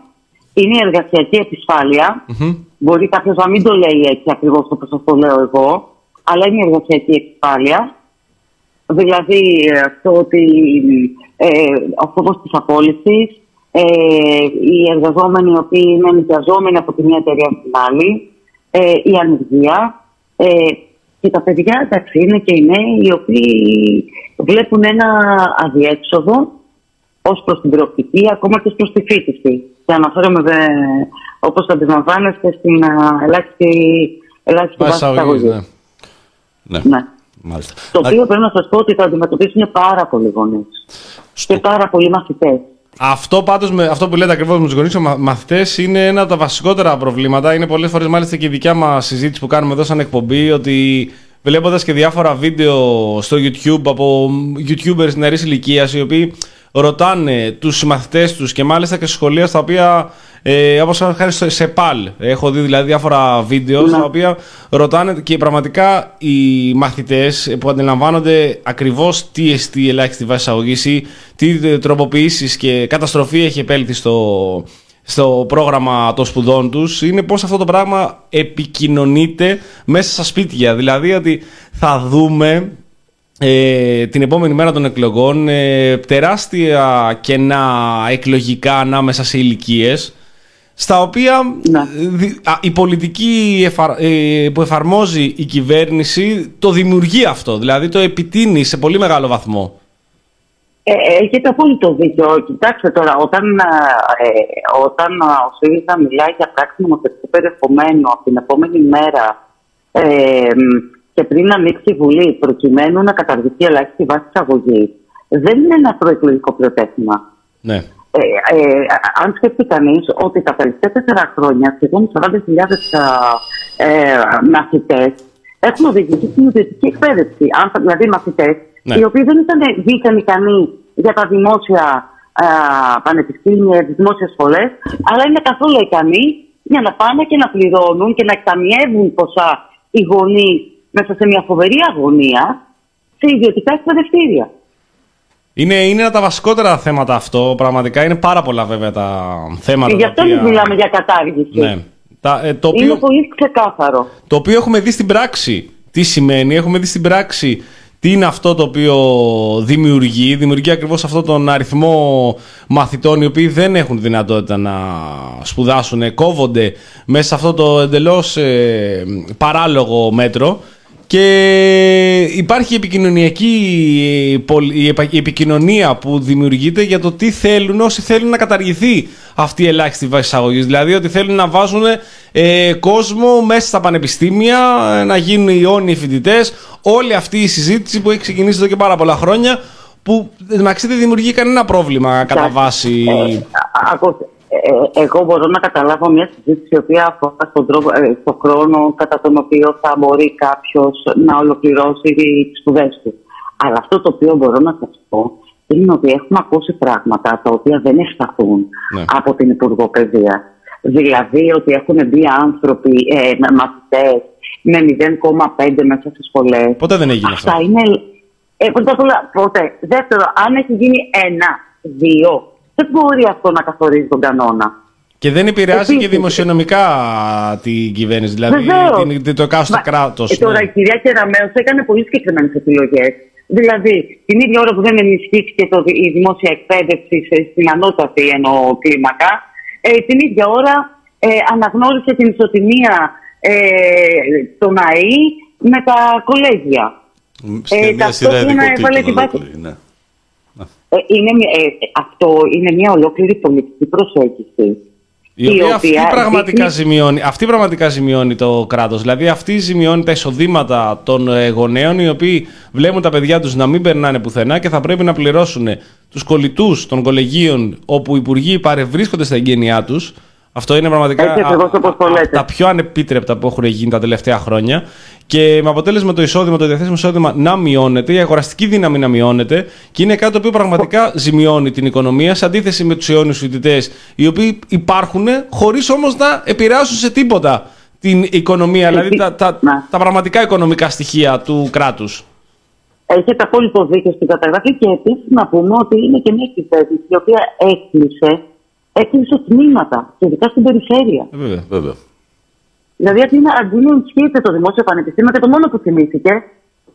είναι η εργασιακή επισφάλεια. Μπορεί κάποιος να μην το λέει έτσι ακριβώς όπως σας το λέω εγώ, αλλά είναι η εργασιακή επισφάλεια. Δηλαδή ε, αυτό ότι ε, ο φόβος της απόλυσης, ε, οι εργαζόμενοι οι οποίοι είναι νοικιαζόμενοι από τη μία εταιρεία στην άλλη, ε, η ανεργία. Ε, και τα παιδιά, εντάξει, είναι και οι νέοι οι οποίοι βλέπουν ένα αδιέξοδο ως προς την προοπτική, ακόμα και προς τη φύτηση. Και αναφέρομαι, όπως αντιλαμβάνεστε, στην α, ελάχιστη, ελάχιστη
Βάση
βάση
εισαγωγής,
εισαγωγής.
ναι.
Ναι.
Ναι.
Μάλιστα.
Το
Να-
οποίο πρέπει να σας πω ότι το αντιμετωπίζουν πάρα πολλοί γονείς. Και πάρα πολλοί μαθητές.
Αυτό πάντως, με, αυτό που λέτε ακριβώς με τους γονείς και μα, μαθητές, είναι ένα από τα βασικότερα προβλήματα. Είναι πολλές φορές μάλιστα και η δικιά μας συζήτηση που κάνουμε εδώ σαν εκπομπή, ότι βλέποντας και διάφορα βίντεο στο YouTube από YouTubers νεαρής ηλικίας, οι οποίοι ρωτάνε τους μαθητέ τους και μάλιστα και σε σχολεία στα οποία. Ε, Όπως χάρη στο σε ΠΑΛ. Έχω δει δηλαδή διάφορα βίντεο στα οποία ρωτάνε και πραγματικά οι μαθητές που αντιλαμβάνονται ακριβώς τι εστί ελάχιστη βάση αγωγή ή τι τροποποιήσεις και καταστροφή έχει επέλθει στο, στο πρόγραμμα των σπουδών τους είναι πως αυτό το πράγμα επικοινωνείται μέσα στα σπίτια. Δηλαδή ότι θα δούμε ε, την επόμενη μέρα των εκλογών ε, τεράστια κενά εκλογικά ανάμεσα σε ηλικίες, στα οποία
Ναι.
ε, δι- α, η πολιτική εφα- ε, που εφαρμόζει η κυβέρνηση το δημιουργεί αυτό, δηλαδή το επιτείνει σε πολύ μεγάλο βαθμό.
Ε, έχετε απόλυτο δίκιο. Κοιτάξτε τώρα, όταν, ε, όταν α, ο ΣΥΡΙΖΑ μιλάει για πράξη νομοθετικού περιεχομένου από την επόμενη μέρα ε, μ, και πριν ανοίξει η Βουλή, προκειμένου να καταργηθεί η ελάχιστη βάση αγωγή, δεν είναι ένα προεκλογικό προτέχνημα.
Ναι.
Ε, ε, αν σκεφτεί κανείς ότι τα τελευταία τέσσερα χρόνια σχεδόν 40.000 ε, μαθητές έχουν οδηγηθεί στην ιδιωτική εκπαίδευση. Αν, δηλαδή μαθητές
Ναι.
οι οποίοι δεν ήταν δίθεν ικανοί για τα δημόσια ε, πανεπιστήμια, τις δημόσιες σχολές, αλλά είναι καθόλου ικανοί για να πάνε και να πληρώνουν και να εκταμιεύουν ποσά οι γονείς μέσα σε μια φοβερή αγωνία σε ιδιωτικά εκπαιδευτήρια.
Είναι, είναι ένα από τα βασικότερα θέματα αυτό. Πραγματικά είναι πάρα πολλά βέβαια τα θέματα.
Και γι'
τα
αυτό
οποία-
εμείς μιλάμε για κατάργηση.
Ναι. Τα, ε, το,
Είναι
οποίο,
πολύ ξεκάθαρο.
το οποίο έχουμε δει στην πράξη. Τι σημαίνει, έχουμε δει στην πράξη τι είναι αυτό το οποίο δημιουργεί. Δημιουργεί ακριβώς αυτό τον αριθμό μαθητών οι οποίοι δεν έχουν δυνατότητα να σπουδάσουν, κόβονται μέσα σε αυτό το εντελώς ε, παράλογο μέτρο και υπάρχει η επικοινωνιακή ε, πολ- η επα- η επικοινωνία που δημιουργείται για το τι θέλουν όσοι θέλουν να καταργηθεί αυτή η ελάχιστη βάση εισαγωγής. Δηλαδή ότι θέλουν να βάζουν ε, κόσμο μέσα στα πανεπιστήμια, ε, να γίνουν οι αιώνιοι φοιτητές. Όλη αυτή η συζήτηση που έχει ξεκινήσει εδώ και πάρα πολλά χρόνια που μεταξύ δεν δημιουργεί κανένα πρόβλημα κατά
Εντάξει,
βάση.
Ε, α- ακούστε, ε, εγώ μπορώ να καταλάβω μια συζήτηση η οποία αφορά στον, τρόπο, ε, στον χρόνο κατά τον οποίο θα μπορεί κάποιος να ολοκληρώσει τις σπουδές του. Αλλά αυτό το οποίο μπορώ να σας πω είναι ότι έχουμε ακούσει πράγματα τα οποία δεν ευσταθούν
Ναι.
από την Υπουργό Παιδεία. Δηλαδή ότι έχουν μπει άνθρωποι, ε, μαθητές με 0,5 μέσα στις σχολές.
Ποτέ δεν έγινε
Αυτά
αυτό.
είναι. Ε, πρώτα απ' όλα, ποτέ. Δεύτερο, αν έχει γίνει ένα, δύο, δεν μπορεί αυτό να καθορίζει τον κανόνα.
Και δεν επηρεάζει και
Επίσης.
δημοσιονομικά την κυβέρνηση, δηλαδή
Βεβαίως.
την, το εκάστοτε
Μα,
κράτος.
ε, τώρα η κυρία Κεραμέως έκανε πολύ συγκεκριμένες επιλογές. Δηλαδή, την ίδια ώρα που δεν ενισχύθηκε το, η δημόσια εκπαίδευση σε- στην ανώτατη εννοώ κλίμακα, ε, την ίδια ώρα ε, αναγνώρισε την ισοτιμία ε, των ΑΕΗ με τα κολέγια.
Σε
Ε,
μια σειρά
ταυτόχρονα έβαλε
ειδικοτήτων
την βάση-
ολόκληρη, ναι.
Ε, είναι, μια- ε, ε, αυτό είναι μια ολόκληρη πολιτική προσέγγιση.
Η οποία, αυτή,
οποία
πραγματικά
δείχνει-
ζημιώνει, αυτή πραγματικά ζημιώνει το κράτος. Δηλαδή, αυτή ζημιώνει τα εισοδήματα των ε, γονέων, οι οποίοι βλέπουν τα παιδιά τους να μην περνάνε πουθενά και θα πρέπει να πληρώσουν τους κολλητούς των κολεγίων, όπου οι υπουργοί παρευρίσκονται στα εγγένειά τους. Αυτό είναι πραγματικά
Έτσι ακριβώς όπως το
α-
λέτε.
από τα πιο ανεπίτρεπτα που έχουν γίνει τα τελευταία χρόνια. Και με αποτέλεσμα το εισόδημα, το διαθέσιμο εισόδημα να μειώνεται, η αγοραστική δύναμη να μειώνεται και είναι κάτι το οποίο πραγματικά ζημιώνει την οικονομία σε αντίθεση με τους αιώνιους φοιτητές, οι οποίοι υπάρχουν χωρίς όμως να επηρεάσουν σε τίποτα την οικονομία, δηλαδή τα, τα,
Ναι.
τα πραγματικά οικονομικά στοιχεία του κράτους.
Έχετε απόλυτο δίκιο στην καταγραφή και επίσης να πούμε ότι είναι και μια κυβέρνηση η οποία έκλεισε, έκλεισε τμήματα, και ειδικά στην περιφέρεια.
Βέβαια.
Βέβαια.
Δηλαδή, αντί να, αντί να ενισχύεται το δημόσιο πανεπιστήμιο και το μόνο που θυμήθηκε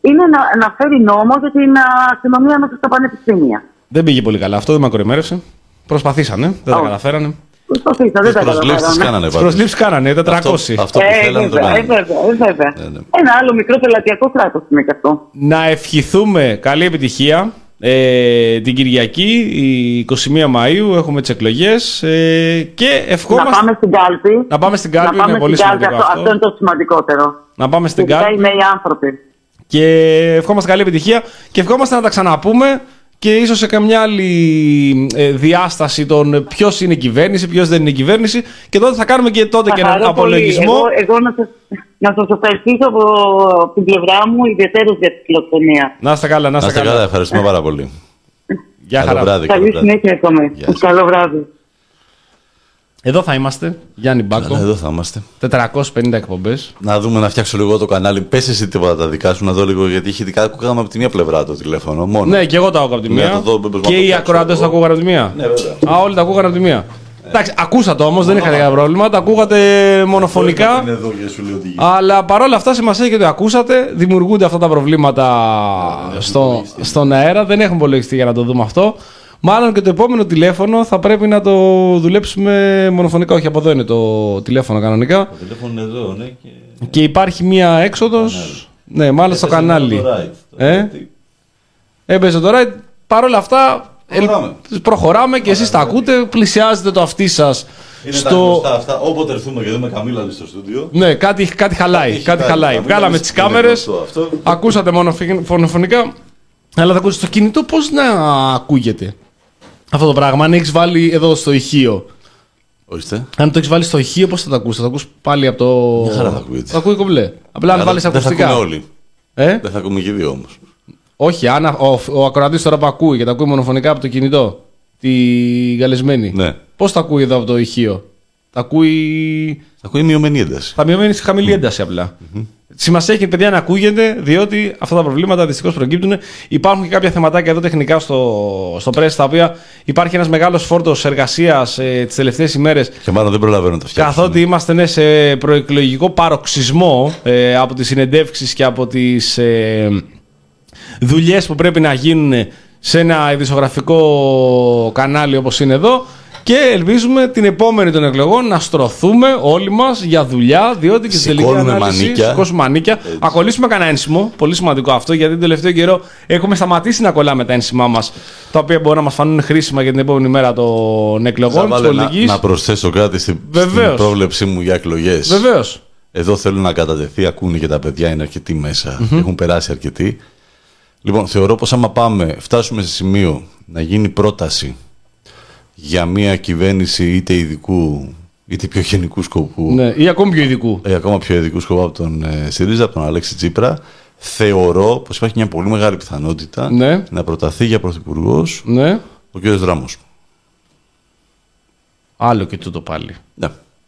είναι να, να φέρει νόμο για την α, αστυνομία μέσα στα πανεπιστήμια.
Δεν πήγε πολύ καλά. Αυτό δεν μακροημέρευσε. Προσπαθήσανε, δεν τα
Όχι.
καταφέρανε.
Προσπαθήσα, δεν
Τις
τα
προσλήψεις τις
καταφέραμε.
κάνανε
Τις
πάντως.
προσλήψεις κάνανε, 400.
Αυτό, αυτό που
Ε,
θέλανε το
βέβαια, ε,
κάνανε.
βέβαια, ε, βέβαια.
Ναι, ναι.
Ένα άλλο μικρό πελατειακό κράτος είναι και αυτό.
Να ευχηθούμε καλή επιτυχία. Ε, την Κυριακή, η 21 Μαΐου, έχουμε τις εκλογές ε, και ευχόμαστε...
Να πάμε στην κάλπη.
Να πάμε στην κάλπη,
Να πάμε
είναι πολύ
στην κάλπη,
σημαντικό
αυτό,
αυτό.
αυτό είναι το σημαντικότερο.
Να πάμε στην
Ειδικά οι
κάλπη
νέοι άνθρωποι.
Και ευχόμαστε καλή επιτυχία και ευχόμαστε να τα ξαναπούμε και ίσως σε καμιά άλλη ε, διάσταση των ποιος είναι κυβέρνηση, ποιος δεν είναι κυβέρνηση και τότε θα κάνουμε και τότε
Θα
και έναν
χαρώ πολύ.
απολογισμό.
Εγώ, εγώ να σας, να σας ευχαριστήσω από την πλευρά μου ιδιαίτερως για τη τηλεφωνία.
Να είστε καλά, να
Να
είστε
είστε
καλά.
καλά, ευχαριστούμε πάρα πολύ.
Γεια
Καλό
χαρά.
βράδυ. καλό
Καλή
βράδυ.
συνέχεια ακόμα.
Γεια σας.
Καλό βράδυ.
Εδώ θα είμαστε, Γιάννη
Καλά,
Μπάκο.
εδώ θα είμαστε.
450 εκπομπές.
Να δούμε να φτιάξω λίγο το κανάλι. Πες εσύ τίποτα τα δικά σου να δω λίγο γιατί είχε ακούγαμε από τη μία πλευρά το τηλέφωνο. Μόνο.
Ναι, και εγώ το ακούω από τη
Ναι,
μία.
το δω, μπορούμε να
και
το
οι
φτιάξω
ακροατές
εγώ.
το ακούγαν από τη μία.
Ναι, βέβαια.
Α, όλοι τα ακούγαν από τη μία. Εντάξει, ακούσατε όμως, δεν είχατε κανένα πρόβλημα. Τα ακούγατε μονοφωνικά.
Είναι εδώ και σου λέω τι γίνεται.
Αλλά παρόλα αυτά σημασία έχει ότι ακούσατε. Δημιουργούνται αυτά τα προβλήματα στο, στον αέρα. Δεν έχουμε υπολογιστεί για να το δούμε αυτό. Μάλλον και το επόμενο τηλέφωνο θα πρέπει να το δουλέψουμε μονοφωνικά. Όχι, από εδώ είναι το τηλέφωνο κανονικά.
Το τηλέφωνο είναι εδώ, ναι. Και...
Και υπάρχει μία έξοδος. Ναι, μάλλον στο
Έπαιζε
κανάλι.
το right. Το
Ε;
right.
Έπαιζε τώρα. Παρ' όλα αυτά. ελ-
Προχωράμε.
προχωράμε και εσείς τα ακούτε. Πλησιάζετε το αυτί σας
Είναι τα
στο.
γνωστά αυτά. Όποτε έρθουμε και δούμε Καμίλα στο στούντιο.
Ναι, κάτι, κάτι χαλάει.
Έχει
Κάτι
κάτι,
χαλάει.
θα
Βγάλαμε
μιλάμε
τις
στην
κάμερες.
γνωστό αυτό.
Ακούσατε μόνο φωνοφωνικά. Αλλά θα ακούσει στο κινητό πώς να ακούγεται αυτό το πράγμα. Αν έχεις βάλει εδώ στο ηχείο.
Ορίστε.
Αν το έχεις βάλει στο ηχείο, πώς θα το ακούσει. Θα το ακούσει πάλι από το.
Μια χαρά θα ακούγεται.
Θα ακούει κομπλέ. Απλά αν
Αλλά
βάλεις
Δεν θα
ακουστικά.
ακούμε όλοι.
Ε;
Δεν θα ακούμε και οι δύο όμως.
Όχι, αν α- ο, ο ακροατής τώρα που ακούει και τα ακούει μονοφωνικά από το κινητό. Τη γαλεσμένη.
Ναι.
Πώς τα ακούει εδώ από το ηχείο; Τα ακούει.
Θα ακούει μειωμένη ένταση.
Θα μειωμένη στη χαμηλή ένταση απλά. Σημασία έχει, παιδιά, να ακούγεται, διότι αυτά τα προβλήματα δυστυχώς προκύπτουν. Υπάρχουν και κάποια θεματάκια εδώ τεχνικά στο, στο press, τα οποία υπάρχει ένας μεγάλος φόρτος εργασίας ε, τις τελευταίες ημέρες.
Και μάλλον δεν προλαβαίνω να τα φτιάξω.
Καθότι είμαστε ναι, σε προεκλογικό παροξισμό ε, από τις συνεντεύξεις και από τις ε, δουλειές που πρέπει να γίνουν σε ένα ειδησογραφικό κανάλι όπως είναι εδώ και ελπίζουμε την επόμενη των εκλογών να στρωθούμε όλοι μας για δουλειά διότι και στην τελική
Σηκώνουμε
ανάλυση
μανίκια.
σηκώσουμε μανίκια να κολλήσουμε κανένα ένσημο, πολύ σημαντικό αυτό γιατί τον τελευταίο καιρό έχουμε σταματήσει να κολλάμε τα ένσημά μας τα οποία μπορεί να μας φανούν χρήσιμα για την επόμενη μέρα των
Θα
εκλογών της
βάλω να,
πολιτικής.
να προσθέσω κάτι στην,
Βεβαίως.
στην πρόβλεψή μου για εκλογές.
Βεβαίως.
Εδώ θέλουν να κατατεθεί, ακούνε και τα παιδιά, είναι αρκετοί μέσα. Έχουν περάσει αρκετοί. Λοιπόν, θεωρώ πως άμα πάμε, φτάσουμε σε σημείο να γίνει πρόταση για μια κυβέρνηση είτε ειδικού είτε πιο γενικού σκοπού
Ναι, ή ακόμη πιο ειδικού.
ή ακόμα πιο ειδικού σκοπού από τον ε, ΣΥΡΙΖΑ, από τον Αλέξη Τσίπρα, θεωρώ πως υπάρχει μια πολύ μεγάλη πιθανότητα
Ναι.
να προταθεί για πρωθυπουργός
Ναι.
ο κ. Δράμος.
Άλλο και τούτο πάλι.
Ναι.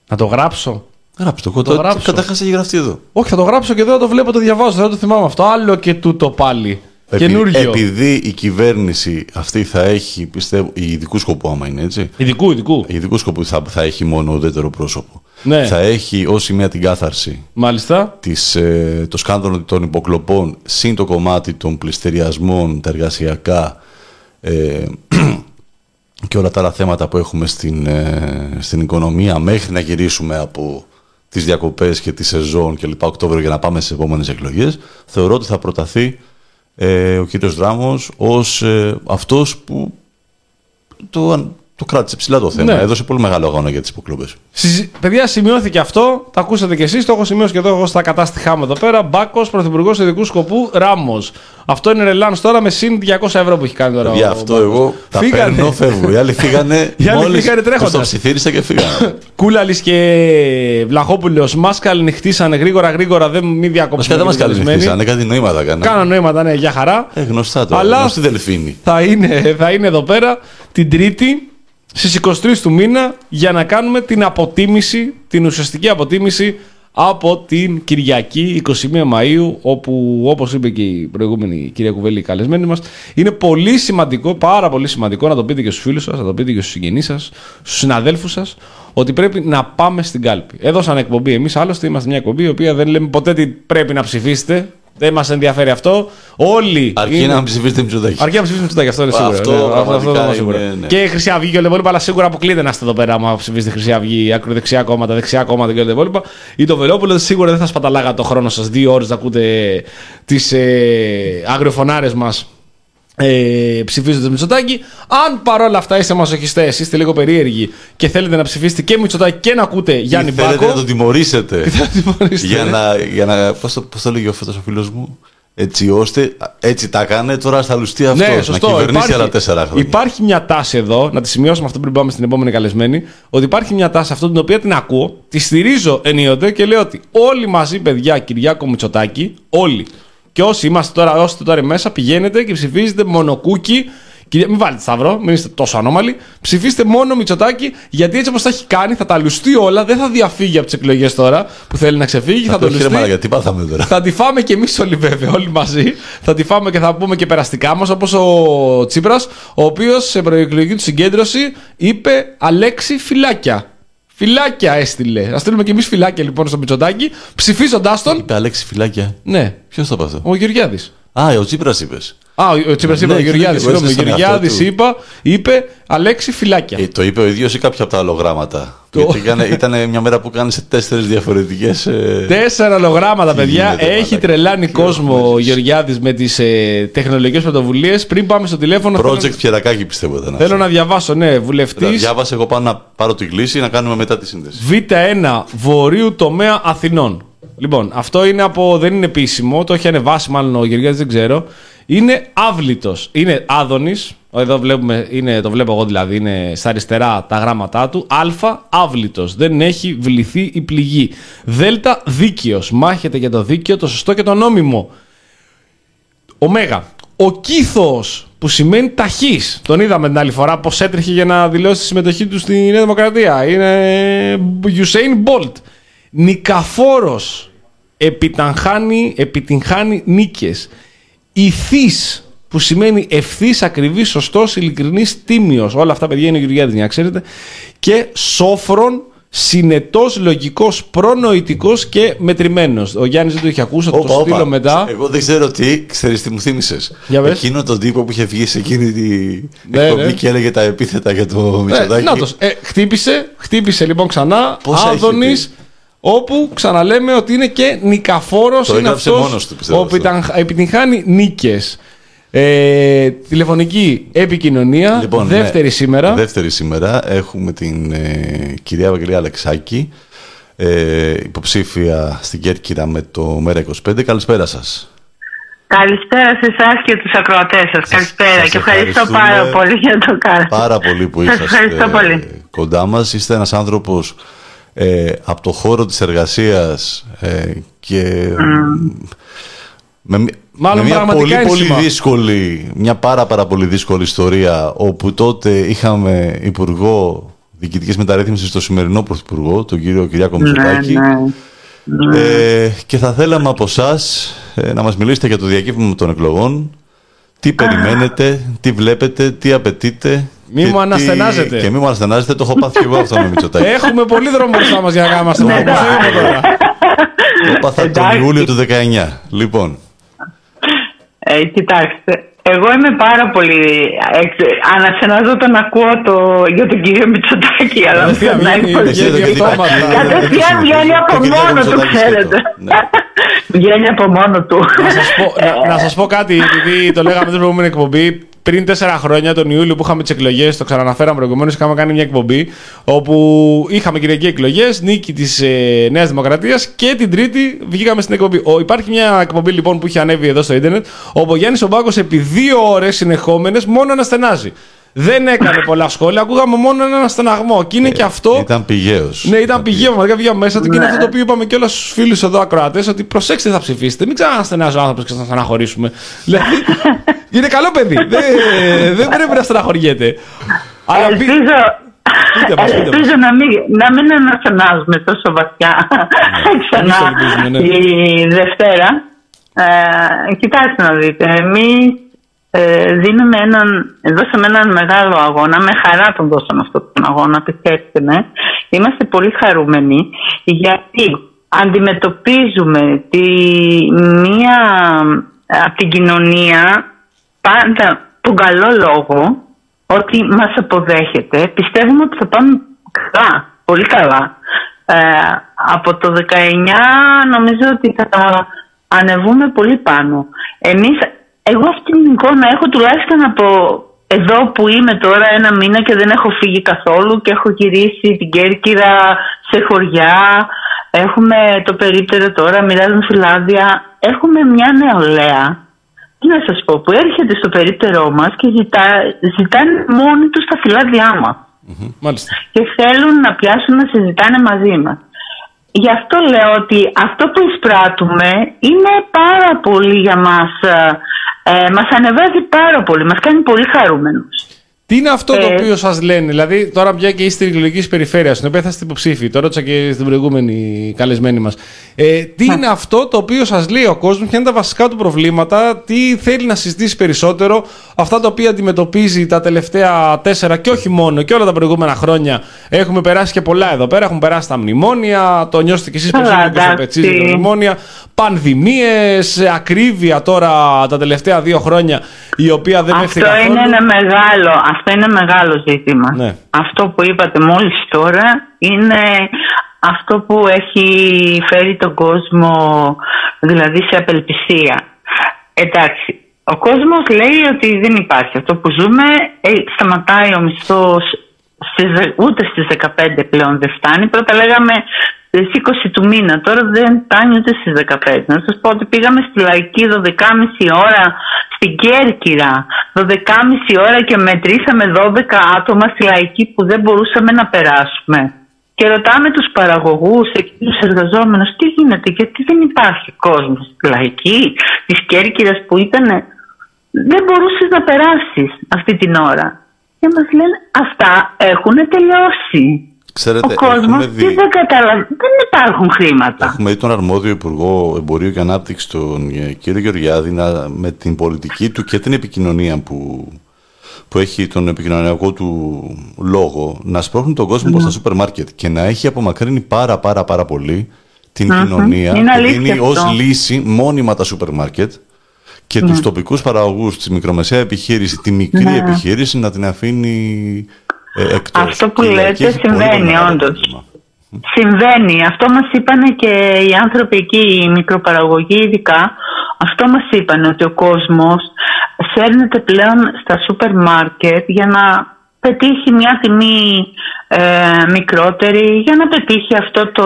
Να το γράψω;
Γράψτε το,
Το
το,
γράψω.
καταρχάς έχει γραφτεί εδώ.
Όχι, θα το γράψω και δεν θα το βλέπω, το διαβάζω. Δεν το θυμάμαι αυτό. Άλλο και τούτο πάλι.
Επει-
Καινούργιο.
Επειδή η κυβέρνηση αυτή θα έχει, πιστεύω, ειδικού σκοπού, άμα είναι έτσι.
Ειδικού, ειδικού.
Ειδικού σκοπού θα, θα έχει μόνο ουδέτερο πρόσωπο.
Ναι.
Θα έχει ως σημεία την κάθαρση
Μάλιστα.
της, ε, το σκάνδαλο των υποκλοπών συν το κομμάτι των πληστηριασμών, τα εργασιακά ε, και όλα τα άλλα θέματα που έχουμε στην, ε, στην οικονομία μέχρι να γυρίσουμε από τις διακοπές και τη σεζόν και λοιπά Οκτώβριο για να πάμε στις επόμενες εκλογές θεωρώ ότι θα προταθεί ε, ο κύριος Δράμος ως ε, αυτός που το, το κράτησε ψηλά το θέμα.
Ναι.
Έδωσε πολύ μεγάλο αγώνα για τις υποκλοπές.
Συζη- Παιδιά, σημειώθηκε αυτό. Το ακούσατε κι εσείς. Το έχω σημειώσει και εδώ εγώ στα κατάστοιχά μου εδώ πέρα. Μπάκος, πρωθυπουργός ειδικού σκοπού, Ράμος. Αυτό είναι ρελάνς τώρα με συν 200 ευρώ που έχει κάνει τώρα.
Για
ο
αυτό
Μπάκος.
εγώ τα
Φύγανε.
παίρνω, φεύγω. Οι άλλοι φύγανε.
Οι άλλοι
μόλις
φύγανε τρέχοντας.
τους Το ψιθύρισα και φύγανε.
Κούλαλης και Βλαχόπουλος μα καληνυχτήσαν γρήγορα γρήγορα. Δεν μη
Μα
διακόψουν.
δεν μα καληνυχτήσανε, κάτι νοήματα έκανα.
Κάνα νόηματα, ναι, για χαρά.
Ε, γνωστά τώρα.
Αλλά-
Γνωστή δελφίνη.
θα είναι, θα είναι εδώ πέρα την Τρίτη στις 23 του μήνα για να κάνουμε την αποτίμηση, την ουσιαστική αποτίμηση από την Κυριακή 21 Μαΐου όπου όπως είπε και η προηγούμενη κυρία Κουβέλη η καλεσμένη μας είναι πολύ σημαντικό, πάρα πολύ σημαντικό να το πείτε και στους φίλους σας, να το πείτε και στους συγγενείς σας, στους συναδέλφους σας ότι πρέπει να πάμε στην κάλπη. Εδώ σαν εκπομπή εμείς άλλωστε είμαστε μια εκπομπή η οποία δεν λέμε ποτέ τι πρέπει να ψηφίσετε, δεν μας ενδιαφέρει αυτό. Όλοι
Αρκεί
είναι-
να ψηφίσετε Μητσοτάκη.
Αρκεί να ψηφίσουμε Μητσοτάκη, αυτό είναι
Αυτό
σίγουρο. Ναι,
πραγματικά
είναι σίγουρο.
είναι, ναι.
Και η Χρυσή Αυγή και όλα τα υπόλοιπα, αλλά σίγουρα αποκλείεται να είστε εδώ πέρα άμα ψηφίσετε Χρυσή Αυγή, ακροδεξιά κόμματα, δεξιά κόμματα και όλα τα υπόλοιπα. Ή το Βελόπουλο, σίγουρα δεν θα σπαταλάγατε το χρόνο σας δύο ώρες να ακούτε τις ε, αγριοφωνάρες μας ε, ψηφίζοντα Μητσοτάκη. Αν παρόλα αυτά είστε μασοχιστές, είστε λίγο περίεργοι και θέλετε να ψηφίσετε και Μητσοτάκη και να ακούτε Γιάννη
Ή θέλετε
Μπάκο.
να τον τιμωρήσετε.
τιμωρήσετε.
για να. Για να πώς, το, πώς το λέγει ο φέτος ο φίλος μου. Έτσι ώστε, έτσι τα έκανε, τώρα θα λουστεί αυτός.
Ναι,
να
σωστό.
κυβερνήσει άλλα τέσσερα χρόνια.
υπάρχει μια τάση εδώ, να τη σημειώσουμε αυτό πριν πάμε στην επόμενη καλεσμένη, ότι υπάρχει μια τάση αυτό την οποία την ακούω, τη στηρίζω ενίοτε και λέω ότι όλοι μαζί, παιδιά, Κυριάκο Μητσοτάκη, όλοι. Και όσοι είμαστε τώρα, όσοι είστε τώρα μέσα, πηγαίνετε και ψηφίζετε μονοκούκι. Κυρία, μην βάλετε σταυρό, μην είστε τόσο ανώμαλοι. Ψηφίστε μόνο Μητσοτάκη, γιατί έτσι όπως τα έχει κάνει, θα τα λουστεί όλα. Δεν θα διαφύγει από τις εκλογές τώρα που θέλει να ξεφύγει. θα το
Όχι, ρε
λουστεί.
μαλάκα, τι πάθαμε τώρα;
Θα τη φάμε και εμείς όλοι βέβαια, όλοι μαζί. Θα τη φάμε και θα πούμε και περαστικά μας, όπως ο Τσίπρας, ο οποίος σε προεκλογική του συγκέντρωση είπε Αλέξη φυλάκια. Φυλάκια έστειλε. Α στείλουμε και εμείς φυλάκια λοιπόν στο Μητσοτάκι, ψηφίζοντά τον.
Είπε Αλέξη φυλάκια.
Ναι,
Ποιος το είπε αυτό;
ο Γεωργιάδης.
Α, ο Τσίπρας είπες.
Α, ο- ο Τσίπρα είπε,
Ναι,
ο
και
Γεωργιάδης.
εγώ
Συγγνώμη, ο
έστειλα στον εαυτό
Γεωργιάδη
του.
είπα, είπε Αλέξη φυλάκια.
Ε, το είπε ο ίδιος ή κάποια από τα αλλογράμματα. Γιατί ήταν, ήταν μια μέρα που κάνεις σε τέσσερις διαφορετικές. Ε...
Τέσσερα ολογράμματα, παιδιά.
γίνεται,
Έχει
μαλάκα.
τρελάνει
Τι
κόσμο
έχουμε
ο
ζήσει.
Γεωργιάδης με τις ε, τεχνολογικές πρωτοβουλίες. Πριν πάμε στο τηλέφωνο, θέλω-
Project Πιερακάκι πιστεύω ήταν.
θέλω να διαβάσω, ναι, βουλευτής.
Διάβασε, εγώ πάω να πάρω την κλίση να κάνουμε μετά τη σύνδεση.
Β1 Βορείου τομέα Αθηνών. Λοιπόν, αυτό είναι από. δεν είναι επίσημο, το έχει ανεβάσει μάλλον ο Γεωργιάδης, δεν ξέρω. Είναι άβλητος. Είναι άδωνης. Εδώ βλέπουμε, είναι, το βλέπω εγώ δηλαδή, είναι στα αριστερά τα γράμματά του. Α, άβλητος. Δεν έχει βληθεί η πληγή. Δ, δίκαιος. Μάχεται για το δίκαιο, το σωστό και το νόμιμο. Ωμέγα. Ο κύθος που σημαίνει ταχύς. Τον είδαμε την άλλη φορά πώς έτρεχε για να δηλώσει τη συμμετοχή του στη Νέα Δημοκρατία. Είναι Usain Bolt. Νικαφόρος. Επιτυγχάνει, επιτυγχάνει νίκες. Ηθής που σημαίνει ευθύς, ακριβής, σωστός, ειλικρινής, τίμιος. Όλα αυτά, παιδιά, είναι ο Γεωργιάδη, για να ξέρετε. Και σόφρον, συνετός, λογικός, προνοητικός και μετρημένος. Ο Γιάννης δεν το είχε ακούσει, θα το
Όπα,
στείλω
όπα.
μετά.
Εγώ δεν ξέρω τι, ξέρεις τι μου θύμισες.
Για πες.
Εκείνο τον τύπο που είχε βγει σε εκείνη τη
Ναι,
εκπομπή
ναι.
και έλεγε τα επίθετα για το
Ε,
Μητσοτάκη.
νάτος. Ε, χτύπησε, χτύπησε λοιπόν ξανά.
Πόσα έχει
Άδωνης,
πει;
Όπου ξαναλέμε ότι είναι και νικαφόρος.
Το
είναι
έγραψε
αυτός
μόνος του, πιστεύω
Ο
αυτό.
επιτυγχ- επιτυγχάνει νίκες. Ε, τηλεφωνική επικοινωνία.
Λοιπόν,
δεύτερη
ναι,
σήμερα.
Δεύτερη σήμερα έχουμε την ε, κυρία Ευαγγελία Αλεξάκη, ε, υποψήφια στην Κέρκυρα με το ΜΕΡΑ25. Καλησπέρα σας.
Καλησπέρα σε εσάς και τους ακροατές σας. Καλησπέρα
σας
και ευχαριστώ
ευχαριστούμε
πάρα πολύ για το κάνετε.
Πάρα πολύ που
Σας
είσαστε
ευχαριστώ πολύ.
κοντά μας. Είστε ένας άνθρωπος ε, από το χώρο της εργασίας ε, και με, μ-
Μάλλον
με μια
πραγματικά
πολύ πολύ
ένσημα.
δύσκολη, μια πάρα πάρα πολύ δύσκολη ιστορία όπου τότε είχαμε υπουργό διοικητικής μεταρρύθμισης στο σημερινό πρωθυπουργό, τον κύριο Κυριάκο Μητσοτάκη.
ναι.
Ε, και θα θέλαμε από εσά να μας μιλήσετε για το διακύβημα των εκλογών. Τι περιμένετε, τι βλέπετε, τι απαιτείτε.
Μη
και
μου
τι-
αναστενάζετε.
Και μη μου αναστενάζετε, το έχω πάθει και εγώ αυτό με Μητσοτάκη.
Έχουμε πολύ δρόμο μπροστά μας για να κάνουμε
Ναι,
αστυνομικό. τώρα.
το πάθα τον
Εντάξει.
Ιούλιο του 19. Λοιπόν,
Ε, κοιτάξτε, εγώ είμαι πάρα πολύ. Εξ, αναστενάζω τον ακούω το, για τον κύριο Μητσοτάκη, αλλά
Κατευθείαν
να
βγαίνει-
υποθέσω-
βγαίνει
γιατί-
αυτόματα.
Κατευθείαν βγαίνει από
Το Κυριάκο
μόνο του,
Μητσοτάκη
ξέρετε.
σκέτο. Ναι.
Βγαίνει από μόνο του.
να, σας πω, να, να σας πω κάτι, επειδή το λέγαμε στην προηγούμενη εκπομπή. Πριν τέσσερα χρόνια, τον Ιούλιο που είχαμε τις εκλογές, το ξαναναφέραμε προηγουμένως, είχαμε κάνει μια εκπομπή όπου είχαμε κυριακή εκλογές, νίκη της ε, Νέας Δημοκρατίας και την Τρίτη βγήκαμε στην εκπομπή. Ο, υπάρχει μια εκπομπή λοιπόν που είχε ανέβει εδώ στο Ιντερνετ, όπου ο Γιάννης Ομπάκος επί δύο ώρες συνεχόμενες μόνο αναστενάζει. Δεν έκανε πολλά σχόλια, ακούγαμε μόνο έναν στεναγμό. Και είναι και αυτό.
ήταν πηγαίος.
Ναι, ήταν πηγαίος. Πραγματικά βγήκαμε μέσα του και είναι αυτό το οποίο είπαμε και όλα στους φίλους εδώ ακροατές: Ότι προσέξτε, θα ψηφίσετε. Μην ξαναστενάζει ο άνθρωπο και θα στεναχωρήσουμε. δηλαδή, είναι καλό παιδί. Δεν, δεν πρέπει να στεναχωριέται. Αλλά πει-
Ελπίζω,
Πείτε μας, πείτε
ελπίζω να μην, να μην αναστενάζουμε τόσο βαθιά ξανά
Εμείς το ελπίζουμε, ναι.
η Δευτέρα. Ε, κοιτάξτε να δείτε, εμείς ε, δίνουμε έναν, δώσαμε έναν μεγάλο αγώνα, με χαρά τον δώσαμε αυτόν τον αγώνα, πιστέψτε με. Είμαστε πολύ χαρούμενοι γιατί αντιμετωπίζουμε τη, μία από την κοινωνία πάντα τον καλό λόγο ότι μας αποδέχεται. Πιστεύουμε ότι θα πάμε καλά, πολύ καλά. Ε, από το 19 νομίζω ότι θα ανεβούμε πολύ πάνω. Εμείς, εγώ αυτή την εικόνα έχω τουλάχιστον από εδώ που είμαι τώρα ένα μήνα και δεν έχω φύγει καθόλου και έχω γυρίσει την Κέρκυρα σε χωριά. Έχουμε το περίπτερο τώρα, μοιράζουμε φυλάδια. έχουμε μια νεολαία τι να σας πω, που έρχεται στο περίπτερό μας και ζητά, ζητάνε μόνοι τους τα φυλάδια μας
Μάλιστα.
και θέλουν να πιάσουν να συζητάνε μαζί μας. Γι' αυτό λέω ότι αυτό που εισπράττουμε είναι πάρα πολύ για μας, ε, ε, μας ανεβάζει πάρα πολύ, μας κάνει πολύ χαρούμενους.
Τι είναι αυτό το
Ε.
οποίο σας λένε, Δηλαδή, τώρα πια και είστε εκλογική περιφέρεια, στην οποία θα είστε υποψήφοι, το ρώτησα και στην προηγούμενη καλεσμένη μας. Ε, τι είναι αυτό το οποίο σας λέει ο κόσμος, ποια είναι τα βασικά του προβλήματα, τι θέλει να συζητήσει περισσότερο, αυτά τα οποία αντιμετωπίζει τα τελευταία τέσσερα και όχι μόνο, και όλα τα προηγούμενα χρόνια. Έχουμε περάσει και πολλά εδώ πέρα, έχουν περάσει τα μνημόνια, το νιώσετε κι εσείς πω
Καλά,
είναι και στο
εντάξει.
πετσίδι τα μνημόνια, πανδημίες, ακρίβεια τώρα τα τελευταία δύο χρόνια, η οποία δεν
Αυτό
πέφτει καθόλου.
είναι ένα μεγάλο, αυτό είναι μεγάλο ζήτημα.
Ναι.
Αυτό που είπατε μόλις τώρα είναι αυτό που έχει φέρει τον κόσμο δηλαδή σε απελπισία. Εντάξει, ο κόσμος λέει ότι δεν υπάρχει. Αυτό που ζούμε ε, σταματάει ο μισθός στις, δε- ούτε στις 15 πλέον δεν φτάνει. Πρώτα λέγαμε στις 20 του μήνα, τώρα δεν φτάνει ούτε στις 15. Να σας πω ότι πήγαμε στη Λαϊκή 12.30 ώρα στην Κέρκυρα, 12.30 ώρα και μετρήσαμε 12 άτομα στη Λαϊκή που δεν μπορούσαμε να περάσουμε. Και ρωτάμε τους παραγωγούς, εκείνους τους εργαζόμενους, τι γίνεται, γιατί δεν υπάρχει κόσμος στη Λαϊκή, της Κέρκυρας που ήταν δεν μπορούσες να περάσεις αυτή την ώρα. Και μας λένε αυτά έχουν τελειώσει.
Ξέρετε,
Ο κόσμος
έχουμε
τι
δει,
δεν καταλαβαίνει. Δεν υπάρχουν χρήματα.
έχουμε δει τον αρμόδιο Υπουργό Εμπορίου και Ανάπτυξης, τον ε, κύριο Γεωργιάδη, να, με την πολιτική του και την επικοινωνία που, που έχει τον επικοινωνιακό του λόγο, να σπρώχνει τον κόσμο προς τα σούπερ μάρκετ και να έχει απομακρύνει πάρα πάρα πάρα πολύ την κοινωνία
Είναι
και
αλήθεια
δίνει
αυτό.
ως λύση μόνιμα τα σούπερ μάρκετ και τους τοπικούς παραγωγούς, τη μικρομεσαία επιχείρηση, τη μικρή
Ναι.
επιχείρηση να την αφήνει ε, εκτός.
Αυτό που
Και η
λέτε
Λαϊκή έχει πολύ
συμβαίνει,
μεγάλο
όντως.
πρόβλημα.
Συμβαίνει. Αυτό μας είπαν και οι άνθρωποι εκεί, οι μικροπαραγωγοί ειδικά. Αυτό μας είπαν ότι ο κόσμος σέρνεται πλέον στα σούπερ μάρκετ για να πετύχει μια τιμή ε, μικρότερη, για να πετύχει αυτό το,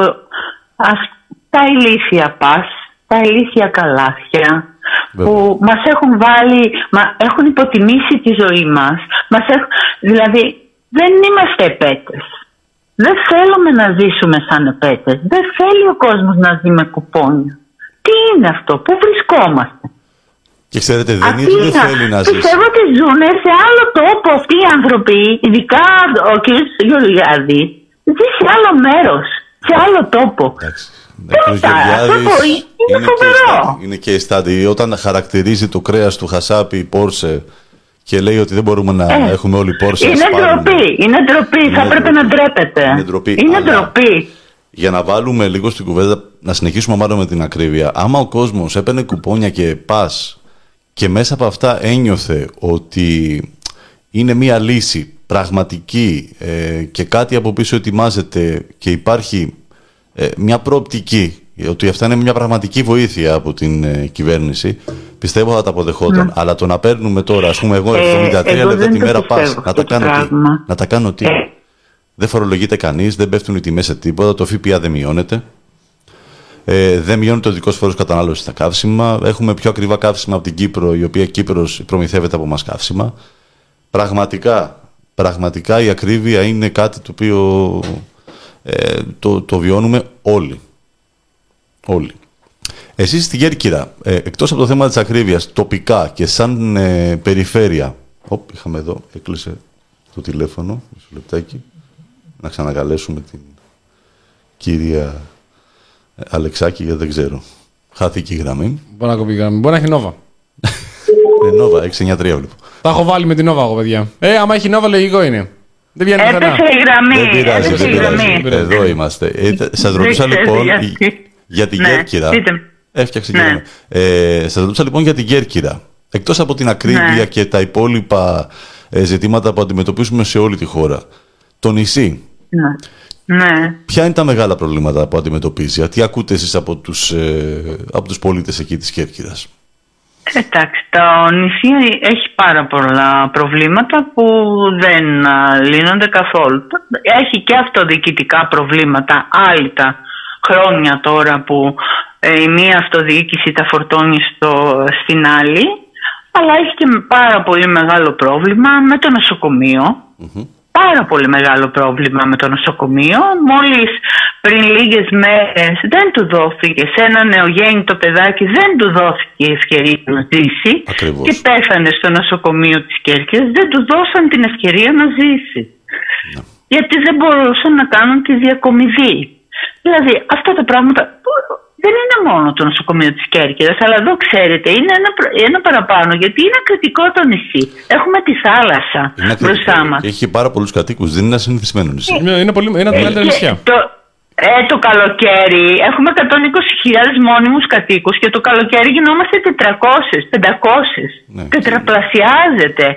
αυ- τα ηλίθια πας, τα ηλίθια καλάθια που μας έχουν βάλει, μα, έχουν υποτιμήσει τη ζωή μας. μας έχουν, δηλαδή δεν είμαστε επέτες. Δεν θέλουμε να ζήσουμε σαν επέτες. Δεν θέλει ο κόσμος να ζει με κουπόνια. Τι είναι αυτό, πού βρισκόμαστε;
Και ξέρετε, δεν
Αυτοί
είναι ότι δεν
είναι-
θέλει να ζήσει.
Πιστεύω ότι ζουν σε άλλο τόπο αυτοί οι άνθρωποι, ειδικά ο κ. Γεωργιάδη, ζει σε άλλο μέρος, σε άλλο τόπο.
Εντάξει.
Δεν
Ο κ.
τα-
Γεωργιάδης
αυτό το- είναι
και η
φοβερό.
στάντη- Είναι και η στάντη. Όταν χαρακτηρίζει το κρέας του χασάπι Πόρσε και λέει ότι δεν μπορούμε να
Ε,
έχουμε όλοι Πόρσες.
Είναι ντροπή, είναι ντροπή, θα
Είναι
πρέπει
ντροπή.
να ντρέπεται.
Είναι ντροπή,
Είναι
αλλά-
ντροπή.
Για να βάλουμε λίγο στην κουβέντα, να συνεχίσουμε μάλλον με την ακρίβεια. Άμα ο κόσμος έπαιρνε κουπόνια και πας και μέσα από αυτά ένιωθε ότι είναι μία λύση πραγματική ε, και κάτι από πίσω ετοιμάζεται και υπάρχει ε, μια προοπτική ότι αυτά είναι μια πραγματική βοήθεια από την ε, κυβέρνηση, πιστεύω θα τα αποδεχόταν. Αλλά το να παίρνουμε τώρα, ας πούμε, εγώ
Ναι. Ε,
73
εγώ
λεπτά
δεν
τη
το
μέρα
πιστεύω
πας, να
αυτό
τα
το
κάνω τι;
πράγμα.
Να τα κάνω τι;
Ε.
Δεν φορολογείται κανείς, δεν πέφτουν οι τιμές σε τίποτα, το ΦΠΑ δεν μειώνεται. Ε, δεν μειώνεται ο δικός φόρος κατανάλωσης στα καύσιμα. Έχουμε πιο ακριβά καύσιμα από την Κύπρο, η οποία Κύπρος προμηθεύεται από εμά καύσιμα. Πραγματικά, πραγματικά η ακρίβεια είναι κάτι το οποίο ε, το, το βιώνουμε όλοι. Όλοι. Εσείς στη Γέρκυρα, ε, εκτός από το θέμα της ακρίβειας, τοπικά και σαν ε, περιφέρεια, Οπ, είχαμε εδώ, έκλεισε το τηλέφωνο, μισό λεπτάκι, να ξανακαλέσουμε την κυρία ε, Αλεξάκη, γιατί δεν ξέρω. Χάθηκε η γραμμή.
Μπορεί να κοπεί η γραμμή. Μπορεί να έχει νόβα.
Ε, Νόβα, 693 βλέπω.
Τα έχω βάλει με την νόβα εγώ, παιδιά. Ε, άμα έχει νόβα, λογικό είναι. Δεν βγαίνει πουθενά.
Έπεσε η γραμμή.
Δεν πειράζει,
έπεσε
δεν
η
πειράζει.
γραμμή.
πειράζει.
Εδώ είμαστε. Ε, Σας
Δεν
ρωτούσα
ξέρω
λοιπόν
γιατί.
Για την
Ναι,
Κέρκυρα.
πείτε μου.
Έφτιαξε
Ναι.
και ε, Σα ρωτούσα λοιπόν για την Κέρκυρα. Εκτός από την ακρίβεια
Ναι.
και τα υπόλοιπα ε, ζητήματα που αντιμετωπίζουμε σε όλη τη χώρα. Το νησί,
Ναι. Ναι.
ποια είναι τα μεγάλα προβλήματα που αντιμετωπίζει, τι ακούτε εσείς από τους, ε, από τους πολίτες εκεί της Κέρκυρας;
Εντάξει, το νησί έχει πάρα πολλά προβλήματα που δεν α, λύνονται καθόλου. Έχει και αυτοδιοικητικά προβλήματα, άλυτα χρόνια τώρα που ε, η μία αυτοδιοίκηση τα φορτώνει στο, στην άλλη αλλά έχει και πάρα πολύ μεγάλο πρόβλημα με το νοσοκομειο Πάρα πολύ μεγάλο πρόβλημα με το νοσοκομείο. Μόλις πριν λίγες μέρες δεν του δόθηκε σε ένα νεογέννητο παιδάκι δεν του δόθηκε η ευκαιρία να ζήσει
Ακριβώς.
και πέθανε στο νοσοκομείο της Κέρκυρας. Δεν του δώσαν την ευκαιρία να ζήσει. Γιατί δεν μπορούσαν να κάνουν τη διακομιδή δηλαδή αυτά τα πράγματα που- δεν είναι μόνο το νοσοκομείο της Κέρκυρας αλλά εδώ ξέρετε είναι ένα, προ- ένα παραπάνω γιατί είναι κρατικό το νησί έχουμε τη θάλασσα
Είναι
μπροστά
ακριτικό.
μας
Και Έχει πάρα πολλούς κατοίκους. Δεν είναι ένα συνηθισμένο νησί.
Είναι, είναι, πολύ, είναι από τα μεγαλύτερα
και
νησιά.
Το, ε, το καλοκαίρι έχουμε 120.000 μόνιμους κατοίκους και το καλοκαίρι γινόμαστε 400, 500.
Ναι.
Τετραπλασιάζεται.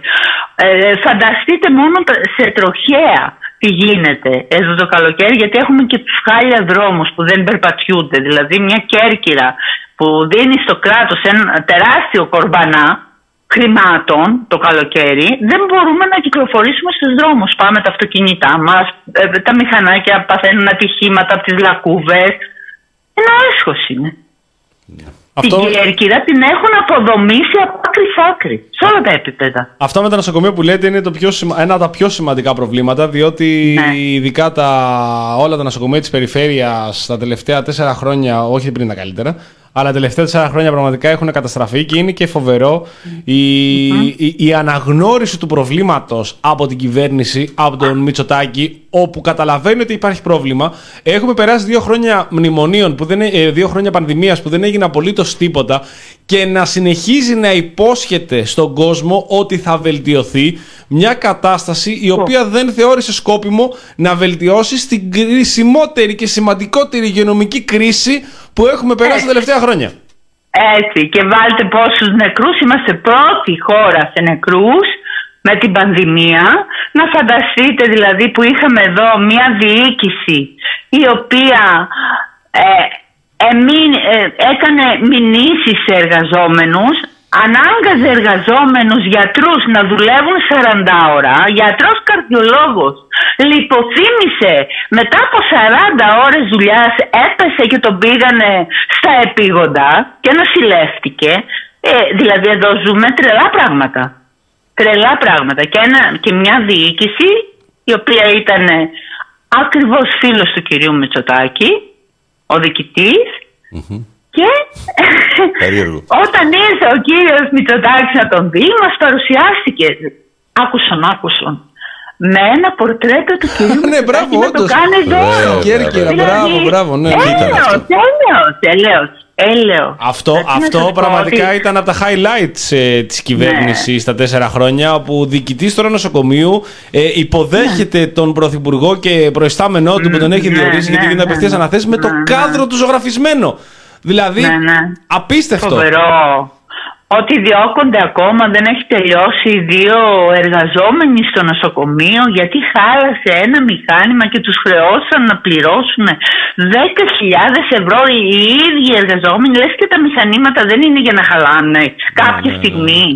Ε, φανταστείτε μόνο τα- σε τροχέα τι γίνεται εδώ το καλοκαίρι γιατί έχουμε και τους χάλια δρόμους που δεν περπατιούνται. Δηλαδή μια κέρκυρα που δίνει στο κράτος ένα τεράστιο κορμπανά χρημάτων το καλοκαίρι δεν μπορούμε να κυκλοφορήσουμε στους δρόμους. Πάμε τα αυτοκίνητά μας, ε, τα μηχανάκια παθαίνουν ατυχήματα από τις λακκούβες. Ένα έσχος είναι.
Αυτό,
Την Κέρκυρα την έχουν αποδομήσει από άκρη σ' άκρη. Σε όλα τα επίπεδα.
αυτό με τα νοσοκομεία που λέτε είναι το πιο, σημα- ένα από τα πιο σημαντικά προβλήματα, διότι
Ναι.
ειδικά τα, όλα τα νοσοκομεία της περιφέρειας τα τελευταία τέσσερα χρόνια, όχι πριν τα καλύτερα, αλλά τα τελευταία τέσσερα χρόνια πραγματικά έχουν καταστραφεί και είναι και φοβερό η, η, η αναγνώριση του προβλήματος από την κυβέρνηση, από τον Μητσοτάκη, όπου καταλαβαίνει ότι υπάρχει πρόβλημα. Έχουμε περάσει δύο χρόνια μνημονίων, που δεν, ε- ε, δύο χρόνια πανδημίας που δεν έγινε απολύτως τίποτα και να συνεχίζει να υπόσχεται στον κόσμο ότι θα βελτιωθεί μια κατάσταση η οποία δεν θεώρησε σκόπιμο να βελτιώσει στην κρισιμότερη και σημαντικότερη υγειονομική κρίση που έχουμε περάσει τα τελευταία χρόνια.
Έτσι και βάλτε πόσους νεκρούς. Είμαστε πρώτη χώρα σε νεκρούς με την πανδημία. Να φανταστείτε δηλαδή που είχαμε εδώ μια διοίκηση η οποία ε, εμεί- ε, έκανε μηνύσεις σε εργαζόμενους ανάγκαζε εργαζόμενους γιατρούς να δουλεύουν 40 ώρα, γιατρός καρδιολόγος λιποθύμησε μετά από 40 ώρες δουλειάς έπεσε και τον πήγανε στα επίγοντα και νοσηλεύτηκε. Ε, δηλαδή εδώ ζούμε τρελά πράγματα. Τρελά πράγματα. Και, ένα, και μια διοίκηση η οποία ήταν ακριβώς φίλος του κυρίου Μητσοτάκη, ο διοικητής, και
Περίεργο.
όταν ήρθε ο κύριος Μητσοτάκης να τον δει, μας παρουσιάστηκε. Άκουσον, άκουσον. Με ένα πορτρέτο του κυρίου
Ναι,
Μητσοτάκη
μπράβο,
να το
όντως.
κάνει
Βέβαια,
δώρο.
Κέρκυρα,
βέβαια.
μπράβο, μπράβο, ναι.
Έλεος, έλεος, έλεος, έλεος.
Αυτό,
Ε, τι να
αυτό
σας πω,
πραγματικά
ότι-
ήταν από τα highlights ε, της κυβέρνησης τα τέσσερα χρόνια όπου ο διοικητής τώρα νοσοκομείου ε, υποδέχεται τον Πρωθυπουργό και προϊστάμενό του που τον έχει
Ναι,
διορίσει
ναι,
γιατί γίνεται
ναι,
απευθείας
ναι.
αναθέσεις με το
Ναι, ναι.
κάδρο του ζωγραφισμένο. Δηλαδή,
Ναι, ναι.
απίστευτο.
Φοβερό. Ότι διώκονται ακόμα δεν έχει τελειώσει οι δύο εργαζόμενοι στο νοσοκομείο γιατί χάλασε ένα μηχάνημα και τους χρεώσαν να πληρώσουν 10.000 ευρώ οι ίδιοι εργαζόμενοι. Λες και τα μηχανήματα δεν είναι για να χαλάνε κάποια
ναι, ναι.
στιγμή.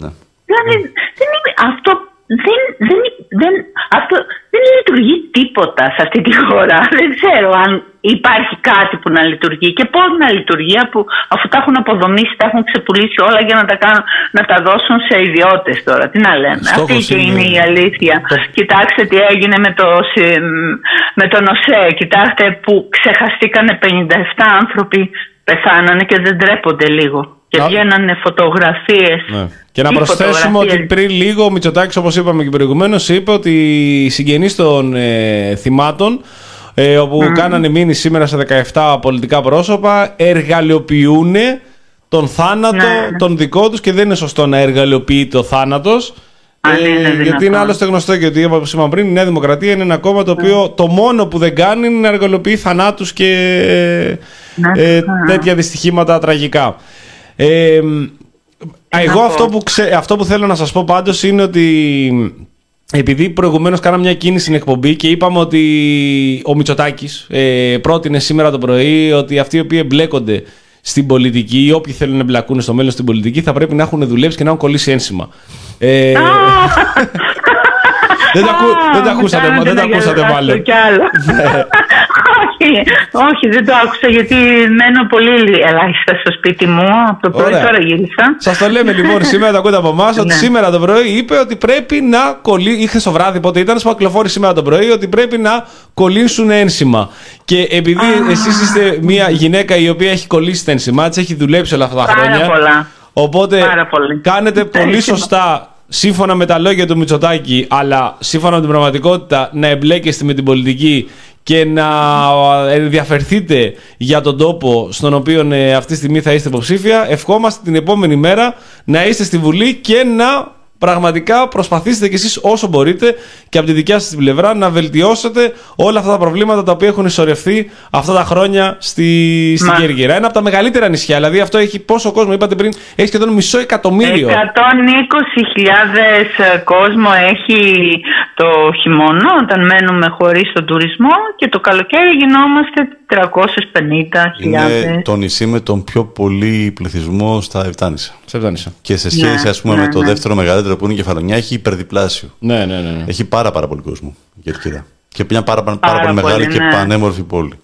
Ναι.
Δηλαδή δεν είναι, αυτό, δεν, δεν, δεν, αυτό δεν λειτουργεί τίποτα σε αυτή τη χώρα. Δεν ξέρω αν υπάρχει κάτι που να λειτουργεί και πώς να λειτουργεί αφού, αφού τα έχουν αποδομήσει, τα έχουν ξεπουλήσει όλα για να τα, κάνουν, να τα δώσουν σε ιδιώτες τώρα. Τι να λέμε.
Στόχος
Αυτή και
είναι-
είναι η αλήθεια. Κοιτάξτε τι έγινε με το, συ- με το ΝΟΣΕ. Κοιτάξτε που ξεχαστήκανε 57 άνθρωποι πεθάνανε και δεν τρέπονται λίγο. Και
Να-
βγαίνανε φωτογραφίες.
Ναι. Και να
Τι
προσθέσουμε ότι
φωτογραφίες.
πριν λίγο ο Μητσοτάκης όπως είπαμε και προηγουμένως είπε ότι οι συγγενείς των ε, θυμάτων ε, όπου κάνανε μήνυση σήμερα σε 17 πολιτικά πρόσωπα εργαλειοποιούν τον θάνατο
Ναι.
τον δικό τους και δεν είναι σωστό να εργαλειοποιείται ο θάνατος
Αν είναι δυνατόν.
γιατί είναι άλλωστε γνωστό και ότι όπως είπαμε πριν η Νέα Δημοκρατία είναι ένα κόμμα το οποίο το μόνο που δεν κάνει είναι να εργαλειοποιεί θανάτους και
Ναι.
ε,
Α.
τέτοια δυστυχήματα τραγικά. Ε, εγώ
πω.
αυτό που, ξε- αυτό που θέλω να σας πω πάντως είναι ότι επειδή προηγουμένως κάναμε μια κίνηση στην εκπομπή και είπαμε ότι ο Μητσοτάκης ε, πρότεινε σήμερα το πρωί ότι αυτοί οι οποίοι εμπλέκονται στην πολιτική ή όποιοι θέλουν να εμπλακούν στο μέλλον στην πολιτική θα πρέπει να έχουν δουλέψει και να έχουν κολλήσει ένσημα. Ε, δεν τα, ακού- δεν τα ακούσατε,
Κάνατε
δεν τα
να
ακούσατε
γελάσω
μάλλον.
Κι άλλο. Όχι, όχι, δεν το άκουσα γιατί μένω πολύ ελάχιστα στο σπίτι μου. Από το πρωί
Ωραία.
τώρα γύρισα.
Σας το λέμε λοιπόν σήμερα, το ακούτε από εμάς, ότι
Ναι.
σήμερα το πρωί είπε ότι πρέπει να κολλήσει. Είχε στο βράδυ, πότε ήταν, που κυκλοφόρησε σήμερα το πρωί, ότι πρέπει να κολλήσουν ένσημα. Και επειδή εσείς είστε μια γυναίκα η οποία έχει κολλήσει τα ένσημά της, έχει δουλέψει όλα αυτά τα
Πάρα
χρόνια.
πολλά.
Οπότε
Πάρα πολύ.
κάνετε πολύ
Ένσημα.
σωστά σύμφωνα με τα λόγια του Μητσοτάκη, αλλά σύμφωνα με την πραγματικότητα να εμπλέκεστε με την πολιτική και να ενδιαφερθείτε για τον τόπο στον οποίο ε, αυτή τη στιγμή θα είστε υποψήφια. Ευχόμαστε την επόμενη μέρα να είστε στη Βουλή και να πραγματικά προσπαθήσετε κι εσείς όσο μπορείτε και από τη δικιά σας την πλευρά να βελτιώσετε όλα αυτά τα προβλήματα τα οποία έχουν ισορρευθεί αυτά τα χρόνια στη, στην
Μα-
Κέρκυρα. Ένα από τα μεγαλύτερα νησιά. Δηλαδή αυτό έχει πόσο κόσμο, είπατε πριν, έχει σχεδόν μισό εκατομμύριο.
120.000 κόσμο έχει το χειμώνα όταν μένουμε χωρίς τον τουρισμό και το καλοκαίρι γινόμαστε 350.000.
Είναι το νησί με τον πιο πολύ πληθυσμό στα Ευτάνησα.
Σε φτάνησα.
Και σε σχέση,
Ναι,
ας πούμε,
ναι,
με το
ναι.
δεύτερο μεγαλύτερο που είναι η Κεφαλονιά, έχει υπερδιπλάσιο.
Ναι, ναι, ναι. ναι.
Έχει πάρα, πάρα πολύ κόσμο η Κερκύρα. Και μια πάρα, πάρα, πάρα
Πάρα
πολύ μεγάλη
πολύ,
και
ναι.
πανέμορφη πόλη.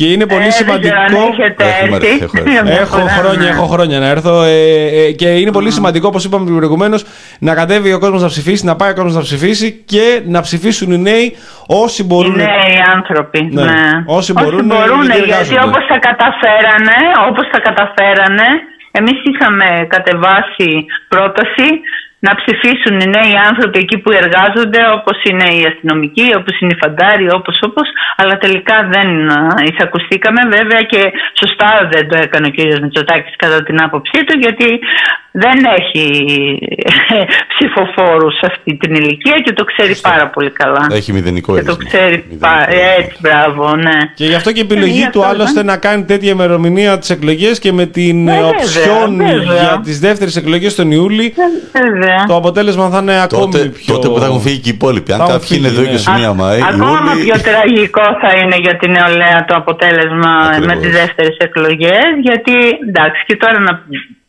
Και είναι πολύ
Ε, δεν
σημαντικό.
ξέρω αν έχετε
Έχουμε
έρθει.
έρθει, έχω έρθει.
Μια
Έχω
φορά,
χρόνια,
ναι.
έχω χρόνια να έρθω. Ε, ε, και είναι πολύ σημαντικό, όπως είπαμε προηγουμένως, να κατέβει ο κόσμος να ψηφίσει, να πάει ο κόσμος να ψηφίσει και να ψηφίσουν οι νέοι όσοι
Οι
μπορούν.
νέοι άνθρωποι.
Ναι.
Ναι.
Όσοι μπορούν,
μπορούν
γιατί
γιατί
εργάζονται.
όπως τα καταφέρανε, όπως τα καταφέρανε, εμείς είχαμε κατεβάσει πρόταση να ψηφίσουν οι νέοι άνθρωποι εκεί που εργάζονται, όπως είναι οι αστυνομικοί, όπως είναι οι φαντάροι, όπως όπως, αλλά τελικά δεν α, εισακουστήκαμε βέβαια και σωστά δεν το έκανε ο κ. Μητσοτάκης κατά την άποψή του, γιατί δεν έχει ψηφοφόρους σε αυτή την ηλικία και το ξέρει πάρα πολύ καλά.
Έχει μηδενικό
Και το
έρισμα.
ξέρει.
Μηδενικό
πα-
έρισμα.
Έτσι, μπράβο, ναι.
Και γι' αυτό και η επιλογή
Ε,
του
αυτό
άλλωστε
ήταν.
να κάνει τέτοια ημερομηνία τις εκλογές και με την
Ε,
ε,
βέβαια,
οψιόν
βέβαια.
για τις δεύτερες εκλογές τον Ιούλη,
Βέβαια.
Το αποτέλεσμα θα είναι ακόμη
Τότε,
πιο.
τότε που θα έχουν φύγει και οι υπόλοιποι. Αν
Θα έχουν
κάποιοι είναι
φύγει,
εδώ
ναι.
21 Μάη,
Ακόμα
Ιούλη,
πιο τραγικό θα είναι για την νεολαία το αποτέλεσμα
Ακριβώς.
με τις δεύτερες εκλογές γιατί εντάξει και τώρα να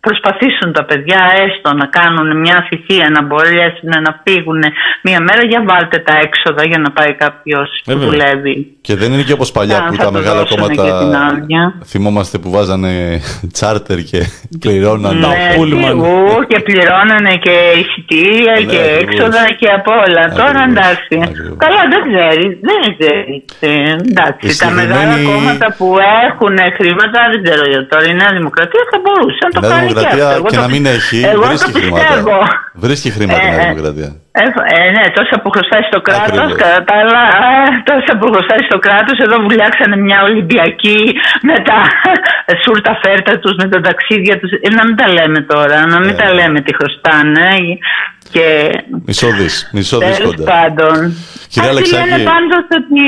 προσπαθήσουν τα παιδιά έστω να κάνουν μια θυσία να μπορέσουν να φύγουν μια μέρα για βάλτε τα έξοδα για να πάει κάποιος που
Ε, βέβαια.
δουλεύει.
Και δεν είναι και όπως παλιά
Α,
που
θα
τα
το
μεγάλα
δώσουνε και
κόμματα
την άδεια.
θυμόμαστε που βάζανε τσάρτερ και πληρώναν.
Τα
Ναι,
πούλμαν.
σίγουρα, και πληρώνανε και εισιτήρια
Ναι,
και
ακριβώς.
έξοδα και από όλα. Τώρα
Ακριβώς,
εντάξει.
ακριβώς.
Καλά, δεν ξέρει. Δεν ξέρει. Ε, Εντάξει,
Η
τα μεγάλα
συγκεκριμένη-
κόμματα που έχουν χρήματα, δεν ξέρω για τώρα. Η Νέα Δημοκρατία θα μπορούσε να το
Η Νέα
κάνει και αυτό.
Δημοκρατία
Εγώ
και
το
να μην
πι-
έχει,
Εγώ το
βρίσκει χρήματα.
πιστεύω.
Βρίσκει χρήματα η
Ε,
Νέα
ε.
Δημοκρατία.
Ε, ε, ναι, τόσα που χρωστάει στο κράτος,
Ακριβώς.
κατά τα άλλα, ε, τόσα που χρωστάει στο κράτος, εδώ βουλιάξανε μια Ολυμπιακή με τα σούρτα φέρτα τους, με τα ταξίδια τους. Ε, να μην τα λέμε τώρα, να μην
Ε.
τα λέμε τι χρωστάνε. Και
Μισό δις, μισό δις
τέλος
κοντά.
πάντων.
Κυρία
Αυτοί
Αλεξάκη.
λένε πάντως ότι.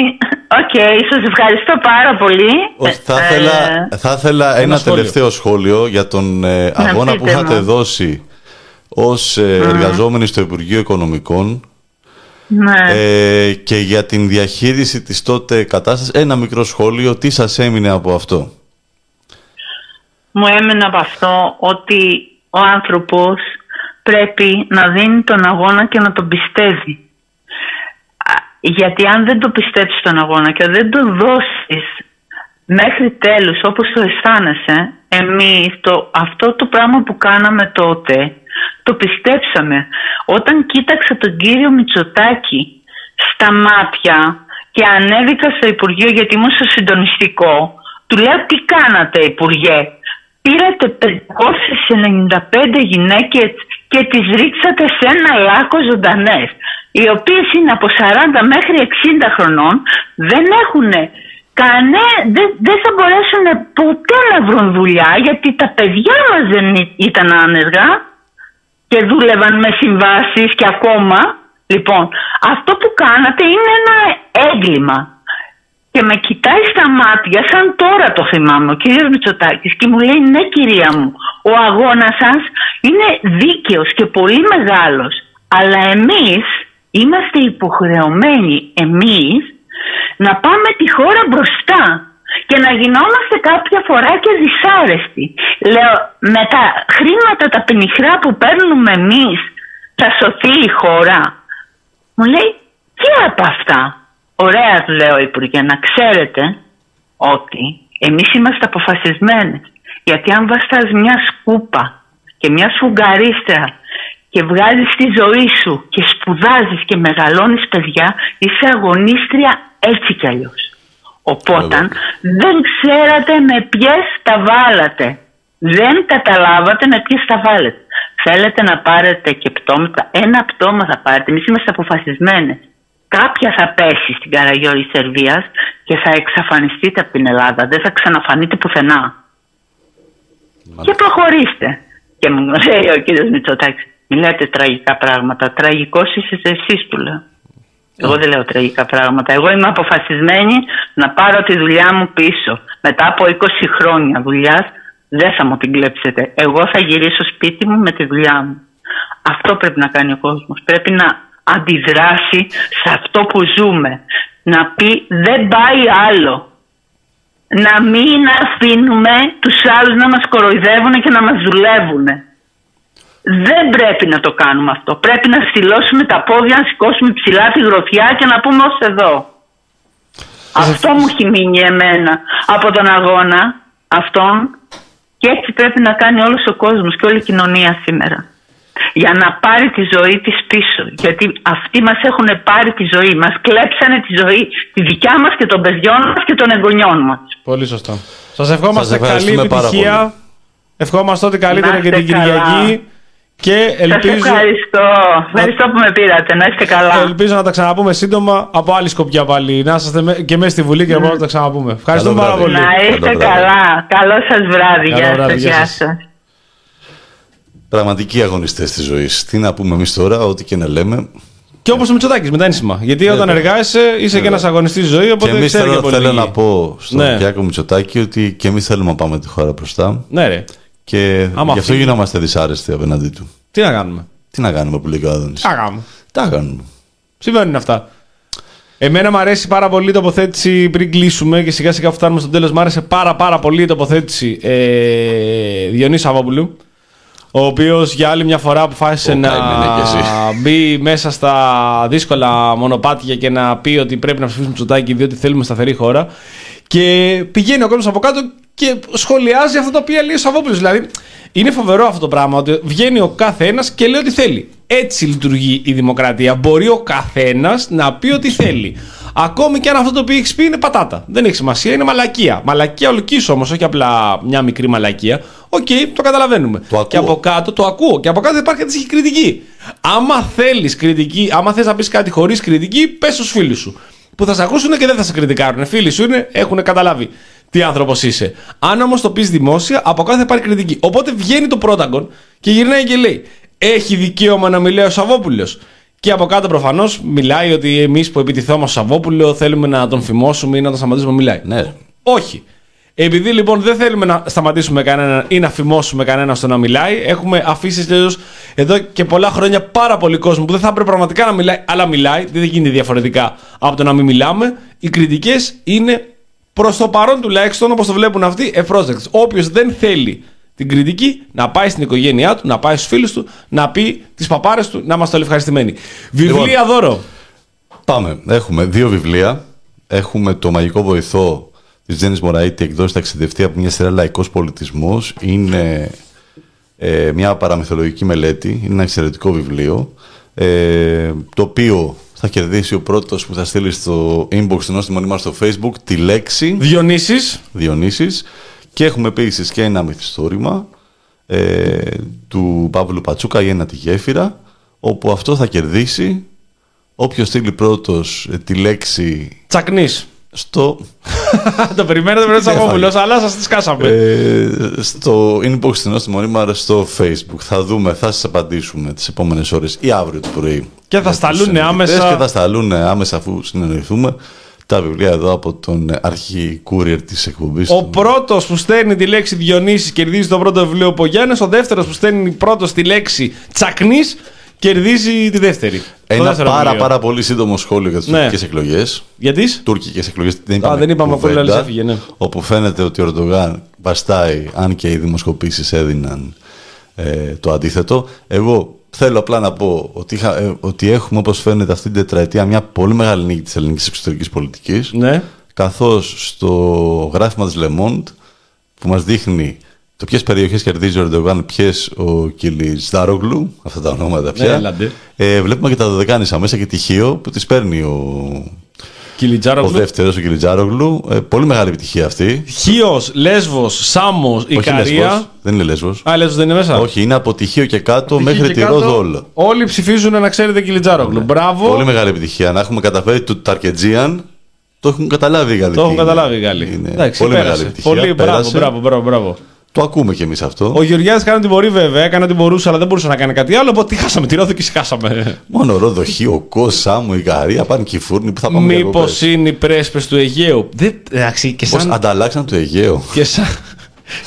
Οκ, σας ευχαριστώ πάρα πολύ.
Όχι, θα,
Ε,
ήθελα, θα ήθελα ένα,
σχόλιο.
τελευταίο σχόλιο για τον ε, αγώνα που
πείτε
είχατε
μου.
δώσει ως ε, εργαζόμενοι στο Υπουργείο Οικονομικών
ναι.
ε, και για την διαχείριση της τότε κατάστασης. Ένα μικρό σχόλιο, τι σας έμεινε από αυτό;
μου έμεινε από αυτό ότι ο άνθρωπος πρέπει να δίνει τον αγώνα και να τον πιστεύει. Α, Γιατί αν δεν το πιστέψεις τον αγώνα και δεν το δώσεις μέχρι τέλους όπως το αισθάνεσαι, εμείς το, αυτό το πράγμα που κάναμε τότε το πιστέψαμε. Όταν κοίταξα τον κύριο Μητσοτάκη στα μάτια και ανέβηκα στο Υπουργείο γιατί ήμουν στο συντονιστικό, του λέω τι κάνατε Υπουργέ; Πήρατε 595 γυναίκες και τις ρίξατε σε ένα λάκκο ζωντανές οι οποίες είναι από 40 μέχρι 60 χρονών δεν έχουν κανέ, δεν, δεν θα μπορέσουν ποτέ να βρουν δουλειά γιατί τα παιδιά μας δεν ή- ήταν άνεργα και δούλευαν με συμβάσεις και ακόμα. Λοιπόν, αυτό που κάνατε είναι ένα έγκλημα. Και με κοιτάει στα μάτια, σαν τώρα το θυμάμαι, ο κύριος Μητσοτάκης και μου λέει ναι κυρία μου, ο αγώνας σας είναι δίκαιος και πολύ μεγάλος. Αλλά εμείς είμαστε υποχρεωμένοι εμείς να πάμε τη χώρα μπροστά και να γινόμαστε κάποια φορά και δυσάρεστοι. Λέω, με τα χρήματα τα πενιχρά που παίρνουμε εμείς θα σωθεί η χώρα. Μου λέει, τι από αυτά; Ωραία του λέω Υπουργέ, να ξέρετε ότι εμείς είμαστε αποφασισμένες. Γιατί αν βαστάς μια σκούπα και μια σφουγγαρίστρα και βγάζεις τη ζωή σου και σπουδάζεις και μεγαλώνεις παιδιά, είσαι αγωνίστρια έτσι κι αλλιώς. Οπότε δεν ξέρατε με ποιες τα βάλατε. Δεν καταλάβατε με ποιες τα βάλετε. Θέλετε να πάρετε και πτώματα. Ένα πτώμα θα πάρετε. Εμείς είμαστε αποφασισμένες. Κάποια θα πέσει στην Καραγιόρη Σερβίας και θα εξαφανιστείτε από την Ελλάδα. Δεν θα ξαναφανείτε πουθενά. Και προχωρήστε. Και μου λέει ο κύριος Μητσοτάκης, μη λέτε τραγικά πράγματα. Τραγικός είσαι εσείς του λέω. Εγώ δεν λέω τραγικά πράγματα. Εγώ είμαι αποφασισμένη να πάρω τη δουλειά μου πίσω. Μετά από 20 χρόνια δουλειάς δεν θα μου την κλέψετε. Εγώ θα γυρίσω σπίτι μου με τη δουλειά μου. Αυτό πρέπει να κάνει ο κόσμος. Πρέπει να αντιδράσει σε αυτό που ζούμε. Να πει δεν πάει άλλο. Να μην αφήνουμε τους άλλους να μας κοροϊδεύουν και να μας δουλεύουν. Δεν πρέπει να το κάνουμε αυτό. Πρέπει να στυλώσουμε τα πόδια, να σηκώσουμε ψηλά τη γροθιά και να πούμε ως εδώ. Αυτό μου έχει μείνει εμένα από τον αγώνα αυτόν και έτσι πρέπει να κάνει όλος ο κόσμος και όλη η κοινωνία σήμερα. Για να πάρει τη ζωή της πίσω. Γιατί αυτοί μας έχουν πάρει τη ζωή. Μας κλέψανε τη ζωή τη δικιά μας και των παιδιών μας και των εγγονιών μας.
Πολύ σωστό. Σας ευχόμαστε
Σας
καλή
ευχαριστούμε πάρα
επιτυχία.
πολύ.
Ευχόμαστε ό,τι καλύτερο
Να
για την
είστε καλά.
Κυριακή. Και
Σας
ελπίζω,
ευχαριστώ. Ευχαριστώ που με πήρατε. Να είστε καλά.
ελπίζω να τα ξαναπούμε σύντομα από άλλη σκοπιά πάλι. Να είσαστε με- και μέσα στη Βουλή και να μπορούμε να τα ξαναπούμε. Ευχαριστούμε
Καλό
πάρα
βράδυ.
πολύ.
Να είστε
Καλό βράδυ.
καλά. Καλό σας βράδυ.
Καλό
Γεια
βράδυ,
σας.
γεια
Γεια
σας.
σας.
Πραγματικοί αγωνιστές της ζωής. Τι να πούμε εμείς τώρα, ό,τι και να λέμε.
Και όπως ο Μητσοτάκης με τα ένσημα. Γιατί όταν
Βέβαια.
εργάζεσαι είσαι και
Βέβαια.
ένας αγωνιστής ζωής,
Και
οπότε
εμείς
ξέρει και
θέλω,
πολύ.
θέλω να πω στον
Ναι.
Κυριάκο Μητσοτάκη ότι και εμείς θέλουμε να πάμε τη χώρα μπροστά.
Ναι, ρε.
Και
Άμα
γι' αυτό
φύγει.
γινόμαστε δυσάρεστοι απέναντί του.
Τι να κάνουμε;
Τι να κάνουμε που λέει ο Άδωνης.
Τι να κάνουμε;
Τι να κάνουμε.
Συμβαίνουν αυτά. Εμένα μου αρέσει πάρα πολύ η τοποθέτηση πριν κλείσουμε και σιγά σιγά φτάνουμε στο τέλος. Μ' άρεσε πάρα πάρα πολύ η τοποθέτηση ε, Διονύση Σαββόπουλου. Ο οποίος για άλλη μια φορά αποφάσισε
Ω,
να
καημένε κι εσύ.
μπει μέσα στα δύσκολα μονοπάτια και να πει ότι πρέπει να ψηφίσουμε Τσουτάκι διότι θέλουμε σταθερή χώρα. Και πηγαίνει ο κόσμος από κάτω και σχολιάζει αυτό το οποίο λέει ο Σαββόπουλος. Δηλαδή, είναι φοβερό αυτό το πράγμα ότι βγαίνει ο κάθε ένας και λέει ό,τι θέλει. Έτσι λειτουργεί η δημοκρατία. Μπορεί ο καθένας να πει ό,τι θέλει. Ακόμη και αν αυτό το οποίο έχεις πει είναι πατάτα. Δεν έχει σημασία, είναι μαλακία. Μαλακία ολικής όμως, όχι απλά μια μικρή μαλακία. Οκ, το καταλαβαίνουμε.
Το ακούω.
Και από κάτω το ακούω. Και από κάτω υπάρχει αντίστοιχη κριτική. Άμα θέλεις κριτική, άμα θες να πεις κάτι χωρίς κριτική, πες στους φίλους σου. Που θα σε ακούσουν και δεν θα σε κριτικάρουν. Φίλοι σου είναι, έχουν καταλάβει τι άνθρωπος είσαι. Αν όμως το πεις δημόσια, από κάτω θα υπάρχει κριτική. Οπότε βγαίνει το πρόταγκον και γυρνάει και λέει: Έχει δικαίωμα να μιλάει ο Σαββόπουλος. Και από κάτω προφανώς μιλάει ότι εμείς που επιτιθόμαστε στο Σαββόπουλο θέλουμε να τον φημώσουμε ή να τον σταματήσουμε να μιλάει.
Ναι.
Όχι. Επειδή λοιπόν δεν θέλουμε να σταματήσουμε κανέναν ή να φημώσουμε κανέναν στο να μιλάει, έχουμε αφήσει τελείως εδώ και πολλά χρόνια πάρα πολύ κόσμο που δεν θα έπρεπε πραγματικά να μιλάει, αλλά μιλάει. Δεν γίνεται διαφορετικά από το να μην μιλάμε. Οι κριτικές είναι προς το παρόν τουλάχιστον, όπως το βλέπουν αυτοί, ευπρόσδεκτες. Όποιος δεν θέλει την κριτική, να πάει στην οικογένειά του, να πάει στους φίλους του, να πει τις παπάρες του, να είμαστε όλοι ευχαριστημένοι. Βιβλία δώρο.
Πάμε. Έχουμε δύο βιβλία. Έχουμε το μαγικό βοηθό της Τζέννης Μωραήτη εκδόσει ταξιδευτή από μια σειρά λαϊκός πολιτισμός. Είναι ε, μια παραμυθολογική μελέτη. Είναι ένα εξαιρετικό βιβλίο. Ε, το οποίο θα κερδίσει ο πρώτος που θα στείλει στο inbox του Νόστιμο Μονίμας στο facebook τη λέξη
Διονύσης.
Διονύσης και έχουμε επίσης και ένα μυθιστόρημα ε, του Παύλου Πατσούκα η ένα τη γέφυρα όπου αυτό θα κερδίσει όποιος στείλει πρώτος ε, τη λέξη
Τσακνής.
Στο,
το περιμένετε με τον
Δεν
Σαββόπουλο,
θα-
αλλά σας τις σκάσαμε.
ε, στο inbox του Νόστιμο Μονίμαρ στο facebook. Θα δούμε, θα σας απαντήσουμε τις επόμενες ώρες ή αύριο το πρωί.
Και θα
Για τους
σταλούν
συνειδητές
άμεσα.
Και θα σταλούν άμεσα αφού συνεννοηθούμε τα βιβλία εδώ από τον αρχή courier της εκπομπής.
Ο
του.
πρώτος που στέλνει τη λέξη Διονύσης κερδίζει το πρώτο βιβλίο από Γιάννης. Ο δεύτερος που στέλνει πρώτος τη λέξη Τσακνής κερδίζει τη δεύτερη. Το
Ένα
δεύτερο
πάρα,
βιβλίο.
πάρα πολύ σύντομο σχόλιο για τις
Ναι.
τουρκικές εκλογές.
Γιατί;
Τουρκικές εκλογές. Δεν
Α, δεν είπαμε,
κουβέντα,
πολύ άλλος έφυγε, ναι.
Όπου φαίνεται ότι ο Ερντογάν βαστάει, αν και οι δημοσκοπήσεις έδιναν ε, το αντίθετο. Εγώ θέλω απλά να πω ότι, είχα, ε, ότι έχουμε, όπως φαίνεται, αυτή την τετραετία μια πολύ μεγάλη νίκη της ελληνικής εξωτερικής πολιτικής.
Ναι.
καθώς στο γράφημα της Le Monde που μας δείχνει το ποιες περιοχές κερδίζει ο Ερντογάν, ποιες ο Κιλιτζάρογλου, αυτά τα ονόματα πια,
Ναι, έλατε.
ε, βλέπουμε και τα δωδεκάνησα μέσα και τυχείο που τις παίρνει ο, ο
Κιλιτζάρογλου.
δεύτερος, ο Κιλιτζάρογλου. Ε, πολύ μεγάλη επιτυχία αυτή.
Χίος, Λέσβος, Σάμος,
Όχι
Ικαρία.
Λέσβος, δεν είναι Λέσβος.
Α, Λέσβος δεν είναι μέσα;
Όχι, είναι από τυχείο και κάτω
Εκεί
μέχρι
και
τη
κάτω,
Ρόδο όλο.
Όλοι ψηφίζουν να ξέρετε Κιλιτζάρογλου. Μπράβο.
Πολύ μεγάλη επιτυχία. Να έχουμε καταφέρει το Ταρκετζίαν. Το έχουν καταλάβει οι Γάλλοι.
Το έχουν
τι είναι.
καταλάβει οι Γάλλοι.
Είναι
Εντάξει,
πολύ
πέρασε.
μεγάλη επιτυχία.
Πολύ, μπράβο,
Πέρασε.
μπράβο, μπράβο, μπράβο.
Το ακούμε κι εμείς αυτό.
Ο Γεωργιάδης κάνει ό,τι μπορεί βέβαια, έκανε ό,τι μπορούσε, αλλά δεν μπορούσε να κάνει κάτι άλλο. Οπότε τι χάσαμε, τη Ρόδο και χάσαμε.
Μόνο Ρόδο, Χίο, Κο, Σάμου, Ικαρία, πάνε και οι φούρνοι που θα πάμε
Μήπως
διακοπές.
είναι οι πρέσπες του Αιγαίου. Δεν, εντάξει, και
Πώς
σαν.
ανταλλάξαν το Αιγαίο.
Και σαν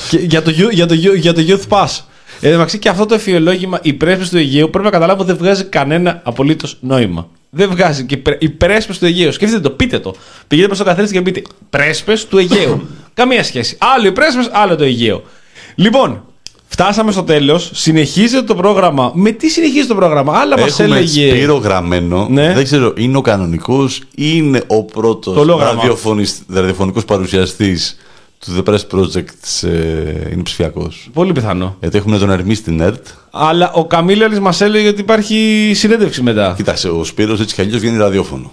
και για, το, you- για, το, you- για το Youth Pass. Ε, εντάξει, και αυτό το εφιολόγημα, οι πρέσπες του Αιγαίου πρέπει να καταλάβω δεν βγάζει κανένα απολύτως νόημα. Δεν βγάζει. Και οι πρέ- οι πρέσπες του Αιγαίου. Σκεφτείτε το, πείτε το. Πηγαίνετε προς το καθένα και πείτε πρέσπες του Αιγαίου. Καμία σχέση. Άλλο οι πρέσπες, άλλο το Αιγαίο. Λοιπόν, φτάσαμε στο τέλος. Συνεχίζεται το πρόγραμμα. Με τι συνεχίζει το πρόγραμμα, άλλα μας
Έχουμε
έλεγε.
Σπύρο γραμμένο.
Ναι.
Δεν ξέρω, είναι ο κανονικός ή είναι ο πρώτος
Το λόγραμα.
ραδιοφωνικός παρουσιαστής του The Press Project. Ε, είναι ψηφιακός.
Πολύ πιθανό.
Γιατί έχουμε τον Ερμή στην ΕΡΤ.
Αλλά ο Καμίλιαλη μας έλεγε ότι υπάρχει συνέντευξη μετά.
Κοίταξε, ο Σπύρος έτσι κι αλλιώς βγαίνει ραδιόφωνο.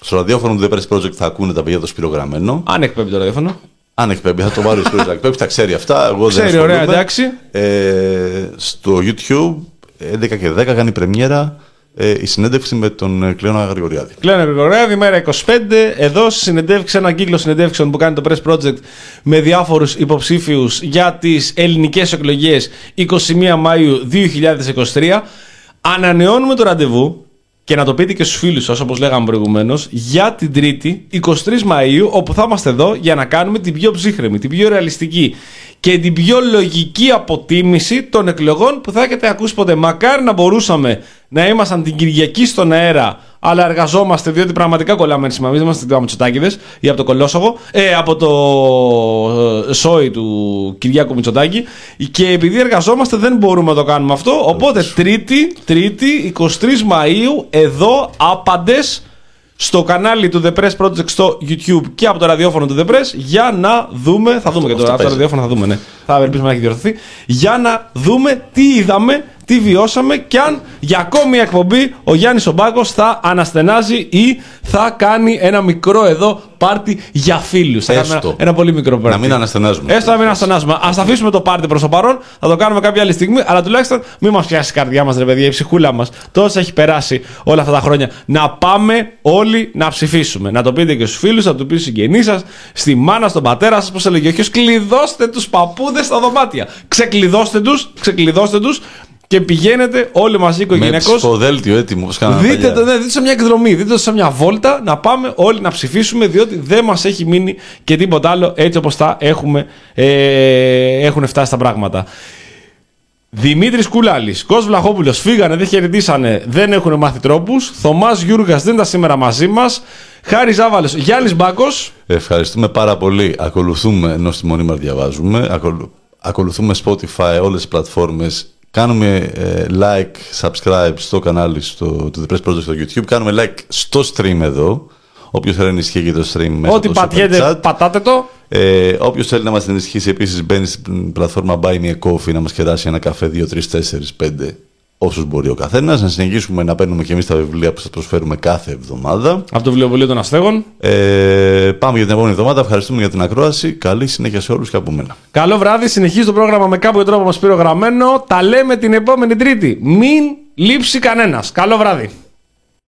Στο ραδιόφωνο του The Press Project θα ακούνε τα παιδιά το Σπύρο γραμμένο.
Αν εκπέμπει το ραδιόφωνο.
Αν εκπέμπει, θα το βάλει ο Σπύρος να εκπέμπει, θα ξέρει αυτά. Εγώ δεν
Ξέρει, ωραία,
ασχολούμαι.
εντάξει.
Ε, στο YouTube, 11 και 10 κάνει πρεμιέρα ε, η συνέντευξη με τον ε, Κλέωνα Γρηγοριάδη.
Κλέον Γρηγορέαβη, μέρα 25. Εδώ συνεντεύξει ένα κύκλο συνεντεύξεων που κάνει το Press Project με διάφορους υποψήφιους για τις ελληνικές εκλογές 21 Μαου 2023. Ανανεώνουμε το ραντεβού και να το πείτε και στους φίλους σας, όπως λέγαμε προηγουμένως, για την Τρίτη 23 Μαου, όπου θα είμαστε εδώ για να κάνουμε την πιο ψύχρεμη, την πιο ρεαλιστική και την πιο λογική αποτίμηση των εκλογών που θα έχετε ακούσει ποτέ. Μακάρι να μπορούσαμε να ήμασταν την Κυριακή στον αέρα, αλλά εργαζόμαστε διότι πραγματικά κολλάμε σήμερα. Εμείς είμαστε από Μητσοτάκηδες ή από το Κολόσοβο, ε, από το ε, σόι του Κυριάκου Μητσοτάκη. Και επειδή εργαζόμαστε, δεν μπορούμε να το κάνουμε αυτό. Οπότε, Τρίτη, Τρίτη, 23 Μαου, εδώ άπαντες στο κανάλι του The Press Project στο YouTube και από το ραδιόφωνο του The Press για να δούμε. Θα δούμε και
αυτό
τώρα. Από το
παίζει.
ραδιόφωνο θα δούμε, ναι. Θα ελπίσουμε να έχει διορθωθεί. Για να δούμε τι είδαμε, τι βιώσαμε και αν για ακόμη μια εκπομπή ο Γιάννης Ομπάκος θα αναστενάζει ή θα κάνει ένα μικρό εδώ πάρτι για φίλους. Θα κάνουμε
Έστω.
ένα, ένα πολύ μικρό πάρτι.
Να μην αναστενάζουμε.
Έστω να μην αναστενάζουμε. Α αφήσουμε το πάρτι προς το παρόν, θα το κάνουμε κάποια άλλη στιγμή, αλλά τουλάχιστον μην μας πιάσει η καρδιά μας, ρε παιδιά, η ψυχούλα μας. Τόσα έχει περάσει όλα αυτά τα χρόνια. Να πάμε όλοι να ψηφίσουμε. Να το πείτε και στους φίλους, να το πείτε στου συγγενεί σας, στη μάνα, στον πατέρα σας, πώς έλεγε ο Χιος, κλειδώστε τους παππούδες στα δωμάτια. Ξεκλειδώστε τους, ξεκλειδώστε τους και πηγαίνετε όλοι μαζί
Με
οικογενειακώς.
ψηφοδέλτιο έτοιμο, όπως κάναμε
Δείτε
παλιά.
το, ναι, δείτε σε μια εκδρομή, δείτε το σε μια βόλτα, να πάμε όλοι να ψηφίσουμε, διότι δεν μας έχει μείνει και τίποτα άλλο έτσι όπως τα έχουμε, ε, έχουν φτάσει τα πράγματα. Δημήτρης Κούλαλη, Κος Βλαχόπουλος φύγανε, δεν χαιρετήσανε, δεν έχουν μάθει τρόπους. Θωμάς Γιούργας δεν ήταν σήμερα μαζί μας. Χάρη Ζάβαλος, Γιάννης Μπάκος.
Ευχαριστούμε πάρα πολύ. Ακολουθούμε, ενώ στη μονή μας διαβάζουμε, ακολου- ακολουθούμε Spotify, όλες τις πλατφόρμες. Κάνουμε ε, like, subscribe στο κανάλι στο, του The Press Project στο YouTube. Κάνουμε like στο stream εδώ. Όποιος θέλει να ενισχύει και το stream μέσα
Ό,τι
από το Super
πατιέται,
Chat.
πατάτε το.
Ε, Όποιος θέλει να μας ενισχύσει, επίσης μπαίνει στην πλατφόρμα Buy Me a Coffee να μας κεράσει ένα καφέ 2, 3, 4, 5 όσους μπορεί ο καθένας. Να συνεχίσουμε να παίρνουμε και εμείς τα βιβλία που σα προσφέρουμε κάθε εβδομάδα.
Από το βιβλιοπωλείο των Αστέγων.
Ε, πάμε για την επόμενη εβδομάδα. Ευχαριστούμε για την ακρόαση. Καλή συνέχεια σε όλους και από μένα.
Καλό βράδυ, συνεχίζει το πρόγραμμα με κάποιο τρόπο μας πήρε γραμμένο. Τα λέμε την επόμενη Τρίτη. Μην λείψει κανένας. Καλό βράδυ.